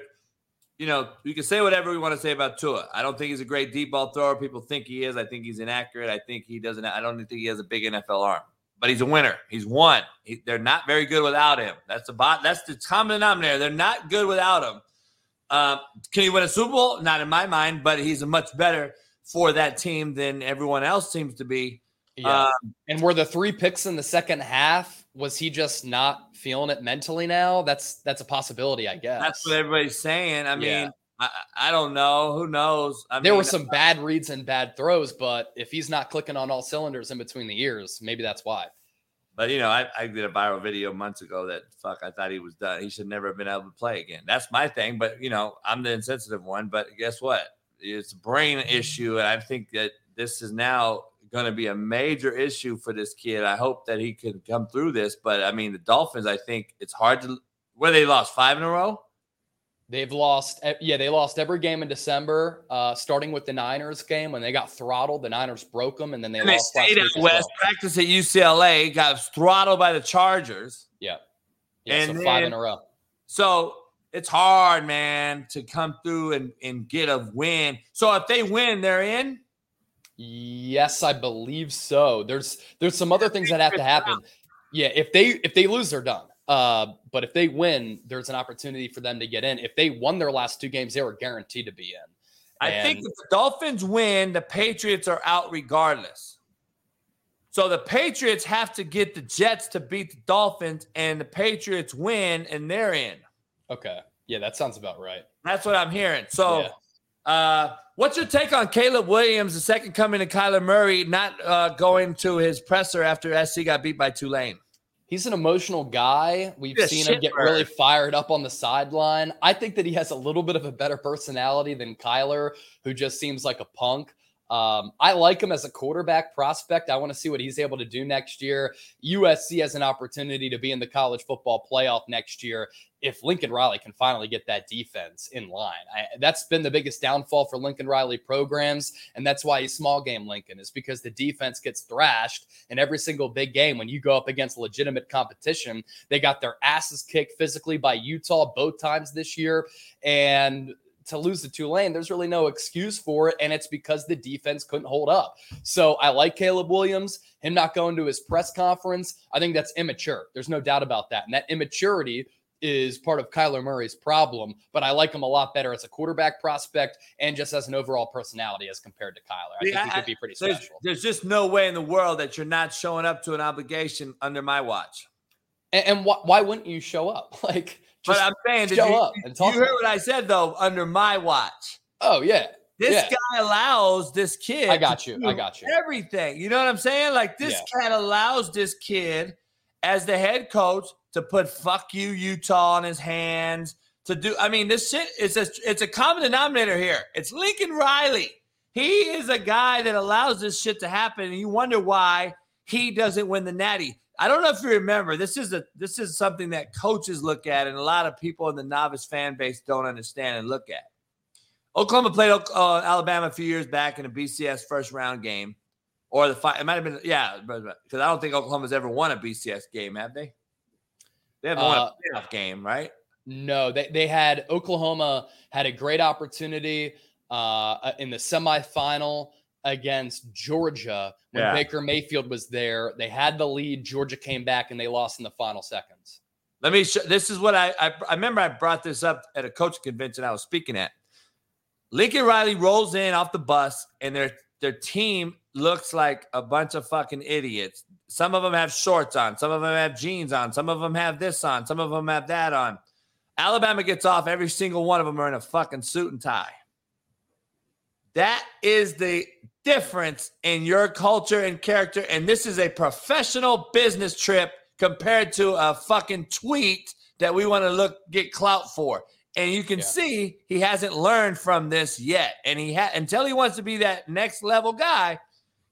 you know, we can say whatever we want to say about Tua. I don't think he's a great deep ball thrower. People think he is. I think he's inaccurate. I think he doesn't. I don't think he has a big NFL arm. But he's a winner. He's won. He, they're not very good without him. That's the bot. That's the common denominator. They're not good without him. Um, can he win a Super Bowl? Not in my mind. But he's a much better for that team than everyone else seems to be. Yeah. Um, and were the three picks in the second half? Was he just not feeling it mentally now? That's that's a possibility, I guess. that's what everybody's saying. I mean, Yeah. I, I don't know. Who knows? I there mean, were some bad reads and bad throws, but if he's not clicking on all cylinders in between the ears, maybe that's why. But you know, I, I did a viral video months ago that fuck, I thought he was done. He should never have been able to play again. That's my thing. But you know, I'm the insensitive one. But guess what? It's a brain issue, and I think that this is now going to be a major issue for this kid. I hope that he can come through this. But I mean, the Dolphins, I think it's hard to. Where they lost five in a row. They've lost, yeah, they lost every game in December, uh, starting with the Niners game when they got throttled. The Niners broke them, and then they And they lost last stayed week out west, well. practiced at UCLA, got throttled by the Chargers. Yeah, yeah, And so five in a row. So it's hard, man, to come through and, and get a win. So if they win, they're in. Yes, I believe so. There's there's some other things that have to happen. Yeah, if they if they lose, they're done. Uh, but if they win, there's an opportunity for them to get in. If they won their last two games, they were guaranteed to be in. I think if the Dolphins win, the Patriots are out regardless. So the Patriots have to get the Jets to beat the Dolphins, and the Patriots win, and they're in. Okay, yeah, that sounds about right. That's what I'm hearing. So, uh, what's your take on Caleb Williams, the second coming of Kyler Murray, not uh, going to his presser after SC got beat by Tulane? He's an emotional guy. We've He's seen him get shitbird. really fired up on the sideline. I think that he has a little bit of a better personality than Kyler, who just seems like a punk. Um, I like him as a quarterback prospect. I want to see what he's able to do next year. USC has an opportunity to be in the college football playoff next year if Lincoln Riley can finally get that defense in line. I, that's been the biggest downfall for Lincoln Riley programs, and that's why he's small game Lincoln is because the defense gets thrashed in every single big game. When you go up against legitimate competition, they got their asses kicked physically by Utah both times this year, and to lose to Tulane, there's really no excuse for it. And it's because the defense couldn't hold up. So I like Caleb Williams. Him not going to his press conference, I think that's immature. There's no doubt about that. And that immaturity is part of Kyler Murray's problem. But I like him a lot better as a quarterback prospect and just as an overall personality as compared to Kyler. I Yeah, think he could be pretty There's, special. there's just no way in the world that you're not showing up to an obligation under my watch. And, and wh- why wouldn't you show up? Like, But I'm saying, show you, up and talk. you heard what I said though? Under my watch, oh yeah, this Yeah. guy allows this kid. I got you. I got you. Everything. You know what I'm saying? Like this cat allows this kid, as the head coach, to put "fuck you, Utah" on his hands. To do. I mean, this shit is a. It's a common denominator here. It's Lincoln Riley. He is a guy that allows this shit to happen, and you wonder why he doesn't win the Natty. I don't know if you remember. This is a this is something that coaches look at, and a lot of people in the novice fan base don't understand and look at. Oklahoma played uh, Alabama a few years back in a BCS first round game, or the fight. It might have been yeah, because I don't think Oklahoma's ever won a BCS game, have they? They haven't won Uh, a playoff game, right? No, they, they had Oklahoma had a great opportunity uh, in the semifinal against Georgia when Yeah. Baker Mayfield was there. They had the lead. Georgia came back and they lost in the final seconds. Let me. Show, this is what I, I I remember. I brought this up at a coach convention I was speaking at. Lincoln Riley rolls in off the bus, and their their team looks like a bunch of fucking idiots. Some of them have shorts on, some of them have jeans on, some of them have this on, some of them have that on. Alabama gets off. Every single one of them are in a fucking suit and tie. That is the difference in your culture and character. And this is a professional business trip compared to a fucking tweet that we want to look get clout for. And you can Yeah. see he hasn't learned from this yet. And he had until he wants to be that next level guy,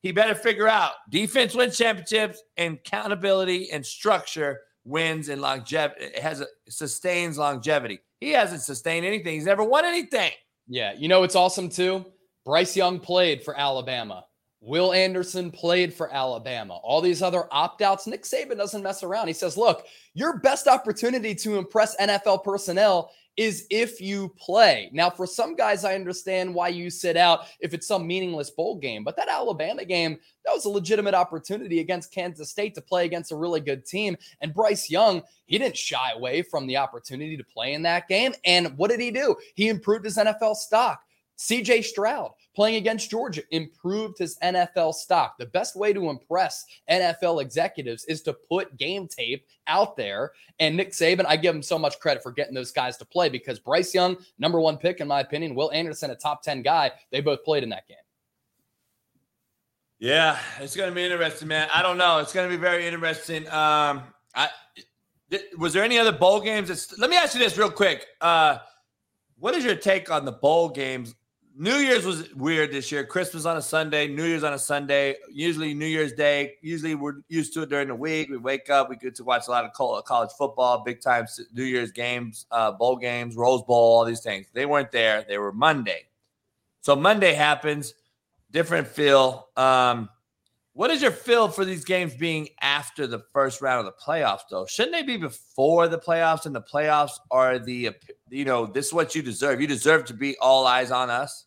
he better figure out defense wins championships and accountability and structure wins and longevity. It has a sustains longevity. He hasn't sustained anything. He's never won anything. Yeah, you know it's awesome too. Bryce Young played for Alabama. Will Anderson played for Alabama. All these other opt outs. Nick Saban doesn't mess around. He says, look, your best opportunity to impress NFL personnel is if you play. Now, for some guys, I understand why you sit out if it's some meaningless bowl game, but that Alabama game, that was a legitimate opportunity against Kansas State to play against a really good team. And Bryce Young, he didn't shy away from the opportunity to play in that game. And what did he do? He improved his NFL stock. CJ Stroud playing against Georgia improved his NFL stock. The best way to impress NFL executives is to put game tape out there. And Nick Saban, I give him so much credit for getting those guys to play because Bryce Young, number one pick, in my opinion, Will Anderson, a top 10 guy, they both played in that game. Yeah, it's going to be interesting, man. I don't know. It's going to be very interesting. Um, I was there any other bowl games? Let me ask you this real quick. Uh, what is your take on the bowl games New Year's was weird this year. Christmas on a Sunday, New Year's on a Sunday. Usually New Year's Day. Usually we're used to it during the week. We wake up, we get to watch a lot of college football, big time New Year's games, uh, bowl games, Rose Bowl, all these things. They weren't there. They were Monday. So Monday happens, different feel. Um, what is your feel for these games being after the first round of the playoffs, though? Shouldn't they be before the playoffs? And the playoffs are the, you know, this is what you deserve. You deserve to be all eyes on us.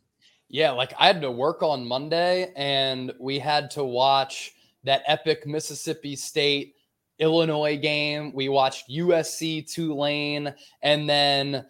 Yeah, like I had to work on Monday and we had to watch that epic Mississippi State Illinois game. We watched USC Tulane. And then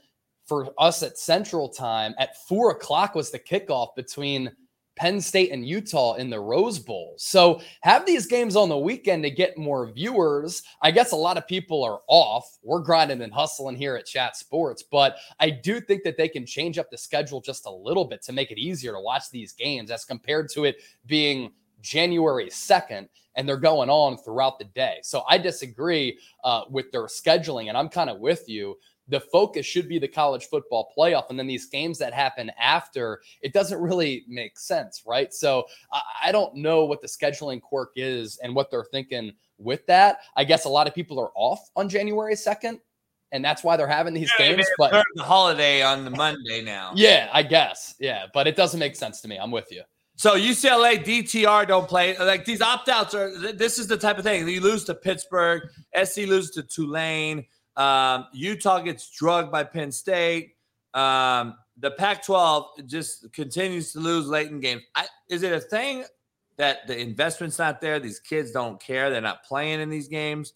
for us at Central Time at four o'clock was the kickoff between Penn State and Utah in the Rose Bowl. So have these games on the weekend to get more viewers. I guess a lot of people are off. We're grinding and hustling here at Chat Sports, but I do think that they can change up the schedule just a little bit to make it easier to watch these games as compared to it being January 2nd and they're going on throughout the day. So I disagree uh, with their scheduling, and I'm kind of with you the focus should be the college football playoff. And then these games that happen after, it doesn't really make sense, right? So I, I, don't know what the scheduling quirk is and what they're thinking with that. I guess a lot of people are off on January 2nd. And that's why they're having these yeah, games. But the holiday on the Monday now. Yeah, I guess. Yeah, but it doesn't make sense to me. I'm with you. So UCLA, DTR don't play. Like these opt outs are. This is the type of thing you lose to Pittsburgh. SC loses to Tulane. Um, Utah gets drugged by Penn State. Um, the Pac-12 just continues to lose late in games. I, is it a thing that the investment's not there? These kids don't care. They're not playing in these games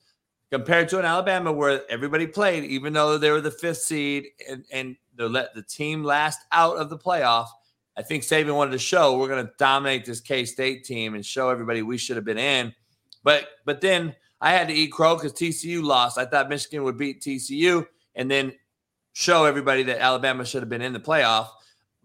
compared to an Alabama where everybody played, even though they were the fifth seed and, and they let the team last out of the playoff. I think Saban wanted to show we're going to dominate this K State team and show everybody we should have been in. But but then I had to eat crow because TCU lost. I thought Michigan would beat TCU and then show everybody that Alabama should have been in the playoff.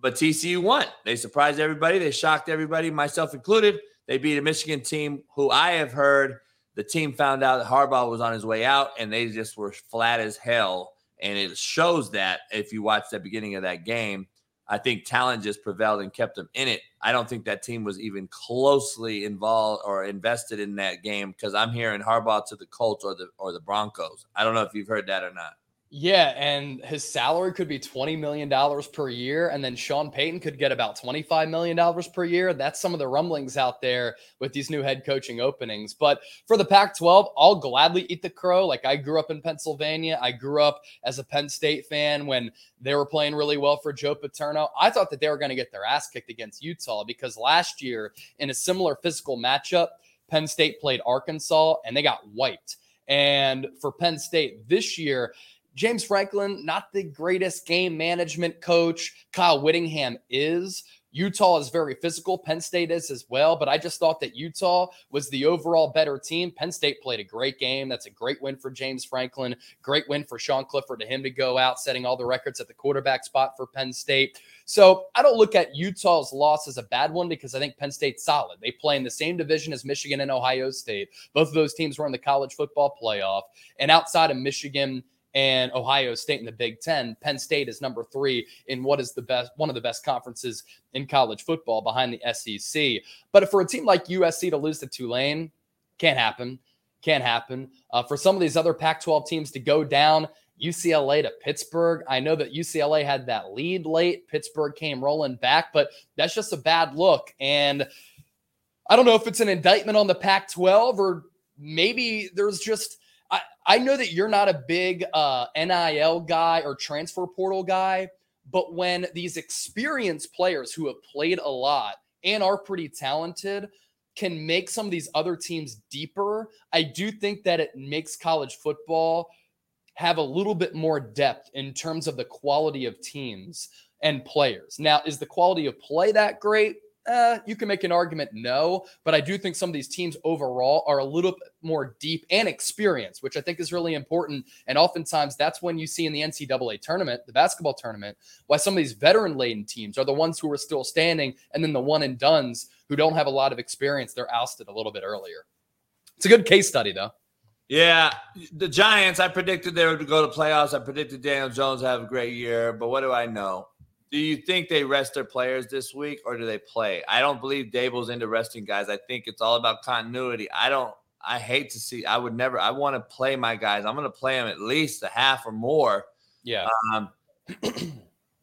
But TCU won. They surprised everybody. They shocked everybody, myself included. They beat a Michigan team who I have heard the team found out that Harbaugh was on his way out and they just were flat as hell. And it shows that if you watch the beginning of that game. I think talent just prevailed and kept them in it. I don't think that team was even closely involved or invested in that game because I'm hearing Harbaugh to the Colts or the or the Broncos. I don't know if you've heard that or not. Yeah, and his salary could be $20 million per year. And then Sean Payton could get about $25 million per year. That's some of the rumblings out there with these new head coaching openings. But for the Pac 12, I'll gladly eat the crow. Like I grew up in Pennsylvania. I grew up as a Penn State fan when they were playing really well for Joe Paterno. I thought that they were going to get their ass kicked against Utah because last year, in a similar physical matchup, Penn State played Arkansas and they got wiped. And for Penn State this year, James Franklin, not the greatest game management coach. Kyle Whittingham is. Utah is very physical. Penn State is as well. But I just thought that Utah was the overall better team. Penn State played a great game. That's a great win for James Franklin. Great win for Sean Clifford to him to go out, setting all the records at the quarterback spot for Penn State. So I don't look at Utah's loss as a bad one because I think Penn State's solid. They play in the same division as Michigan and Ohio State. Both of those teams were in the college football playoff. And outside of Michigan, and Ohio State in the Big Ten. Penn State is number three in what is the best, one of the best conferences in college football behind the SEC. But for a team like USC to lose to Tulane, can't happen. Can't happen. Uh, for some of these other Pac 12 teams to go down, UCLA to Pittsburgh. I know that UCLA had that lead late. Pittsburgh came rolling back, but that's just a bad look. And I don't know if it's an indictment on the Pac 12 or maybe there's just. I, know that you're not a big uh, NIL guy or transfer portal guy, but when these experienced players who have played a lot and are pretty talented can make some of these other teams deeper, I do think that it makes college football have a little bit more depth in terms of the quality of teams and players. Now, is the quality of play that great? Uh, you can make an argument no, but I do think some of these teams overall are a little bit more deep and experienced, which I think is really important. And oftentimes that's when you see in the NCAA tournament, the basketball tournament, why some of these veteran laden teams are the ones who are still standing, and then the one and duns who don't have a lot of experience, they're ousted a little bit earlier. It's a good case study, though. Yeah, the Giants. I predicted they would go to playoffs. I predicted Daniel Jones have a great year, but what do I know? Do you think they rest their players this week or do they play? I don't believe Daboll's into resting guys. I think it's all about continuity. I don't. I hate to see. I would never. I want to play my guys. I'm going to play them at least a half or more. Yeah. Um,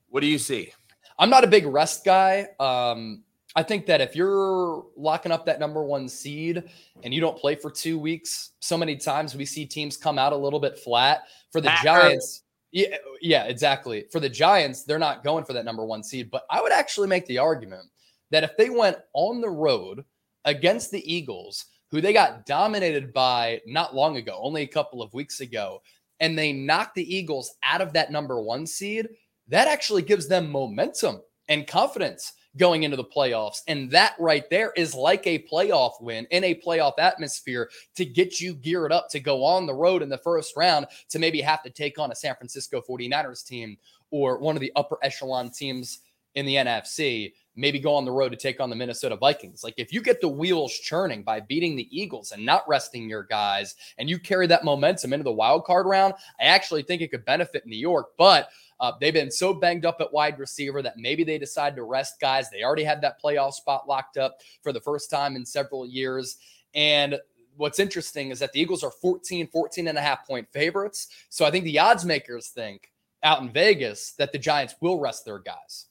what do you see? I'm not a big rest guy. Um, I think that if you're locking up that number one seed and you don't play for two weeks, so many times we see teams come out a little bit flat. For the Giants, yeah, yeah, exactly. For the Giants, they're not going for that number one seed. But I would actually make the argument that if they went on the road against the Eagles, who they got dominated by not long ago, only a couple of weeks ago, and they knocked the Eagles out of that number one seed, that actually gives them momentum and confidence going into the playoffs. And that right there is like a playoff win in a playoff atmosphere to get you geared up to go on the road in the first round to maybe have to take on a San Francisco 49ers team or one of the upper echelon teams in the NFC. Maybe go on the road to take on the Minnesota Vikings. Like if you get the wheels churning by beating the Eagles and not resting your guys, and you carry that momentum into the wild card round, I actually think it could benefit New York. But uh, they've been so banged up at wide receiver that maybe they decide to rest guys. They already had that playoff spot locked up for the first time in several years. And what's interesting is that the Eagles are 14, 14 and a half point favorites. So I think the odds makers think out in Vegas that the Giants will rest their guys.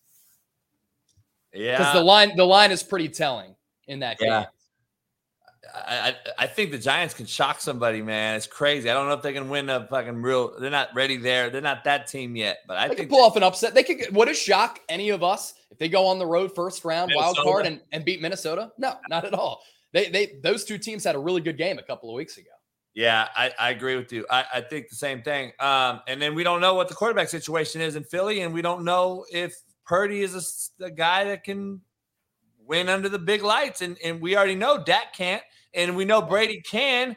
Yeah. Because the line the line is pretty telling in that Yeah. game. I, I think the Giants can shock somebody, man. It's crazy. I don't know if they can win a fucking real. They're not ready there. They're not that team yet. But I They think pull off an upset. They could. What is shock any of us if they go on the road first round wild card and, and beat Minnesota? No, not at all. They they those two teams had a really good game a couple of weeks ago. Yeah, I, I agree with you. I, I think the same thing. Um, and then we don't know what the quarterback situation is in Philly, and we don't know if Purdy is a guy that can win under the big lights. And and we already know Dak can't, and we know Brady can.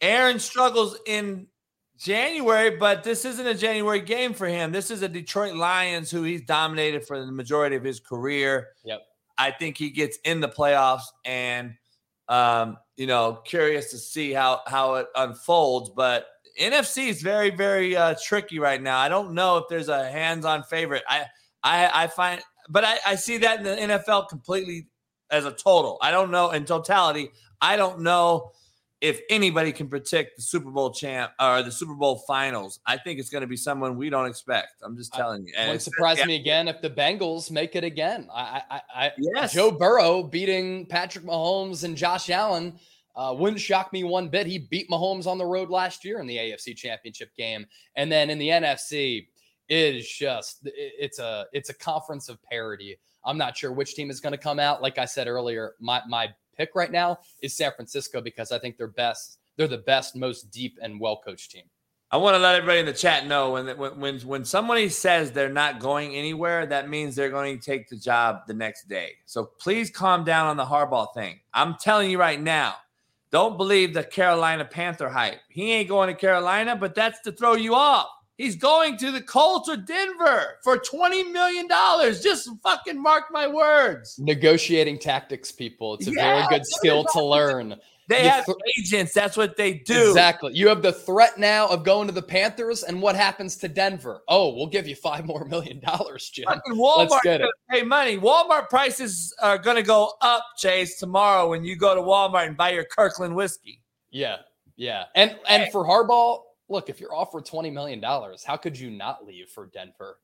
Aaron struggles in January, but this isn't a January game for him. This is a Detroit Lions who he's dominated for the majority of his career. Yep. I think he gets in the playoffs and um, you know, curious to see how how it unfolds. But NFC is very, very uh, tricky right now. I don't know if there's a hands-on favorite. I I, I find, but I, I see that in the NFL completely as a total. I don't know in totality. I don't know if anybody can predict the Super Bowl champ or the Super Bowl finals. I think it's going to be someone we don't expect. I'm just telling you. And Wouldn't surprise yeah, me again if the Bengals make it again. I, I, I Yes. Joe Burrow beating Patrick Mahomes and Josh Allen uh, wouldn't shock me one bit. He beat Mahomes on the road last year in the AFC Championship game, and then in the NFC, it is just it's a it's a conference of parity. I'm not sure which team is going to come out. Like I said earlier, my my pick right now is San Francisco because I think they're best. They're the best, most deep and well coached team. I want to let everybody in the chat know when when when somebody says they're not going anywhere, that means they're going to take the job the next day. So please calm down on the Harbaugh thing. I'm telling you right now, don't believe the Carolina Panther hype. He ain't going to Carolina, but that's to throw you off. He's going to the Colts or Denver for twenty million dollars. Just fucking mark my words. Negotiating tactics, people. It's a Yeah, very good skill to learn. They You have th- agents. That's what they do. Exactly. You have the threat now of going to the Panthers, and what happens to Denver? Oh, we'll give you five more million dollars, Jim. Fucking Walmart Let's get it. gonna pay money. Walmart prices are going to go up, Chase, tomorrow when you go to Walmart and buy your Kirkland whiskey. Yeah, yeah. And and for Harbaugh, look, if you're offered twenty million dollars, how could you not leave for Denver?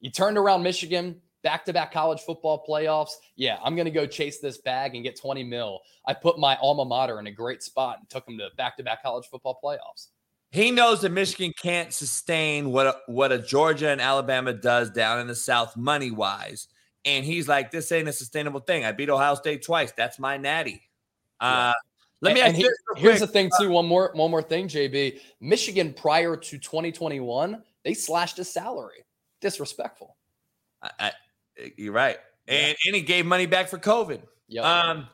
You turned around Michigan. back to back college football playoffs. Yeah, I'm going to go chase this bag and get 20 mil. I put my alma mater in a great spot and took them to back to back college football playoffs. He knows that Michigan can't sustain what a, what a Georgia and Alabama does down in the South money wise. And he's like, this ain't a sustainable thing. I beat Ohio State twice. That's my natty. Uh, let me and, ask and you he, here's the thing too. One more, one more thing, JB. Michigan prior to 2021, they slashed his salary. Disrespectful. I, I, you're right. And, and he gave money back for COVID. Yep. Um,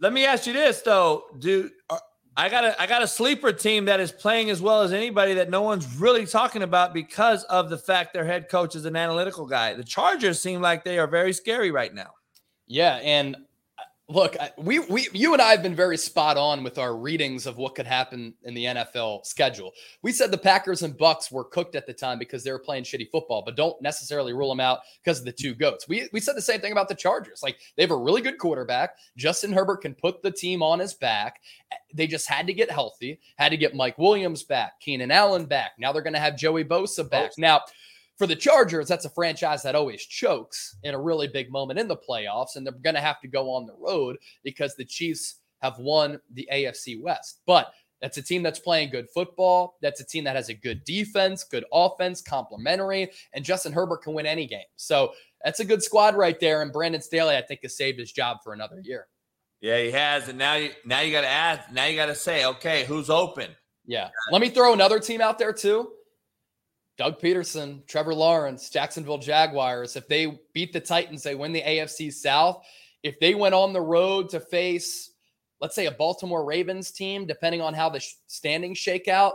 let me ask you this though, dude. I got a I got a sleeper team that is playing as well as anybody that no one's really talking about because of the fact their head coach is an analytical guy. The Chargers seem like they are very scary right now. Yeah, and look, I- we we you and I have been very spot on with our readings of what could happen in the NFL schedule. We said the Packers and Bucks were cooked at the time because they were playing shitty football, but don't necessarily rule them out because of the two goats. We we said the same thing about the Chargers. Like they have a really good quarterback. Justin Herbert can put the team on his back. They just had to get healthy, had to get Mike Williams back, Keenan Allen back. Now they're going to have Joey Bosa back. Now for the Chargers, that's a franchise that always chokes in a really big moment in the playoffs, and they're going to have to go on the road because the Chiefs have won the AFC West. But that's a team that's playing good football. That's a team that has a good defense, good offense, complementary, and Justin Herbert can win any game. So that's a good squad right there. And Brandon Staley, I think, has saved his job for another year. Yeah, he has, and now you now you got to ask. Now you got to say, okay, who's open? Yeah. Let me throw another team out there too. Doug Pederson, Trevor Lawrence, Jacksonville Jaguars. If they beat the Titans, they win the AFC South. If they went on the road to face, let's say, a Baltimore Ravens team, depending on how the sh- standings shake out,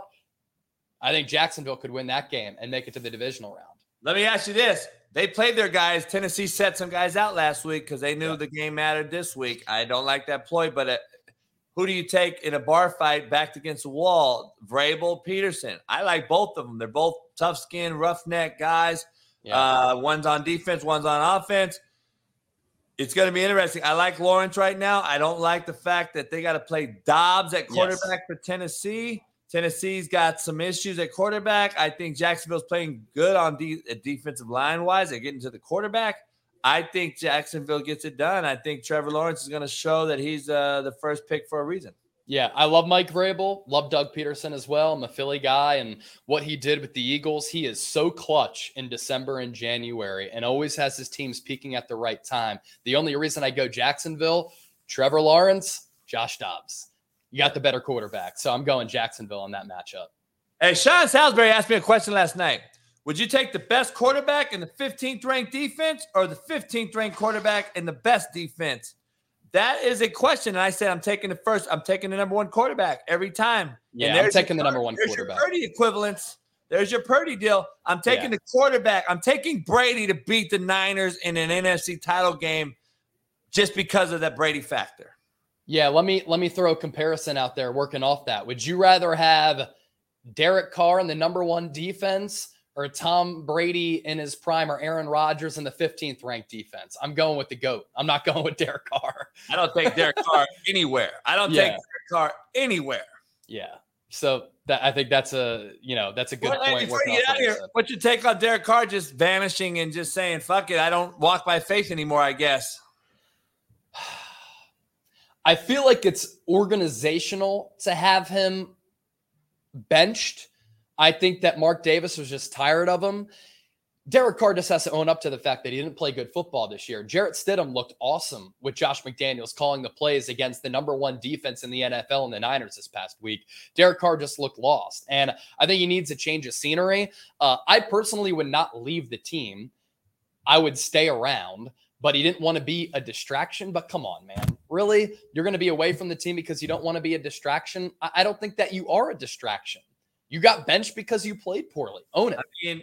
I think Jacksonville could win that game and make it to the divisional round. Let me ask you this: They played their guys. Tennessee set some guys out last week because they knew the game mattered this week. I don't like that ploy, but uh, who do you take in a bar fight backed against the wall? Vrabel, Pederson. I like both of them. They're both tough skin, roughneck guys. Uh, one's on defense, one's on offense. It's going to be interesting. I like Lawrence right now. I don't like the fact that they got to play Dobbs at quarterback for Tennessee. Tennessee's got some issues at quarterback. I think Jacksonville's playing good on de- defensive line wise. They're getting to the quarterback. I think Jacksonville gets it done. I think Trevor Lawrence is going to show that he's uh, the first pick for a reason. Yeah, I love Mike Vrabel. Love Doug Pederson as well. I'm a Philly guy, and what he did with the Eagles, he is so clutch in December and January, and always has his teams peaking at the right time. The only reason I go Jacksonville, Trevor Lawrence, Josh Dobbs. You got the better quarterback, so I'm going Jacksonville on that matchup. Hey, Sean Salisbury asked me a question last night. Would you take the best quarterback in the 15th ranked defense or the 15th ranked quarterback in the best defense? That is a question. And I said, I'm taking the first, I'm taking the number one quarterback every time. Yeah, And I'm there's your taking the number one there's quarterback. Your Purdy equivalence. There's your Purdy deal. I'm taking Yeah. the quarterback. I'm taking Brady to beat the Niners in an NFC title game just because of that Brady factor. Yeah, let me let me throw a comparison out there working off that. Would you rather have Derek Carr in the number one defense or Tom Brady in his prime or Aaron Rodgers in the 15th ranked defense? I'm going with the GOAT. I'm not going with Derek Carr. I don't take Derek Carr anywhere. I don't Yeah. take Derek Carr anywhere. Yeah. So that I think that's a you know that's a good Well, point. before you get out here, what's your take on Derek Carr just vanishing and just saying, fuck it, I don't walk by faith anymore, I guess. I feel like it's organizational to have him benched. I think that Mark Davis was just tired of him. Derek Carr just has to own up to the fact that he didn't play good football this year. Jarrett Stidham looked awesome with Josh McDaniels calling the plays against the number one defense in the NFL and the Niners this past week. Derek Carr just looked lost. And I think he needs a change of scenery. Uh, I personally would not leave the team. I would stay around, but he didn't want to be a distraction. But come on, man. Really? You're going to be away from the team because you don't want to be a distraction? I, I don't think that you are a distraction. You got benched because you played poorly. Own it. I mean,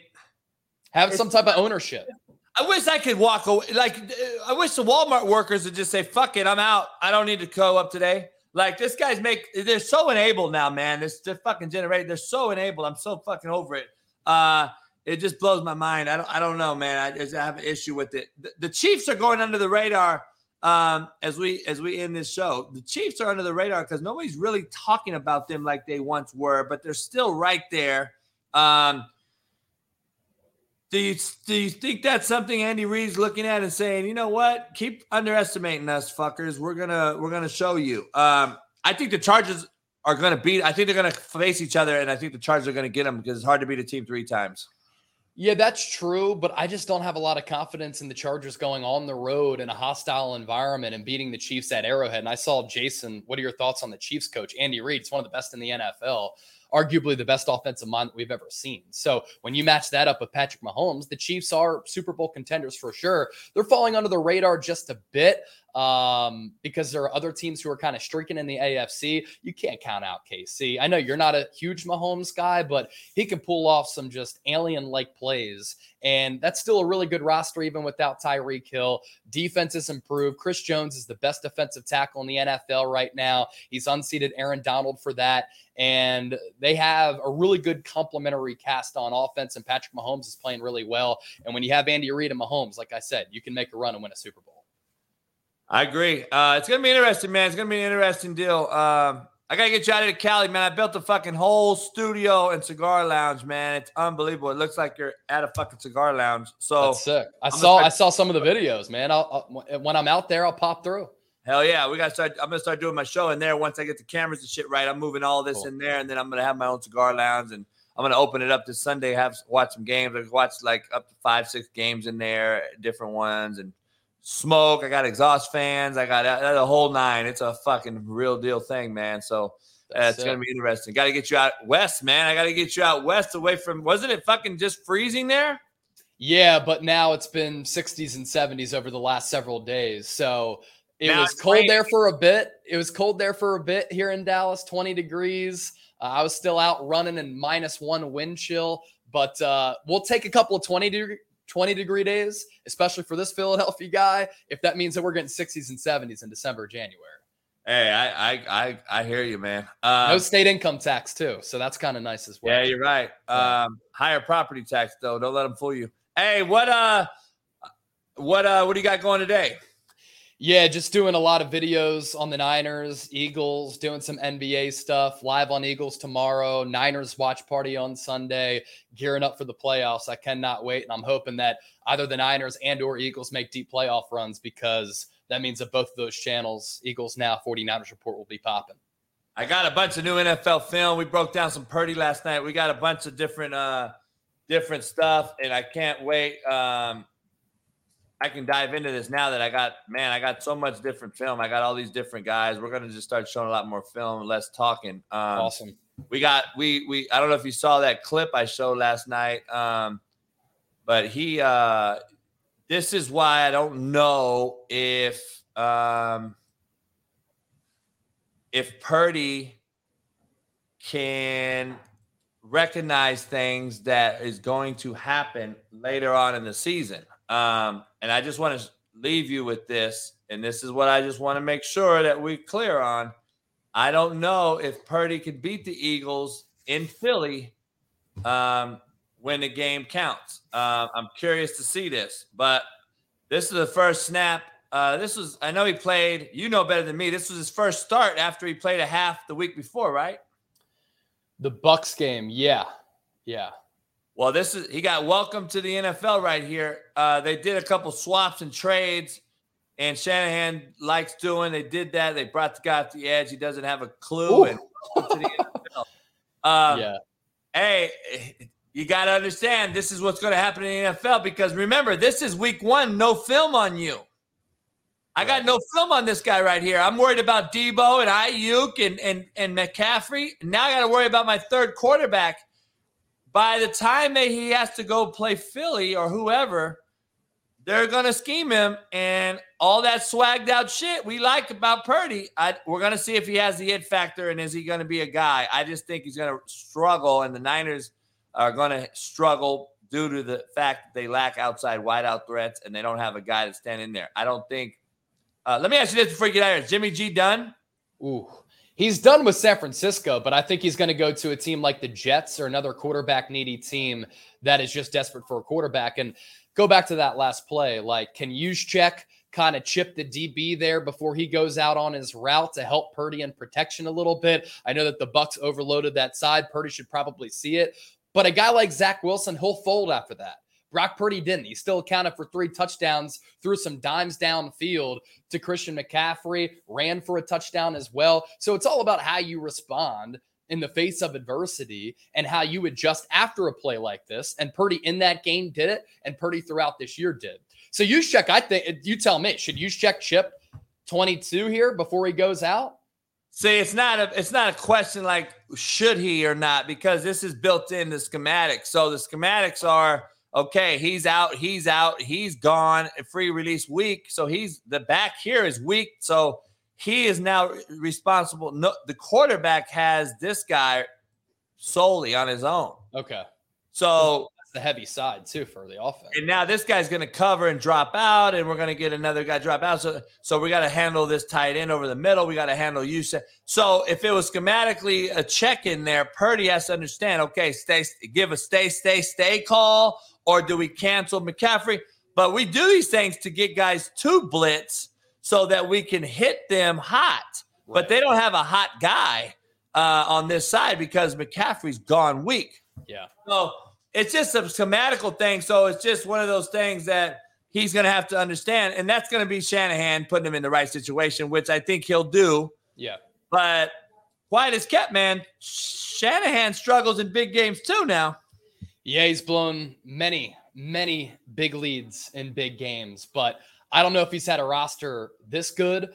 Have some type of ownership. I wish I could walk away. Like, uh, I wish the Walmart workers would just say, fuck it, I'm out. I don't need to go up today. Like, this guy's make, they're so enabled now, man. This, they're fucking generated. They're so enabled. I'm so fucking over it. Uh, it just blows my mind. I don't, I don't know, man. I just have an issue with it. The, the Chiefs are going under the radar um, as we as we end this show. The Chiefs are under the radar because nobody's really talking about them like they once were, but they're still right there. Um, do you do you think that's something Andy Reid's looking at and saying, you know what, keep underestimating us, fuckers. We're gonna we're gonna show you. Um, I think the Chargers are gonna beat. I think they're gonna face each other, and I think the Chargers are gonna get them because it's hard to beat a team three times. Yeah, that's true, but I just don't have a lot of confidence in the Chargers going on the road in a hostile environment and beating the Chiefs at Arrowhead. And I saw Jason. What are your thoughts on the Chiefs coach Andy Reid? It's one of the best in the NFL arguably the best offensive mind that we've ever seen. So when you match that up with Patrick Mahomes, the Chiefs are Super Bowl contenders for sure. They're falling under the radar just a bit um, because there are other teams who are kind of streaking in the AFC. You can't count out KC. I know you're not a huge Mahomes guy, but he can pull off some just alien like plays. And that's still a really good roster, even without Tyreek Hill. Defense is improved. Chris Jones is the best defensive tackle in the NFL right now. He's unseated Aaron Donald for that. And they have a really good complementary cast on offense, and Patrick Mahomes is playing really well. And when you have Andy Reid and Mahomes, like I said, you can make a run and win a Super Bowl. I agree. Uh, it's gonna be interesting, man. It's gonna be an interesting deal. Um, I gotta get you out of Cali, man. I built a fucking whole studio and cigar lounge, man. It's unbelievable. It looks like you're at a fucking cigar lounge. So That's sick. I I'm saw I saw some of the videos, man. I'll, I'll, when I'm out there, I'll pop through. Hell yeah, we gotta start. I'm gonna start doing my show in there once I get the cameras and shit right. I'm moving all this cool. in there, and then I'm gonna have my own cigar lounge, and I'm gonna open it up this Sunday. Have watch some games. I watch like up to five, six games in there, different ones, and smoke. I got exhaust fans. I got a whole nine. It's a fucking real deal thing, man. So uh, it's gonna be interesting. Got to get you out west, man. I got to get you out west, away from. Wasn't it fucking just freezing there? Yeah, but now it's been 60s and 70s over the last several days. So it now was cold there for a bit. It was cold there for a bit here in Dallas, 20 degrees. Uh, I was still out running in minus one wind chill, but uh, we'll take a couple of 20 degree, 20 degree days, especially for this Philadelphia guy, if that means that we're getting 60s and 70s in December, January. Hey, I I I, I hear you, man. Um, no state income tax too, so that's kind of nice as well. Yeah, you're right. Um, higher property tax though. Don't let them fool you. Hey, what uh, what uh, what do you got going today? Yeah, just doing a lot of videos on the Niners, Eagles, doing some NBA stuff, live on Eagles tomorrow, Niners watch party on Sunday, gearing up for the playoffs. I cannot wait. And I'm hoping that either the Niners and or Eagles make deep playoff runs because that means that both of those channels, Eagles Now, 49ers Report, will be popping. I got a bunch of new NFL film. We broke down some Purdy last night. We got a bunch of different uh different stuff, and I can't wait. Um, I can dive into this now that I got man, I got so much different film. I got all these different guys. We're gonna just start showing a lot more film, less talking. Um, awesome. We got we we. I don't know if you saw that clip I showed last night, um, but he. uh This is why I don't know if um if Purdy can recognize things that is going to happen later on in the season. Um, and I just want to leave you with this, and this is what I just want to make sure that we're clear on. I don't know if Purdy could beat the Eagles in Philly um, when the game counts. Uh, I'm curious to see this, but this is the first snap. Uh, this was, I know he played, you know better than me. This was his first start after he played a half the week before, right? The Bucks game. Yeah. Yeah. Well, this is he got welcome to the NFL right here. Uh, they did a couple swaps and trades, and Shanahan likes doing. They did that. They brought the guy off the edge. He doesn't have a clue. Ooh. And to the NFL. Um, yeah. Hey, you got to understand this is what's going to happen in the NFL because remember, this is week one. No film on you. I got no film on this guy right here. I'm worried about Deebo and Aiyuk and and and McCaffrey. Now I got to worry about my third quarterback by the time that he has to go play Philly or whoever, they're gonna scheme him and all that swagged out shit we like about Purdy. I, we're gonna see if he has the it factor and is he gonna be a guy. I just think he's gonna struggle, and the Niners are gonna struggle due to the fact that they lack outside wideout threats and they don't have a guy to stand in there. I don't think. Uh, let me ask you this before you get out of here: Jimmy G done? Ooh, He's done with San Francisco, but I think he's going to go to a team like the Jets or another quarterback needy team that is just desperate for a quarterback. And go back to that last play. Like, can Juszczyk kind of chip the DB there before he goes out on his route to help Purdy in protection a little bit? I know that the Bucks overloaded that side. Purdy should probably see it. But a guy like Zach Wilson, he'll fold after that. Brock Purdy didn't. He still accounted for three touchdowns, threw some dimes downfield to Christian McCaffrey, ran for a touchdown as well. So it's all about how you respond in the face of adversity and how you adjust after a play like this. And Purdy in that game did it, and Purdy throughout this year did. So you check. I think you tell me, should you check chip 22 here before he goes out? See, it's not a it's not a question like should he or not because this is built in the schematics. So the schematics are okay, he's out, he's out, he's gone, free release week. So he's the back here is weak. So he is now responsible. No, the quarterback has this guy solely on his own. Okay. So that's the heavy side too for the offense. And now this guy's going to cover and drop out, and we're going to get another guy drop out. So, so we got to handle this tight end over the middle. We got to handle you. So if it was schematically a check in there, Purdy has to understand. Okay, stay, give a stay, stay, stay call, or do we cancel McCaffrey? But we do these things to get guys to blitz so that we can hit them hot. Right. But they don't have a hot guy uh, on this side because McCaffrey's gone weak. Yeah. So it's just a schematical thing. So it's just one of those things that he's going to have to understand. And that's going to be Shanahan putting him in the right situation, which I think he'll do. Yeah. But quiet as kept, man. Shanahan struggles in big games too now. Yeah, he's blown many, many big leads in big games. But I don't know if he's had a roster this good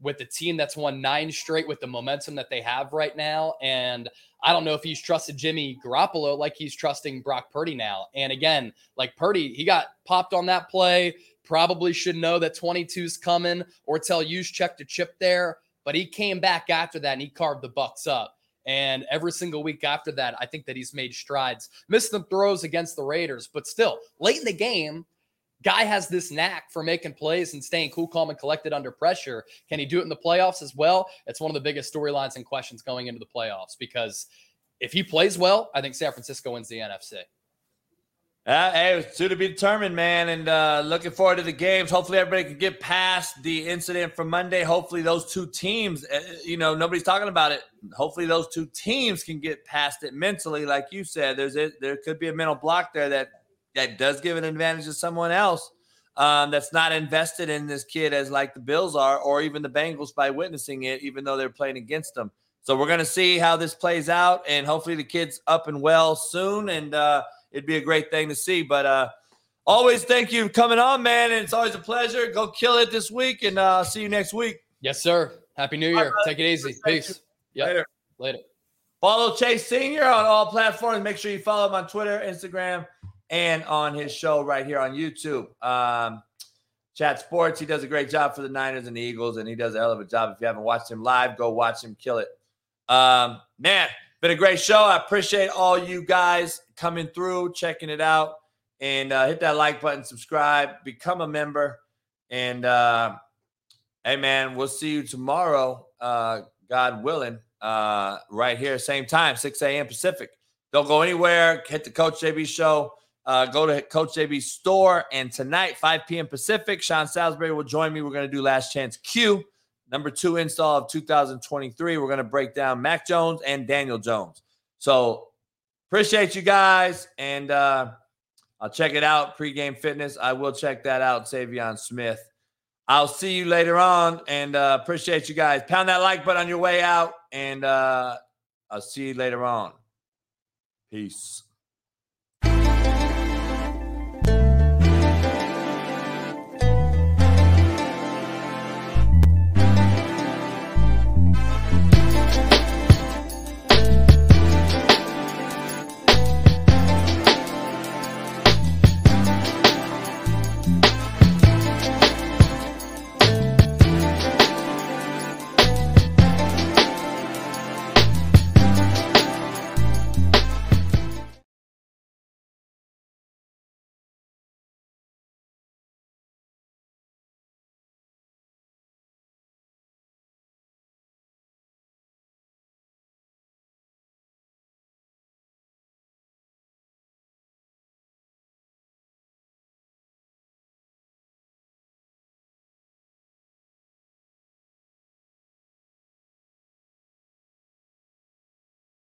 with the team that's won nine straight with the momentum that they have right now. And I don't know if he's trusted Jimmy Garoppolo like he's trusting Brock Purdy now. And again, like Purdy, he got popped on that play. Probably should know that 22's coming or tell check to chip there. But he came back after that and he carved the Bucks up. And every single week after that, I think that he's made strides. Missed some throws against the Raiders, but still, late in the game, Guy has this knack for making plays and staying cool, calm, and collected under pressure. Can he do it in the playoffs as well? It's one of the biggest storylines and questions going into the playoffs because if he plays well, I think San Francisco wins the NFC. Uh, hey, it's to be determined, man, and uh, looking forward to the games. Hopefully, everybody can get past the incident from Monday. Hopefully, those two teams, uh, you know, nobody's talking about it. Hopefully, those two teams can get past it mentally, like you said. There's a, there could be a mental block there that that does give an advantage to someone else um, that's not invested in this kid as like the Bills are, or even the Bengals by witnessing it, even though they're playing against them. So we're gonna see how this plays out, and hopefully the kid's up and well soon, and uh, it'd be a great thing to see. But uh, always thank you for coming on, man, and it's always a pleasure. Go kill it this week, and uh, see you next week. Yes, sir. Happy New Year. Right, Take it easy. Peace. Yep. Later. Later. Follow Chase Senior on all platforms. Make sure you follow him on Twitter, Instagram and on his show right here on YouTube. Um, Chat Sports, he does a great job for the Niners and the Eagles, and he does a hell of a job. If you haven't watched him live, go watch him kill it. Um, man, been a great show. I appreciate all you guys coming through, checking it out, and uh, hit that like button, subscribe, become a member, and uh, hey, man, we'll see you tomorrow, uh, God willing, uh, right here, same time, 6 a.m. Pacific. Don't go anywhere. Hit the Coach JB show uh, go to Coach JB's store. And tonight, 5 p.m. Pacific, Sean Salisbury will join me. We're going to do Last Chance Q, number two install of 2023. We're going to break down Mac Jones and Daniel Jones. So appreciate you guys. And uh, I'll check it out. Pregame fitness. I will check that out. Savion Smith. I'll see you later on and uh, appreciate you guys. Pound that like button on your way out. And uh, I'll see you later on. Peace.